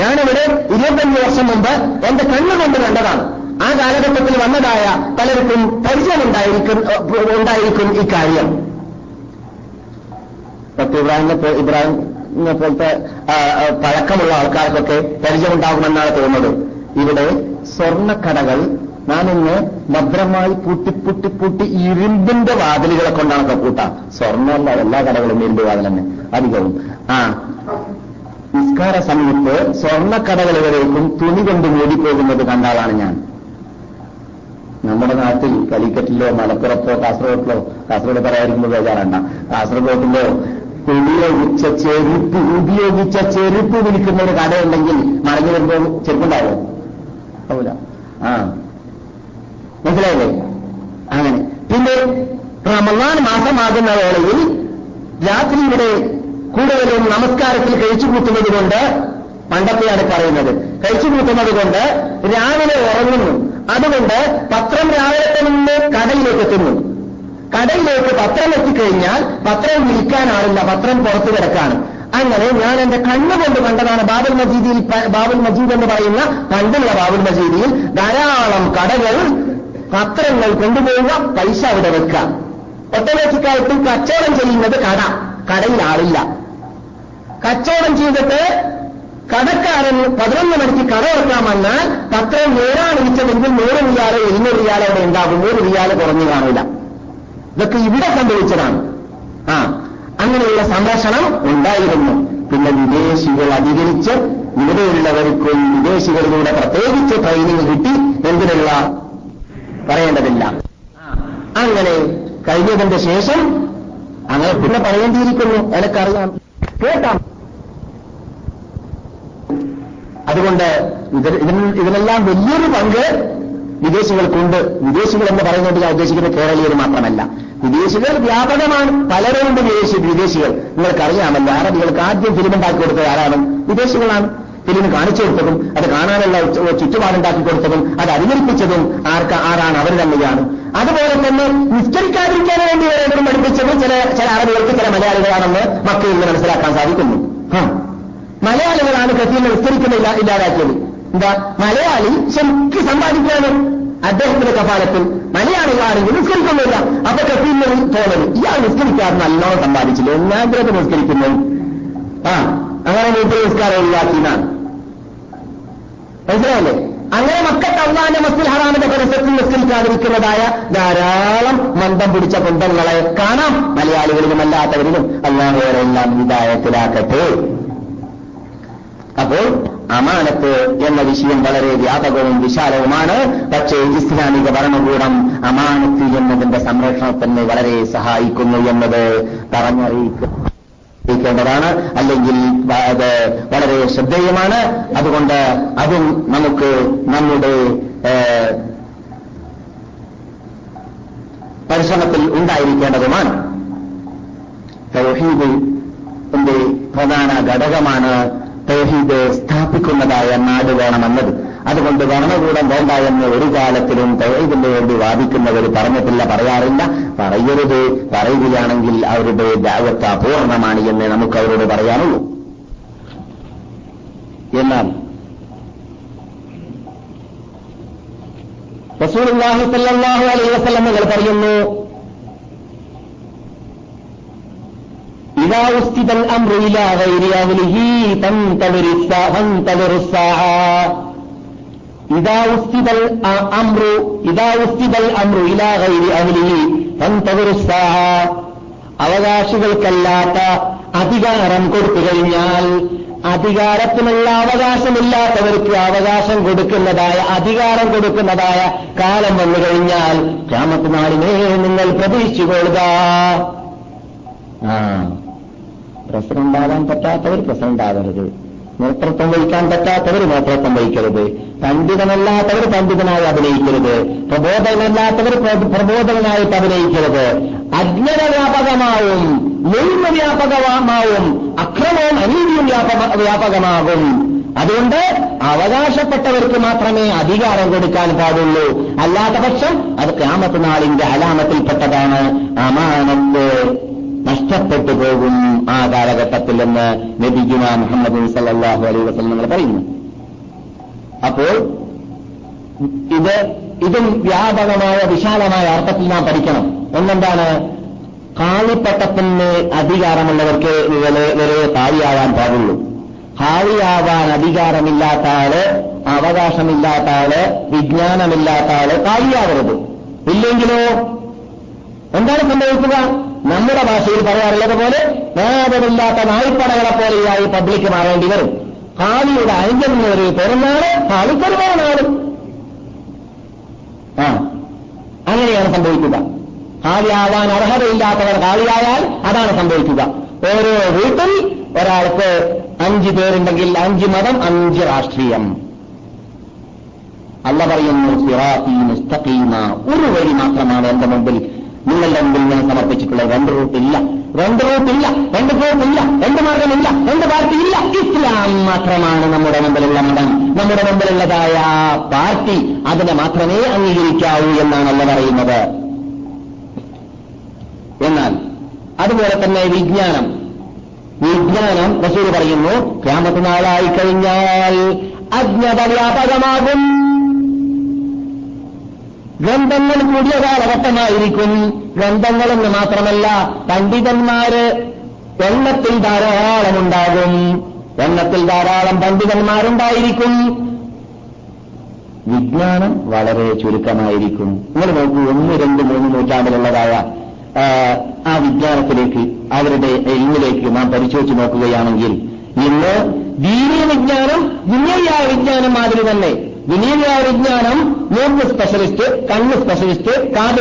ഞാനിവിടെ ഇരുപത്തഞ്ച് വർഷം മുമ്പ് എന്റെ കണ്ണുകൊണ്ട് കണ്ടതാണ്. ആ കാലഘട്ടത്തിൽ വന്നതായ പലർക്കും പരിചയമുണ്ടായിരിക്കും ഉണ്ടായിരിക്കും ഇക്കാര്യം ഡോക്ടർ ഇബ്രാഹിമിനെ ഇബ്രാഹിമിനെ പോലത്തെ പഴക്കമുള്ള ആൾക്കാർക്കൊക്കെ പരിചയമുണ്ടാകുമെന്നാണ് തോന്നുന്നത്. ഇവിടെ സ്വർണക്കടകൾ ഞാനിന്ന് ഭദ്രമായി പൂട്ടി പൂട്ടി പൂട്ടി ഇരുമ്പിന്റെ വാതിലുകളെ കൊണ്ടാണ് കൂട്ടാ സ്വർണമല്ല എല്ലാ കടകളും ഇരുമ്പ് വാതിൽ തന്നെ അധികവും. ആ. നിസ്കാര സമയത്ത് സ്വർണക്കടകളിലേക്കും തുണി കൊണ്ട് മൂടിപ്പോകുന്നത് കണ്ട ഞാൻ. നമ്മുടെ നാട്ടിൽ കലിക്കറ്റിലോ മലപ്പുറത്തോ കാസർഗോട്ടിലോ കാസർഗോഡ് പറയാതിരിക്കുമ്പോൾ ബേജാറണ്ട. കാസർഗോട്ടിലോ ഉപയോഗിച്ച ചെരുപ്പ് ഉപയോഗിച്ച ചെരുപ്പ് വിൽക്കുന്ന ഒരു കടയുണ്ടെങ്കിൽ മടങ്ങി വരുമ്പോൾ ചെരുപ്പുണ്ടാവും? ആവൂല ആ. മനസ്സിലായില്ലേ? അങ്ങനെ. പിന്നെ റമദാൻ മാസമാകുന്ന വേളയിൽ രാത്രിയുടെ കൂടുതലും നമസ്കാരത്തിൽ കഴിച്ചു കൂട്ടുന്നത് കൊണ്ട് പണ്ടത്തെയാണ് പറയുന്നത്. കഴിച്ചു കൂട്ടുന്നത് കൊണ്ട് രാവിലെ ഉറങ്ങുന്നു. അതുകൊണ്ട് പത്രം രാവിലെ തന്നെ കടയിലേക്ക് എത്തുന്നു. കടയിലേക്ക് പത്രം എത്തിക്കഴിഞ്ഞാൽ പത്രം വിൽക്കാൻ ആളില്ല. പത്രം പുറത്തു കിടക്കാണ്. അങ്ങനെ ഞാൻ എന്റെ കണ്ണുകൊണ്ട് കണ്ടതാണ് ബാബുൽ മജീദിൽ പ- ബാബുൽ മജീദ് എന്ന് പറയുന്ന പണ്ടുള്ള ബാബുൽ മജീദിൽ ധാരാളം കടകൾ പത്രങ്ങൾ കൊണ്ടുപോവുക പൈസ അവിടെ വെക്കുക. ഓട്ടോമാറ്റിക്കായിട്ട് കച്ചവടം ചെയ്യുന്നത് കട. കടയിൽ ആളില്ല. കച്ചവടം ചെയ്തിട്ട് കടക്കാരൻ പതിനൊന്ന് മണിക്ക് കട വെക്കാൻ വന്നാൽ പത്രം നൂറാണ് വിറ്റതെങ്കിൽ നൂറ് റിയാലോ ഇരുന്നൂറ് റിയാലോ അവിടെ ഉണ്ടാകും നൂറ് റിയാലോ കുറഞ്ഞു കാണില്ല. ഇതൊക്കെ ഇവിടെ സംഭവിച്ചതാണ്. ആ. അങ്ങനെയുള്ള സംരക്ഷണം ഉണ്ടായിരുന്നു. പിന്നെ വിദേശികൾ അധികരിച്ച് ഇവിടെയുള്ളവർക്കും വിദേശികളിലൂടെ പ്രത്യേകിച്ച് ട്രെയിനിങ് കിട്ടി എന്തിനുള്ള പറയേണ്ടതില്ല. അങ്ങനെ കഴിഞ്ഞതിന്റെ ശേഷം അങ്ങനെ പിന്നെ പറയേണ്ടിയിരിക്കുന്നു. എനിക്കറിയാം. കേട്ടാം അതുകൊണ്ട് ഇത് ഇതിനെല്ലാം വലിയൊരു പങ്ക് വിദേശികൾക്കുണ്ട്. വിദേശികൾ എന്ന് പറയുന്നത് ഞാൻ ഉദ്ദേശിക്കുന്നത് കേരളീയർ മാത്രമല്ല. വിദേശികൾ വ്യാപകമാണ്. പലരുണ്ട് വിദേശി വിദേശികൾ. നിങ്ങൾക്കറിയാമല്ലോ അറബികൾക്ക് ആദ്യം ഫിലിം ഉണ്ടാക്കി കൊടുത്തത് ആരാണ്? വിദേശികളാണ്. ഫിലിം കാണിച്ചു കൊടുത്തതും അത് കാണാനുള്ള ചുറ്റുപാടുണ്ടാക്കി കൊടുത്തതും അത് അനുകരിപ്പിച്ചതും ആർക്ക് ആരാണ്? അവർ തന്നെയാണ്. അതുപോലെ തന്നെ നിസ്കരിക്കാതിരിക്കാൻ വേണ്ടി ഓരോരുത്തരും പഠിപ്പിച്ചത് ചില ചില അറബികൾക്ക് ചില മലയാളികളാണെന്ന് മക്കയിൽ നിന്ന് മനസ്സിലാക്കാൻ സാധിക്കുന്നു. മലയാളികളാണ് കൃത്യം നിസ്കരിക്കുന്ന ഇല്ലാ- ഇല്ലാതാക്കിയത്. എന്താ? മലയാളി ശരിക്ക് സമ്പാദിക്കാനും അദ്ദേഹത്തിന്റെ കപാലത്തിൽ മലയാളികളാണെങ്കിൽ നിസ്കരിക്കുന്നില്ല. അപ്പൊ തോന്നൽ ഇയാൾ നിസ്കരിക്കാതെ നല്ലോണം സമ്പാദിച്ചില്ല? ഒന്നാഗ്രത നിസ്കരിക്കുന്നു. ആ അങ്ങനെ മൂപ്പര് നിസ്കാരം ഒഴിവാക്കിയെന്നാണ് മനസ്സിലായില്ലേ? അങ്ങനെ മക്കത്ത് അള്ളാന്റെ മസ്ജിദ് ഹറാമിന്റെ പരിസരത്തിൽ നിസ്കരിക്കാതിരിക്കുന്നതായ ധാരാളം മന്ദം പിടിച്ച കുന്തങ്ങളെ കാണാം. മലയാളികളിലും അല്ലാത്തവരിലും അള്ളാഹുവരെല്ലാം വിദായത്തിലാക്കട്ടെ അപ്പോൾ അമാനത്ത് എന്ന വിഷയം വളരെ വ്യാപകവും വിശാലവുമാണ്. പക്ഷേ ഇസ്ലാമിക ഭരണകൂടം അമാനത്ത് എന്നതിന്റെ സംരക്ഷണത്തിന് വളരെ സഹായിക്കുന്നു എന്നത് പറഞ്ഞറിയിക്കേണ്ടതാണ് അല്ലെങ്കിൽ അത് വളരെ ശ്രദ്ധേയമാണ്. അതുകൊണ്ട് അതും നമുക്ക് നമ്മുടെ പരിശ്രമത്തിൽ ഉണ്ടായിരിക്കേണ്ടതുമാണ്. പ്രധാന ഘടകമാണ് തൗഹീദ് സ്ഥാപിക്കുന്നതായ നാട് വേണമെന്നത്. അതുകൊണ്ട് ഭരണകൂടം വേണ്ട എന്ന് ഒരു കാലത്തിലും തൗഹീദിന് വേണ്ടി വാദിക്കുന്നവർ പറഞ്ഞിട്ടില്ല പറയാറില്ല. പറയരുത്. പറയുകയാണെങ്കിൽ അവരുടെ ദാവത്ത അപൂർണമാണ് എന്ന് നമുക്ക് അവരോട് പറയാനുള്ളൂ. എന്നാൽ റസൂലുള്ളാഹി സ്വല്ലല്ലാഹു അലൈഹി വസല്ലം പറയുന്നു إذا وسد الأمر إلى غير أهله فانتظر الساعة فانتظر الساعة إذا وسد الأمر إذا وسد الأمر إلى غير أهله فانتظر الساعة അവകാശികൾക്കല്ലാത്ത അധികാരം കൊടുത്തു കഴിഞ്ഞാൽ അധികാരത്തിനുള്ള അവകാശമില്ലാത്തവർക്ക് അവകാശം കൊടുക്കുന്നതായ അധികാരം കൊടുക്കുന്നതായ കാലം വന്നു കഴിഞ്ഞാൽ ക്യാമത്ത് നാളിനെ നിങ്ങൾ പ്രതീക്ഷിച്ചുകൊള്ളുക ആ പ്രസിഡന്റ് ആവാൻ പറ്റാത്തവർ പ്രസിഡന്റ് ആവരുത് നേതൃത്വം വഹിക്കാൻ പറ്റാത്തവർ നേതൃത്വം വഹിക്കരുത്. പണ്ഡിതനല്ലാത്തവർ പണ്ഡിതനായി അഭിനയിക്കരുത്. പ്രബോധനല്ലാത്തവർ പ്രബോധനായിട്ട് അഭിനയിക്കരുത്. അജ്ഞതവ്യാപകമാവും നെയ്മ വ്യാപകമാവും അക്രമവും അനീതിയും വ്യാപകമാകും. അതുകൊണ്ട് അവകാശപ്പെട്ടവർക്ക് മാത്രമേ അധികാരം കൊടുക്കാൻ പാടുള്ളൂ. അല്ലാത്ത പക്ഷം അത് ക്യാമത്ത് നാളിന്റെ അലാമത്തിൽപ്പെട്ടതാണ് അമാനത്ത്. നഷ്ടപ്പെട്ടു പോകും ആ കാലഘട്ടത്തിൽ എന്ന് നബിഗുന മുഹമ്മദ് സല്ലാഹു അലൈഹി വസ്ലങ്ങൾ പറയുന്നു. അപ്പോൾ ഇത് ഇതും വ്യാപകമായ വിശാലമായ അർത്ഥത്തിൽ നാം പഠിക്കണം. ഒന്നെന്താണ്? കാളിപ്പട്ടത്തിന് അധികാരമുള്ളവർക്ക് വരെ താഴിയാവാൻ പാടുള്ളൂ. ഹാളിയാവാൻ അധികാരമില്ലാത്ത ആൾ അവകാശമില്ലാത്ത ആൾ വിജ്ഞാനമില്ലാത്ത ആൾ താഴെയാവരുത് ഇല്ലെങ്കിലോ? എന്താണ് സംഭവിക്കുക? നമ്മുടെ ഭാഷയിൽ പറയാറുള്ളത് പോലെ നേതമില്ലാത്ത നായ്പ്പടകളെ പോലെയായി പബ്ലിക് മാറേണ്ടി വരും. കാളിയുടെ അനുജൻ ഒരു പെരുന്നാൾ കാളിക്കൊരു പെരുന്നാളും ആ അങ്ങനെയാണ് സംഭവിക്കുക. കാളിയാവാൻ അർഹതയില്ലാത്തവർ കാളിയായാൽ അതാണ് സംഭവിക്കുക. ഓരോ വീട്ടിൽ ഒരാൾക്ക് അഞ്ച് പേരുണ്ടെങ്കിൽ അഞ്ച് മതം അഞ്ച് രാഷ്ട്രീയം. അല്ല പറയുന്നു സിറാത്തി മുസ്തഖീമ. ഒരു വഴി മാത്രമാണ് എന്റെ മുമ്പിൽ നിങ്ങളുടെ മുമ്പിൽ ഞാൻ സമർപ്പിച്ചിട്ടുള്ള രണ്ട് റൂട്ടില്ല രണ്ട് റൂട്ടില്ല രണ്ട് ഗ്രൂപ്പില്ല രണ്ട് മാർഗമില്ല രണ്ട് പാർട്ടി ഇല്ല. ഇസ്ലാം മാത്രമാണ് നമ്മുടെ മുമ്പിലുള്ള മതം. നമ്മുടെ മുമ്പിലുള്ളതായ പാർട്ടി അതിനെ മാത്രമേ അംഗീകരിക്കാവൂ എന്നാണ് അല്ല പറയുന്നത്. എന്നാൽ അതുപോലെ തന്നെ വിജ്ഞാനം. വിജ്ഞാനം റസൂൽ പറയുന്നു ക്യാമത്ത് നാളായി കഴിഞ്ഞാൽ അജ്ഞത വ്യാപകമാകും. ഗ്രന്ഥങ്ങൾ കൂടിയ കാലഘട്ടമായിരിക്കും ഗ്രന്ഥങ്ങളെന്ന് മാത്രമല്ല പണ്ഡിതന്മാര് എണ്ണത്തിൽ ധാരാളമുണ്ടാകും എണ്ണത്തിൽ ധാരാളം പണ്ഡിതന്മാരുണ്ടായിരിക്കും. വിജ്ഞാനം വളരെ ചുരുക്കമായിരിക്കും. നിങ്ങൾ നോക്കൂ ഒന്ന് രണ്ട് മൂന്ന് നൂറ്റാണ്ടിലുള്ളതായ ആ വിജ്ഞാനത്തിലേക്ക് അവരുടെ ഇന്നിലേക്ക് നാം പരിശോധിച്ച് നോക്കുകയാണെങ്കിൽ ഇന്ന് ദീനീയ വിജ്ഞാനം ദുനിയായ വിജ്ഞാനം മാതിരി തന്നെ ദുനിയായ വിജ്ഞാനം മൂക്ക് സ്പെഷ്യലിസ്റ്റ് കണ്ണ് സ്പെഷ്യലിസ്റ്റ് കാത്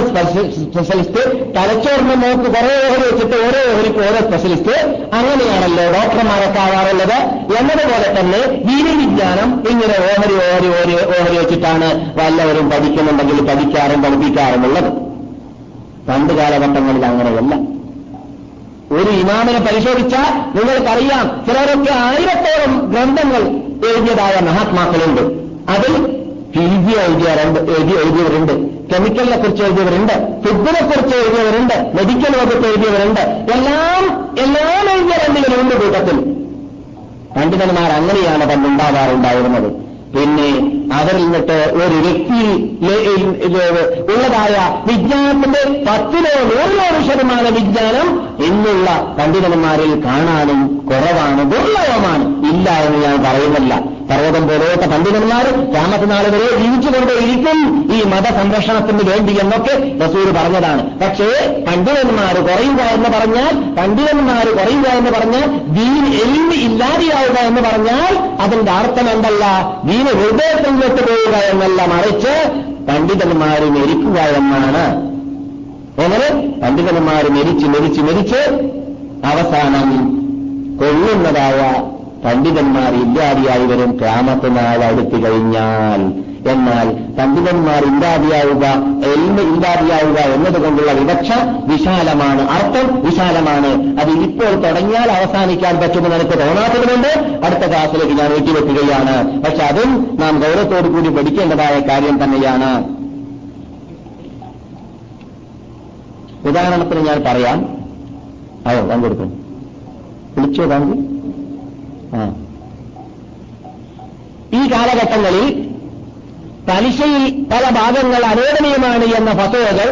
സ്പെഷ്യലിസ്റ്റ് തലച്ചോറിന്റെ മൂക്ക് കുറേ ഓഹരി വെച്ചിട്ട് ഓരോ ഓഹരിക്ക് ഓരോ സ്പെഷ്യലിസ്റ്റ് അങ്ങനെയാണല്ലോ ഡോക്ടർമാരൊക്കെ ആവാറുള്ളത്. എന്നതുപോലെ തന്നെ ദീനി വിജ്ഞാനം ഇങ്ങനെ ഓഹരി ഓഹരി ഓഹരി ഓഹരി വെച്ചിട്ടാണ് വല്ലവരും പഠിക്കുന്നുണ്ടെങ്കിൽ പഠിക്കാറും പഠിപ്പിക്കാറുമുള്ളത് പണ്ട് കാലഘട്ടങ്ങളിൽ അങ്ങനെയല്ല. ഒരു ഇമാമിനെ പരിശോധിച്ചാൽ നിങ്ങൾക്കറിയാം ചിലരൊക്കെ ആയിരത്തോളം ഗ്രന്ഥങ്ങൾ എഴുതിയതായ മഹാത്മാക്കളുണ്ട്. അതിൽ പി ജി എഴുതിയ രണ്ട് എഴുതി എഴുതിയവരുണ്ട്. കെമിക്കലിനെ കുറിച്ച് എഴുതിയവരുണ്ട് ഫുഡിനെ കുറിച്ച് എഴുതിയവരുണ്ട് മെഡിക്കൽ വകുപ്പ് എഴുതിയവരുണ്ട്. എല്ലാം എല്ലാം എഴുതിയ രണ്ടിലുണ്ട് കൂട്ടത്തിൽ. പണ്ഡിതന്മാർ അങ്ങനെയാണ് പണ്ടുണ്ടാവാറുണ്ടായിരുന്നത് പിന്നെ അവരിൽ നിന്നിട്ട് ഒരു വ്യക്തി ഉള്ളതായ വിജ്ഞാനത്തിന്റെ പത്തിലോ നൂറിലോ ശതമാനം വിജ്ഞാനം ഇന്നുള്ള പണ്ഡിതന്മാരിൽ കാണാനും കുറവാണ് ദുർലഭമാണ്. ഇല്ല എന്ന് ഞാൻ പറയുന്നില്ല. പർവതം പോലത്തെ പണ്ഡിതന്മാർ രാമത്തിനാൾ വരെ ജീവിച്ചുകൊണ്ടേയിരിക്കും ഈ മതസംരക്ഷണത്തിന് വേണ്ടി എന്നൊക്കെ റസൂർ പറഞ്ഞതാണ്. പക്ഷേ പണ്ഡിതന്മാർ കുറയുക എന്ന് പറഞ്ഞാൽ പണ്ഡിതന്മാർ കുറയുക എന്ന് പറഞ്ഞാൽ ദീൻ എൽമി ഇല്ലാതെയാവുക എന്ന് പറഞ്ഞാൽ അതിന്റെ അർത്ഥം എന്തല്ല? ദീന ഹൃദയത്തിലോട്ട് പോവുക എന്നല്ല മറിച്ച് പണ്ഡിതന്മാർ മരിക്കുക എന്നാണ്. എങ്ങനെ? പണ്ഡിതന്മാർ മരിച്ച് മരിച്ച് മരിച്ച് അവസാനം കൊള്ളുന്നതായ പണ്ഡിതന്മാർ ഇല്ലാതെയായി വരും. ക്യാമത്തിനാൾ അടുത്തു കഴിഞ്ഞാൽ. എന്നാൽ പണ്ഡിതന്മാർ ഇല്ലാതെയാവുക എൽമ ഇല്ലാതെയാവുക എന്നതുകൊണ്ടുള്ള വിവക്ഷ വിശാലമാണ്. അർത്ഥം വിശാലമാണ്. അത് ഇപ്പോൾ തുടങ്ങിയാൽ അവസാനിക്കാൻ പറ്റുമെന്ന് എനിക്ക് തോന്നാത്തതുകൊണ്ട് അടുത്ത ക്ലാസ്സിലേക്ക് ഞാൻ നീട്ടിവെക്കുകയാണ് പക്ഷെ അതും നാം ഗൗരവത്തോടു കൂടി പഠിക്കേണ്ടതായ കാര്യം തന്നെയാണ്. ഉദാഹരണത്തിന് ഞാൻ പറയാം. അയോ പങ്കെടുക്കും വിളിച്ചോ താങ്കൾ ഈ കാലഘട്ടങ്ങളിൽ പലിശയിൽ പല ഭാഗങ്ങൾ അനുവദനീയമാണ് എന്ന ഫസോകൾ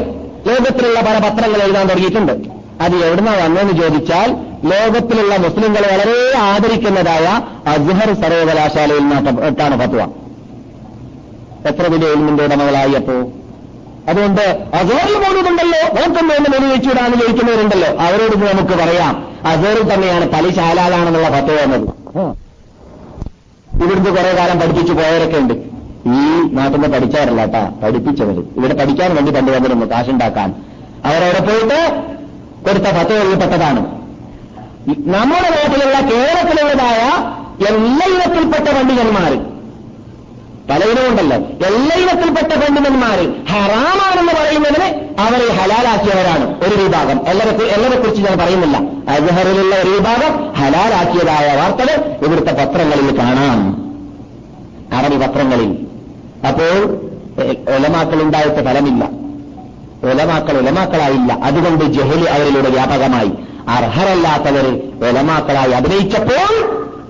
ലോകത്തിലുള്ള പല പത്രങ്ങൾ എഴുതാൻ തുടങ്ങിയിട്ടുണ്ട്. അത് എവിടുന്ന വന്നെന്ന് ചോദിച്ചാൽ ലോകത്തിലുള്ള മുസ്ലിങ്ങൾ വളരെ ആദരിക്കുന്നതായ അസ്ഹർ സർവകലാശാലയിൽ നിന്നാണ് ഫത്വ. എത്ര വലിയ എൽമിന്റെ ഉടമകളായി അപ്പോ? അതുകൊണ്ട് അസോറിൽ പോകുന്നുണ്ടല്ലോ നോക്കുന്നു എന്ന് മെനു വെച്ചുവിടാന്ന് ചോദിക്കുന്നവരുണ്ടല്ലോ അവരോട് നമുക്ക് പറയാം അസോറിൽ തന്നെയാണ് പലിശ ഹലാലാണെന്നുള്ള ഫത്വ എന്നത്. ഇവിടുന്ന് കുറെ കാലം പഠിപ്പിച്ചു പോയവരൊക്കെ ഉണ്ട്. ഈ നാട്ടിൽ നിന്ന് പഠിച്ചവരല്ല കേട്ടാ പഠിപ്പിച്ചവർ ഇവിടെ പഠിക്കാൻ വേണ്ടി പണ്ട് വന്നിരുന്നു കാശുണ്ടാക്കാൻ. അവരവിടെ പോയിട്ട് കൊടുത്ത ഫത്തകളിൽപ്പെട്ടതാണ് നമ്മുടെ നാട്ടിലുള്ള കേരളത്തിലുള്ളതായ എല്ലാ ഇനത്തിൽപ്പെട്ട പണ്ഡിതന്മാർ പലയിനമുണ്ടല്ലോ എല്ലാ ഇനത്തിൽപ്പെട്ട പണ്ഡിതന്മാർ ഹറാമാണെന്ന് പറയുന്നതിന് അവരെ ഹലാലാക്കിയവരാണ് ഒരു വിഭാഗം. എല്ലാരെ എല്ലാരെ കുറിച്ച് ഞാൻ പറയുന്നില്ല. അജഹറിലുള്ള ഒരു വിഭാഗം ഹലാലാക്കിയതായ വാർത്തകൾ ഇവിടുത്തെ പത്രങ്ങളിൽ കാണാം. അറബി പത്രങ്ങളിൽ. അപ്പോൾ ഒലമാക്കൾ ഉണ്ടായിട്ട് ഫലമില്ല. ഒലമാക്കൾ ഒലമാക്കളായില്ല അതുകൊണ്ട് ജഹലി അവരിലൂടെ വ്യാപകമായി. അർഹരല്ലാത്തവർ ഒലമാക്കളായി അഭിനയിച്ചപ്പോൾ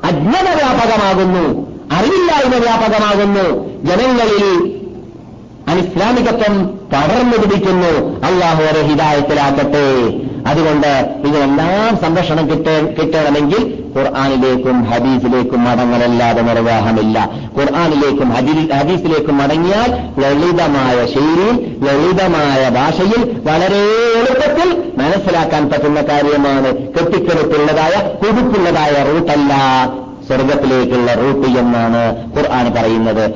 അജ്ഞത വ്യാപകമാകുന്നു അറിവില്ലായ്മ വ്യാപകമാകുന്നു. ജനങ്ങളിൽ അനിസ്ലാമികത്വം പടർന്നു പിടിക്കുന്നു. അള്ളാഹു അവരെ ഹിതായത്തിലാക്കട്ടെ അതുകൊണ്ട് ഇതിനെല്ലാം സംരക്ഷണം കിട്ടേ കിട്ടണമെങ്കിൽ ഖുർആാനിലേക്കും ഹദീസിലേക്കും മടങ്ങലല്ലാതെ നിർവാഹമില്ല. ഖുർആാനിലേക്കും ഹദീസിലേക്കും മടങ്ങിയാൽ ലളിതമായ ശൈലിയിൽ ലളിതമായ ഭാഷയിൽ വളരെ എളുപ്പത്തിൽ മനസ്സിലാക്കാൻ പറ്റുന്ന കാര്യമാണ് കെട്ടിക്കെടുപ്പുള്ളതായ കുതിപ്പുള്ളതായ റൂട്ടല്ല. സ്വർഗത്തിലേക്കുള്ള റൂട്ട് എന്നാണ് ഖുർആൻ പറയുന്നത്.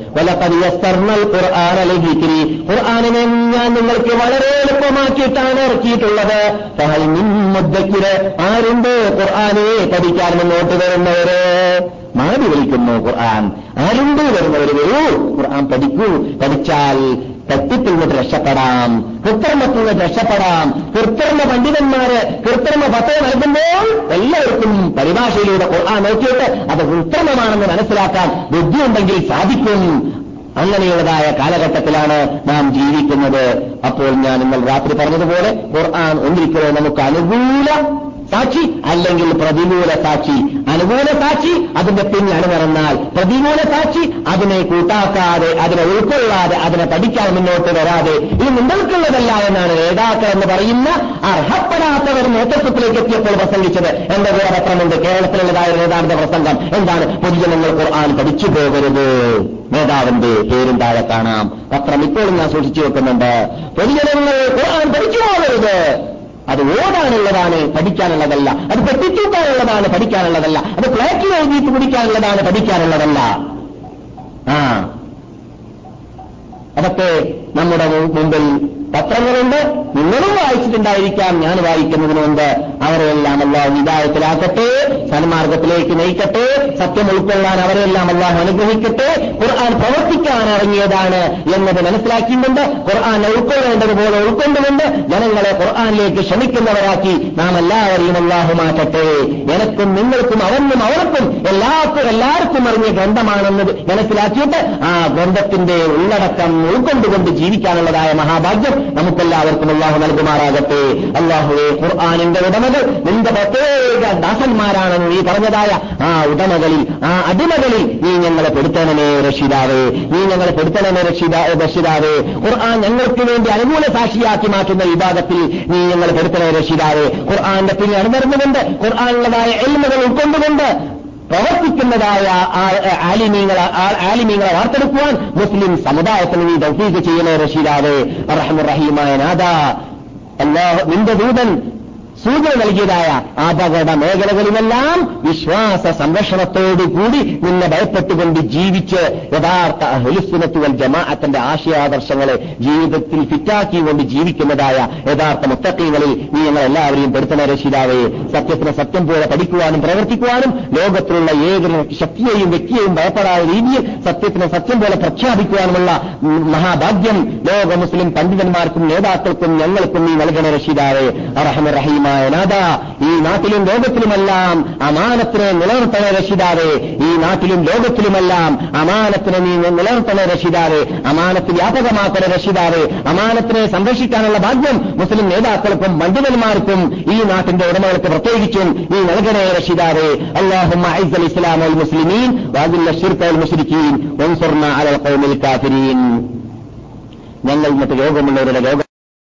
ഖുർആൻ അലഹിക്കിരി ഖുർആാനിനെ ഞാൻ നിങ്ങൾക്ക് വളരെ എളുപ്പമാക്കിയിട്ടാണ് ഇറക്കിയിട്ടുള്ളത്. മുദ്ദക്കിര്. ആരുണ്ട് ഖുർആാനെ പഠിക്കാൻ മുന്നോട്ട് വരുന്നവര്? മാറി വിളിക്കുന്നു ഖുർആൻ. ആരുണ്ട് വരുന്നവര്? വരൂ ഖുർആൻ പഠിക്കൂ. പഠിച്ചാൽ തട്ടിപ്പിൽ നിന്ന് രക്ഷപ്പെടാം. കൃത്രിമത്തിൽ നിന്ന് രക്ഷപ്പെടാം. കൃത്രിമ പണ്ഡിതന്മാര് കൃത്രിമ പത്തം നൽകുമ്പോൾ എല്ലാവർക്കും പരിഭാഷയിലൂടെ ഖുർആൻ നോക്കിയിട്ട് അത് കൃത്രിമമാണെന്ന് മനസ്സിലാക്കാൻ ബുദ്ധിയുണ്ടെങ്കിൽ സാധിക്കും. അങ്ങനെയുള്ളതായ കാലഘട്ടത്തിലാണ് നാം ജീവിക്കുന്നത്. അപ്പോൾ ഞാൻ ഇന്നലെ രാത്രി പറഞ്ഞതുപോലെ ഖുർആൻ ഒന്നിരിക്കലോ നമുക്ക് അനുകൂല സാക്ഷി അല്ലെങ്കിൽ പ്രതികൂല സാക്ഷി അനുകൂല സാക്ഷി അതിന്റെ പിന്നിൽ നടന്നാൽ. പ്രതികൂല സാക്ഷി അതിനെ കൂട്ടാക്കാതെ അതിനെ ഉൾക്കൊള്ളാതെ അതിനെ പഠിക്കാൻ മുന്നോട്ട് വരാതെ. ഇത് നിങ്ങൾക്കുള്ളതല്ല എന്നാണ് നേതാക്കൾ എന്ന് പറയുന്ന അർഹപ്പെടാത്തവർ നേതൃത്വത്തിലേക്ക് എത്തിയപ്പോൾ പ്രസംഗിച്ചത്. എന്റെ കൂടെ പത്രമുണ്ട് കേരളത്തിലുള്ളതായ നേതാവിന്റെ പ്രസംഗം. എന്താണ്? പൊതുജനങ്ങൾ ഖുർആൻ പഠിച്ചു പോകരുത്. നേതാവിന്റെ പേരും താഴെ കാണാം. പത്രം ഇപ്പോഴും ഞാൻ സൂക്ഷിച്ചു വെക്കുന്നുണ്ട്. പൊതുജനങ്ങൾ ഖുർആൻ പഠിച്ചു പോകരുത്. അത് ഓടാനുള്ളതാണ് പഠിക്കാനുള്ളതല്ല. അത് പെട്ടിത്തൂക്കാനുള്ളതാണ് പഠിക്കാനുള്ളതല്ല. അത് പ്ലേറ്റിൽ എഴുതിയിട്ട് കുടിക്കാനുള്ളതാണ് പഠിക്കാനുള്ളതല്ല. ആ. അതൊക്കെ നമ്മുടെ മുമ്പിൽ പത്രങ്ങളുണ്ട്. നിങ്ങളും വായിച്ചിട്ടുണ്ടായിരിക്കാം. ഞാൻ വായിക്കുന്നതിന് മുമ്പ് അവരെല്ലാം അള്ളാഹു വിദായത്തിലാക്കട്ടെ സന്മാർഗത്തിലേക്ക് നയിക്കട്ടെ സത്യം ഉൾക്കൊള്ളാൻ അവരെല്ലാം അള്ളാഹു അനുഗ്രഹിക്കട്ടെ ഖുർആൻ പ്രവർത്തിക്കാൻ ഇറങ്ങിയതാണ് എന്നത് മനസ്സിലാക്കിയിട്ടുണ്ട്. ഖുർആൻ ഉൾക്കൊള്ളേണ്ടതുപോലെ ഉൾക്കൊണ്ടുകൊണ്ട് ജനങ്ങളെ ഖുർആനിലേക്ക് ക്ഷണിക്കുന്നവരാക്കി നാം എല്ലാവരെയും അല്ലാഹുമാക്കട്ടെ എനക്കും നിങ്ങൾക്കും അവനും അവർക്കും എല്ലാവർക്കും എല്ലാവർക്കും അറിഞ്ഞ ഗ്രന്ഥമാണെന്നത് മനസ്സിലാക്കിയിട്ട് ആ ഗ്രന്ഥത്തിന്റെ ഉള്ളടക്കം ഉൾക്കൊണ്ടുകൊണ്ട് ജീവിക്കാനുള്ളതായ മഹാഭാഗ്യം നമുക്കെല്ലാവർക്കും അള്ളാഹു നൽകുമാറാകട്ടെ. അള്ളാഹുവെ ഖുർആാനിന്റെ ഉടമകൾ നിന്റെ പ്രത്യേക ദാസന്മാരാണെന്ന് നീ പറഞ്ഞതായ ആ ഉടമകളിൽ ആ അടിമകളിൽ നീ ഞങ്ങളെ പെടുത്തണമേ രക്ഷിതാവേ നീ ഞങ്ങളെ പെടുത്തണമേ രക്ഷിതാ രക്ഷിതാവേ ഖുർആൻ ഞങ്ങൾക്ക് വേണ്ടി അനുകൂല സാക്ഷിയാക്കി മാറ്റുന്ന വിഭാഗത്തിൽ നീ ഞങ്ങളെ പെടുത്തണേ രക്ഷിതാവേ ഖുർആാന്റെ പിന്നെ അണിനിർന്നുകൊണ്ട് ഖുർആാനുള്ളതായ എൽമകൾ ഉൾക്കൊണ്ടുകൊണ്ട് പ്രവർത്തിക്കുന്നതായ ആലിമീങ്ങളെ വാർത്തെടുക്കുവാൻ മുസ്ലിം സമുദായത്തിന് നീ തൗഫീക്ക് ചെയ്യണേ റഷീദാവേ. റഹമുറഹീമായ നാദ അല്ലാഹ് നിന്റെ ദൂതൻ സൂചന നൽകിയതായ അപകട മേഖലകളിലെല്ലാം വിശ്വാസ സംരക്ഷണത്തോടുകൂടി നിന്നെ ഭയപ്പെട്ടുകൊണ്ട് ജീവിച്ച് യഥാർത്ഥ അഹുലുസുനത്തുവൽ ജമാഅത്തിന്റെ ആശയാദർശങ്ങളെ ജീവിതത്തിൽ ഫിറ്റാക്കിക്കൊണ്ട് ജീവിക്കുന്നതായ യഥാർത്ഥ മുത്തക്കീകളിൽ നീ ഞങ്ങൾ എല്ലാവരെയും പെടുത്തണ രക്ഷിതാവേ സത്യത്തിന് സത്യം പോലെ പഠിക്കുവാനും പ്രവർത്തിക്കുവാനും ലോകത്തിലുള്ള ഏതൊരു ശക്തിയെയും വ്യക്തിയെയും ഭയപ്പെടാത്ത രീതിയിൽ സത്യത്തിന് സത്യം പോലെ പ്രഖ്യാപിക്കുവാനുമുള്ള മഹാഭാഗ്യം ലോക മുസ്ലിം പണ്ഡിതന്മാർക്കും നേതാക്കൾക്കും ഞങ്ങൾക്കും നീ നൽകണ രക്ഷിതാവേ അറഹമ റഹീമായ നാഥ ഈ നാട്ടിലും ലോകത്തിലുമെല്ലാം അമാനത്തിനെ നിലനിർത്തണ രക്ഷിതാവേ. ഈ നാട്ടിലും ലോകത്തിലുമെല്ലാം അമാനത്തിനെ നീ നിലനിർത്തണ രക്ഷിതാവേ. അമാനത്ത് വ്യാപകമാക്കണ രക്ഷിതാവേ. അമാനത്തിനെ സംരക്ഷിക്കാനുള്ള ഭാഗ്യം മുസ്ലിം നേതാക്കൾക്കും പണ്ഡിതന്മാർക്കും ഈ നാട്ടിന്റെ ഉടമകൾക്ക് പ്രത്യേകിച്ചും ഈ നൽകണേ രക്ഷിതാവേ. അൽ ഇസ്ലാം അൽ മുസ്ലിമീൻ വാദില്ല മുസ്ലിഖീൻ കാഫിരീൻ. ഞങ്ങൾ ഇന്നത്തെ രോഗമുള്ളവരുടെ രോഗം